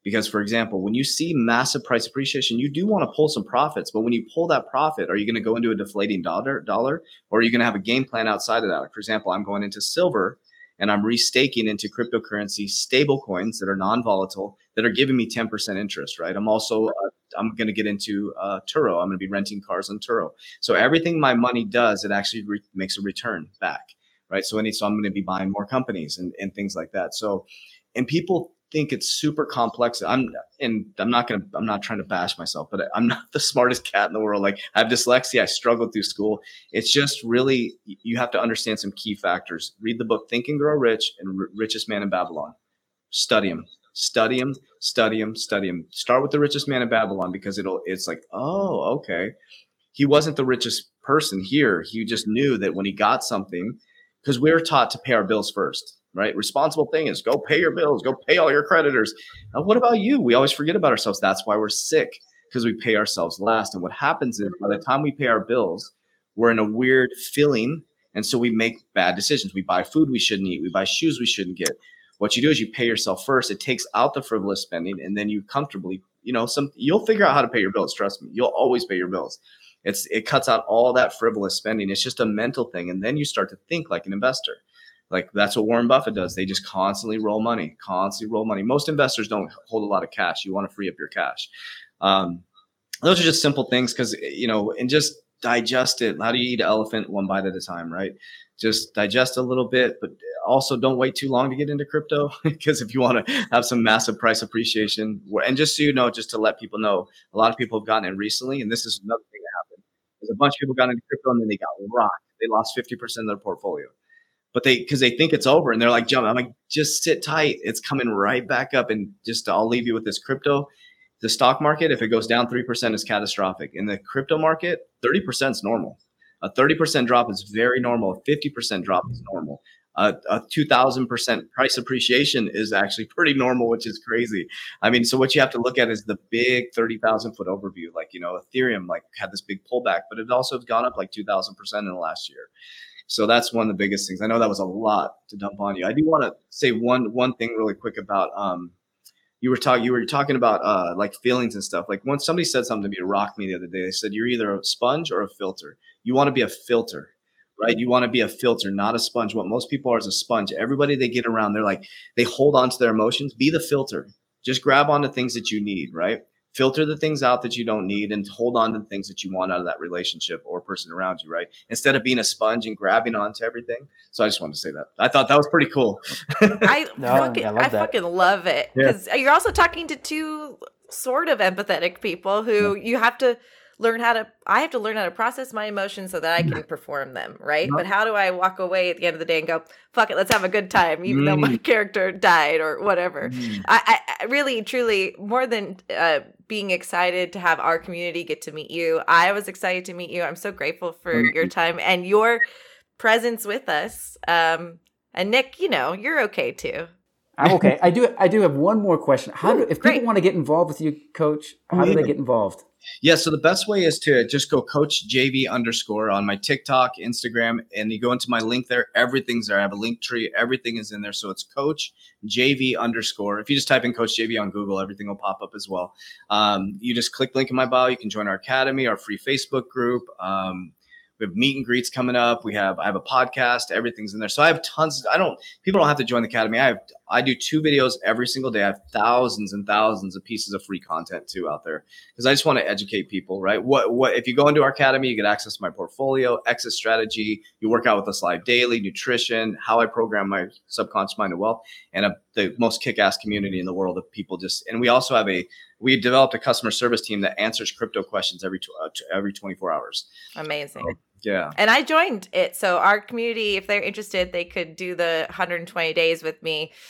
Because, for example, when you see massive price appreciation, you do want to pull some profits. But when you pull that profit, are you going to go into a deflating dollar, dollar, or are you going to have a game plan outside of that? For example, I'm going into silver and I'm restaking into cryptocurrency stable coins that are non-volatile that are giving me 10% interest, right? I'm also, uh, I'm going to get into uh, Turo. I'm going to be renting cars on Turo. So everything my money does, it actually re- makes a return back, right? So, any, so I'm going to be buying more companies and, and things like that. So, and people think it's super complex. I'm and I'm not gonna I'm not trying to bash myself, but I'm not the smartest cat in the world. Like I have dyslexia, I struggled through school. It's just really you have to understand some key factors. Read the book Think and Grow Rich and R- Richest Man in Babylon. Study them. Study them, study them, study them. Start with the richest man in Babylon because it'll it's like, oh, okay. He wasn't the richest person here. He just knew that when he got something, because we're taught to pay our bills first right? Responsible thing is go pay your bills, go pay all your creditors. Now, what about you? We always forget about ourselves. That's why we're sick because we pay ourselves last. And what happens is by the time we pay our bills, we're in a weird feeling. And so we make bad decisions. We buy food we shouldn't eat. We buy shoes we shouldn't get. What you do is you pay yourself first. It takes out the frivolous spending, and then you comfortably, you know, some you'll figure out how to pay your bills. Trust me, you'll always pay your bills. It's it cuts out all that frivolous spending. It's just a mental thing, and then you start to think like an investor. Like that's what Warren Buffett does. They just constantly roll money, constantly roll money. Most investors don't hold a lot of cash. You want to free up your cash. Um, those are just simple things because you know, and just digest it. How do you eat an elephant one bite at a time, right? Just digest a little bit, but also don't wait too long to get into crypto because if you want to have some massive price appreciation, and just so you know, just to let people know, a lot of people have gotten in recently, and this is another thing that happened. There's a bunch of people got into crypto and then they got rocked. They lost 50% of their portfolio. But they because they think it's over and they're like jump i'm like just sit tight. It's coming right back up and just i'll leave you with this crypto. The stock market if it goes down 3% is catastrophic. In the crypto market 30% is normal. A 30% drop is very normal. A 50% drop is normal a, a 2000% price appreciation is actually pretty normal which is crazy i mean so what you have to look at is the big 30000 foot overview like you know ethereum like had this big pullback but it also has gone up like 2000% in the last year so that's one of the biggest things. I know that was a lot to dump on you. I do want to say one one thing really quick about um you were talking you were talking about uh like feelings and stuff. Like when somebody said something to me to rock me the other day, they said you're either a sponge or a filter. You want to be a filter right? You want to be a filter, not a sponge. What most people are is a sponge. Everybody they get around, they're like, they hold on to their emotions. Be the filter. Just grab on to things that you need, right? filter the things out that you don't need and hold on to the things that you want out of that relationship or person around you, right? Instead of being a sponge and grabbing onto everything. So I just wanted to say that. I thought that was pretty cool. I, no, fucking, I, I fucking love it because yeah. you're also talking to two sort of empathetic people who yeah. you have to learn how to I have to learn how to process my emotions so that I can perform them, right? But how do I walk away at the end of the day and go, fuck it, let's have a good time, even mm. though my mm. character died or whatever. Mm. I, I, really, truly, more than uh, being excited to have our community get to meet you, I was excited to meet you. I'm so grateful for mm. your time and your presence with us. Um, and Nick, you know, you're okay too. I'm okay. I do. I do have one more question. How do if Great. people want to get involved with you, Coach? How do they get involved? Yeah, so the best way is to just go coach JV underscore on my TikTok, Instagram, and you go into my link there. Everything's there. I have a link tree. Everything is in there. So it's coach JV underscore. If you just type in coach JV on Google, everything will pop up as well. Um, you just click link in my bio. You can join our academy, our free Facebook group. Um, we have meet and greets coming up. We have I have a podcast. Everything's in there. So I have tons. I don't. People don't have to join the academy. I have. I do two videos every single day. I have thousands and thousands of pieces of free content too out there because I just want to educate people. Right. What what if you go into our academy, you get access to my portfolio, exit strategy. You work out with us live daily, nutrition, how I program my subconscious mind to wealth, and a, the most kick-ass community in the world of people. Just and we also have a we developed a customer service team that answers crypto questions every tw- uh, every 24 hours. Amazing. Yeah. And I joined it. So our community, if they're interested, they could do the 120 days with me.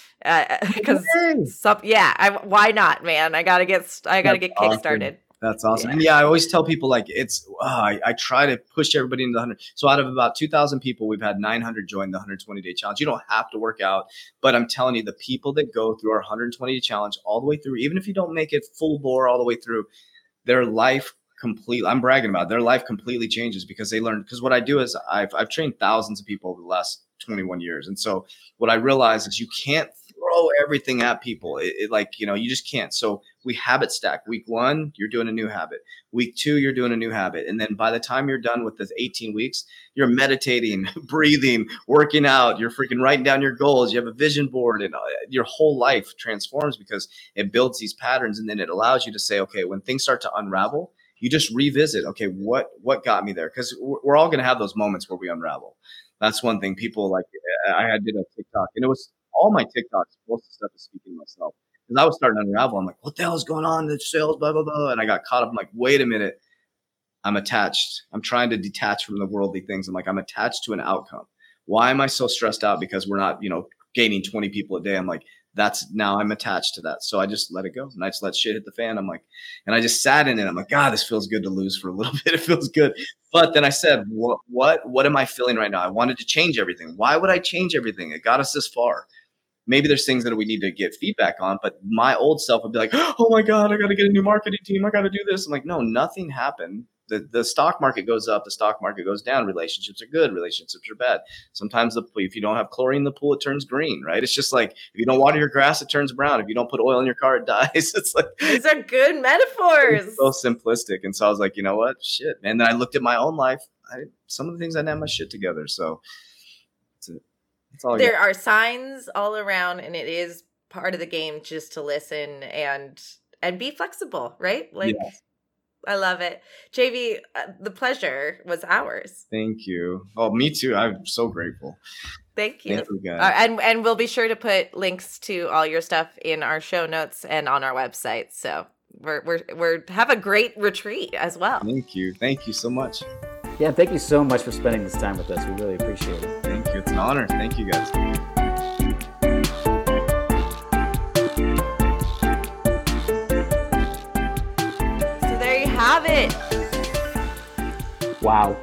Because some, yeah, I, why not, man? I gotta get, I gotta That's get awesome. kickstarted. That's awesome. And yeah, I always tell people like it's, uh, I, I try to push everybody into the 100. So out of about 2,000 people, we've had 900 join the 120 day challenge. You don't have to work out, but I'm telling you, the people that go through our 120 day challenge all the way through, even if you don't make it full bore all the way through, their life completely, I'm bragging about it, their life completely changes because they learn. Because what I do is I've, I've trained thousands of people over the last 21 years. And so what I realize is you can't throw everything at people. It, it like, you know, you just can't. So we habit stack. Week one, you're doing a new habit. Week two, you're doing a new habit. And then by the time you're done with the 18 weeks, you're meditating, breathing, working out, you're freaking writing down your goals. You have a vision board and uh, your whole life transforms because it builds these patterns. And then it allows you to say, okay, when things start to unravel, you just revisit, okay, what, what got me there? Cause we're all going to have those moments where we unravel. That's one thing people like, uh, I had did a TikTok and it was all my TikToks, most of the stuff is speaking to myself. Because I was starting to unravel. I'm like, what the hell is going on? The sales, blah, blah, blah. And I got caught up. I'm like, wait a minute. I'm attached. I'm trying to detach from the worldly things. I'm like, I'm attached to an outcome. Why am I so stressed out? Because we're not, you know, gaining 20 people a day. I'm like, that's now I'm attached to that. So I just let it go and I just let shit hit the fan. I'm like, and I just sat in it. I'm like, God, this feels good to lose for a little bit. It feels good. But then I said, what, what, what am I feeling right now? I wanted to change everything. Why would I change everything? It got us this far maybe there's things that we need to get feedback on, but my old self would be like, oh my God, I got to get a new marketing team. I got to do this. I'm like, no, nothing happened. The, the stock market goes up, the stock market goes down. Relationships are good, relationships are bad. Sometimes the, if you don't have chlorine in the pool, it turns green, right? It's just like if you don't water your grass, it turns brown. If you don't put oil in your car, it dies. It's like These are good metaphors. so simplistic. And so I was like, you know what? Shit. And then I looked at my own life. I, some of the things I didn't have my shit together. So that's it. That's all there are signs all around and it is part of the game just to listen and and be flexible right like Yes. I love it jv uh, the pleasure was ours Thank you. Oh, me too. I'm so grateful. thank you Thank you guys. Uh, and and we'll be sure to put links to all your stuff in our show notes and on our website so we're we're we're have a great retreat as well Thank you. Thank you so much. Yeah, thank you so much for spending this time with us. We really appreciate it. Thank you. It's an honor. Thank you guys. Wow,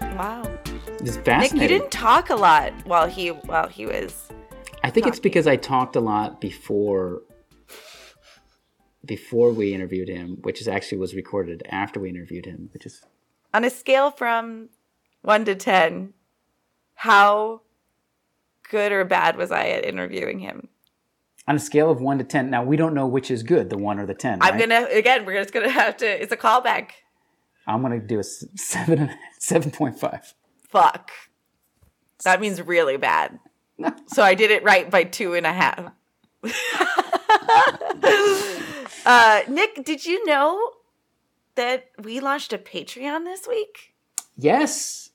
wow it's nick you didn't talk a lot while he while he was I think it's because I talked a lot before before we interviewed him, which is actually was recorded after we interviewed him, which is on a scale from one to 10, how good or bad was I at interviewing him? on a scale of one to ten. Now we don't know which is good, the one or the 10 I'm right? to, again, we're just going to have to, it's a callback. I'm gonna do a seven seven point five. Fuck. That means really bad. So I did it right by two and a half. uh, Nick, did you know that we launched a Patreon this week? Yes,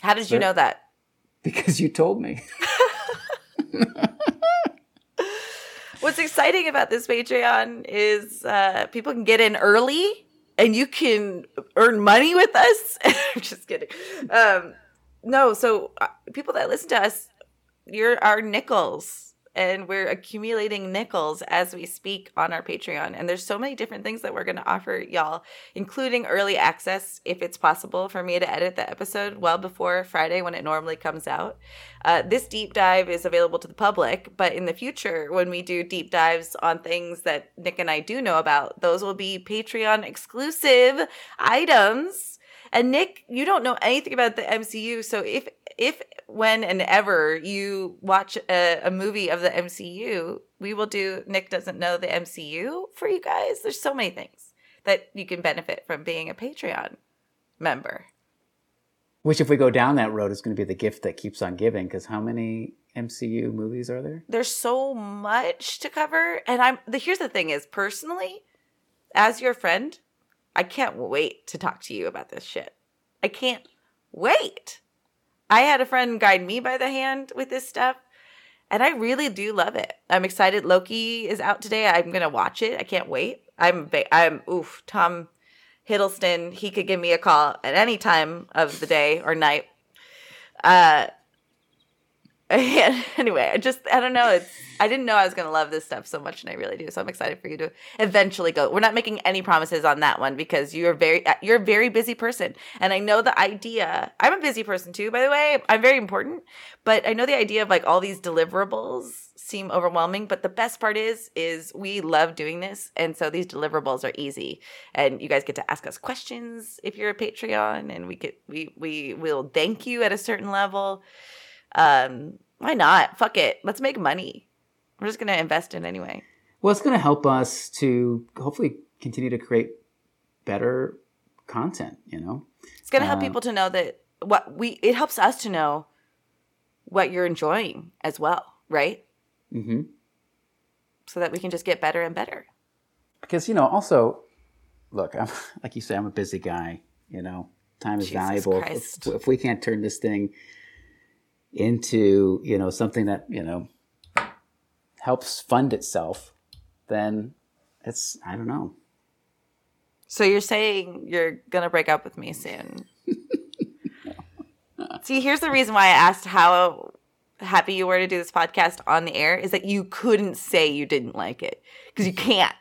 How did you know that? because you told me. What's exciting about this Patreon is uh, people can get in early and you can earn money with us. I'm just kidding. Um, no, so uh, people that listen to us, you're our nickels. And we're accumulating nickels as we speak on our Patreon. And there's so many different things that we're going to offer y'all, including early access, if it's possible for me to edit the episode well before Friday when it normally comes out. Uh, this deep dive is available to the public, but in the future, when we do deep dives on things that Nick and I do know about, those will be Patreon exclusive items. And Nick, you don't know anything about the MCU, so if if when and ever you watch a, a, movie of the MCU, we will do Nick doesn't know the MCU for you guys. There's so many things that you can benefit from being a Patreon member. Which, if we go down that road, is going to be the gift that keeps on giving. Because how many MCU movies are there? There's so much to cover, and I'm. The, here's the thing: is personally, as your friend, I can't wait to talk to you about this shit. I can't wait. I had a friend guide me by the hand with this stuff, and I really do love it. I'm excited. Loki is out today. I'm gonna watch it. I can't wait. I'm I'm oof. Tom Hiddleston. He could give me a call at any time of the day or night. Uh, anyway, I just I don't know. It's I didn't know I was gonna love this stuff so much, and I really do. So I'm excited for you to eventually go. We're not making any promises on that one because you're very uh, you're a very busy person, and I know the idea. I'm a busy person too, by the way. I'm very important, but I know the idea of like all these deliverables seem overwhelming. But the best part is is we love doing this, and so these deliverables are easy, and you guys get to ask us questions if you're a Patreon, and we get we we will thank you at a certain level um, why not? Fuck it. Let's make money. We're just going to invest in anyway. Well, it's going to help us to hopefully continue to create better content, you know? It's going to help um, people to know that what we, it helps us to know what you're enjoying as well, right? Mm-hmm. So that we can just get better and better. Because, you know, also, look, I'm, like you say, I'm a busy guy, you know? Time is Jesus valuable. If, if we can't turn this thing into you know something that you know helps fund itself, then it's I don't know. So you're saying you're gonna break up with me soon? See, here's the reason why I asked how happy you were to do this podcast on the air is that you couldn't say you didn't like it because you can't.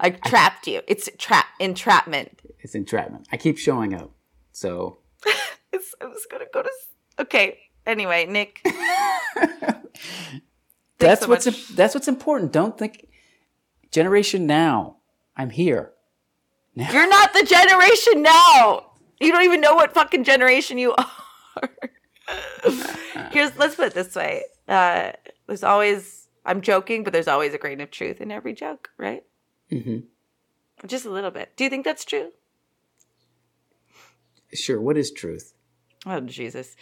I trapped you. It's trap entrapment. It's entrapment. I keep showing up, so. it's, I was gonna go to. Okay, Anyway, Nick. that's so what's much. that's what's important. Don't think generation now. I'm here. Now. You're not the generation now. You don't even know what fucking generation you are. Here's let's put it this way. Uh, there's always I'm joking, but there's always a grain of truth in every joke, right? Mm-hmm. Just a little bit. Do you think that's true? Sure. What is truth? Oh Jesus.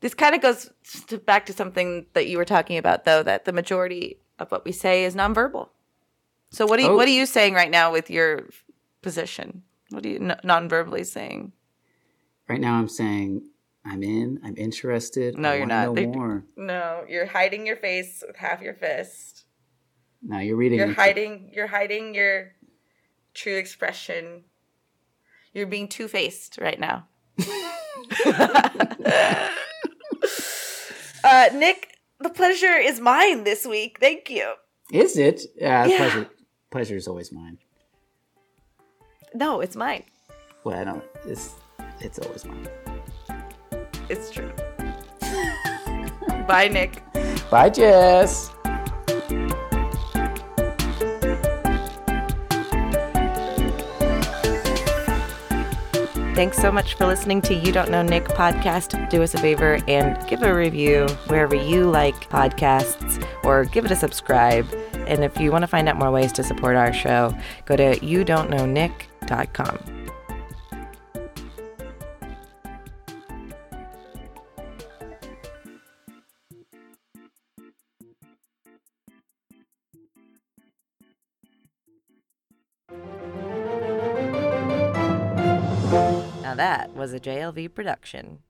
This kind of goes to back to something that you were talking about, though, that the majority of what we say is nonverbal. So what are you, oh. what are you saying right now with your position? What are you n- nonverbally saying? Right now, I'm saying I'm in. I'm interested. No, you're not. Know more. No, you're hiding your face with half your fist. No, you're reading. You're hiding. You're hiding your true expression. You're being two faced right now. Uh, Nick, the pleasure is mine this week. Thank you. Is it? Uh, yeah. Pleasure. Pleasure is always mine. No, it's mine. Well, I don't. It's it's always mine. It's true. Bye, Nick. Bye, Jess. Thanks so much for listening to You Don't Know Nick podcast. Do us a favor and give a review wherever you like podcasts or give it a subscribe. And if you want to find out more ways to support our show, go to youdon'tknownick.com. that was a JLV production.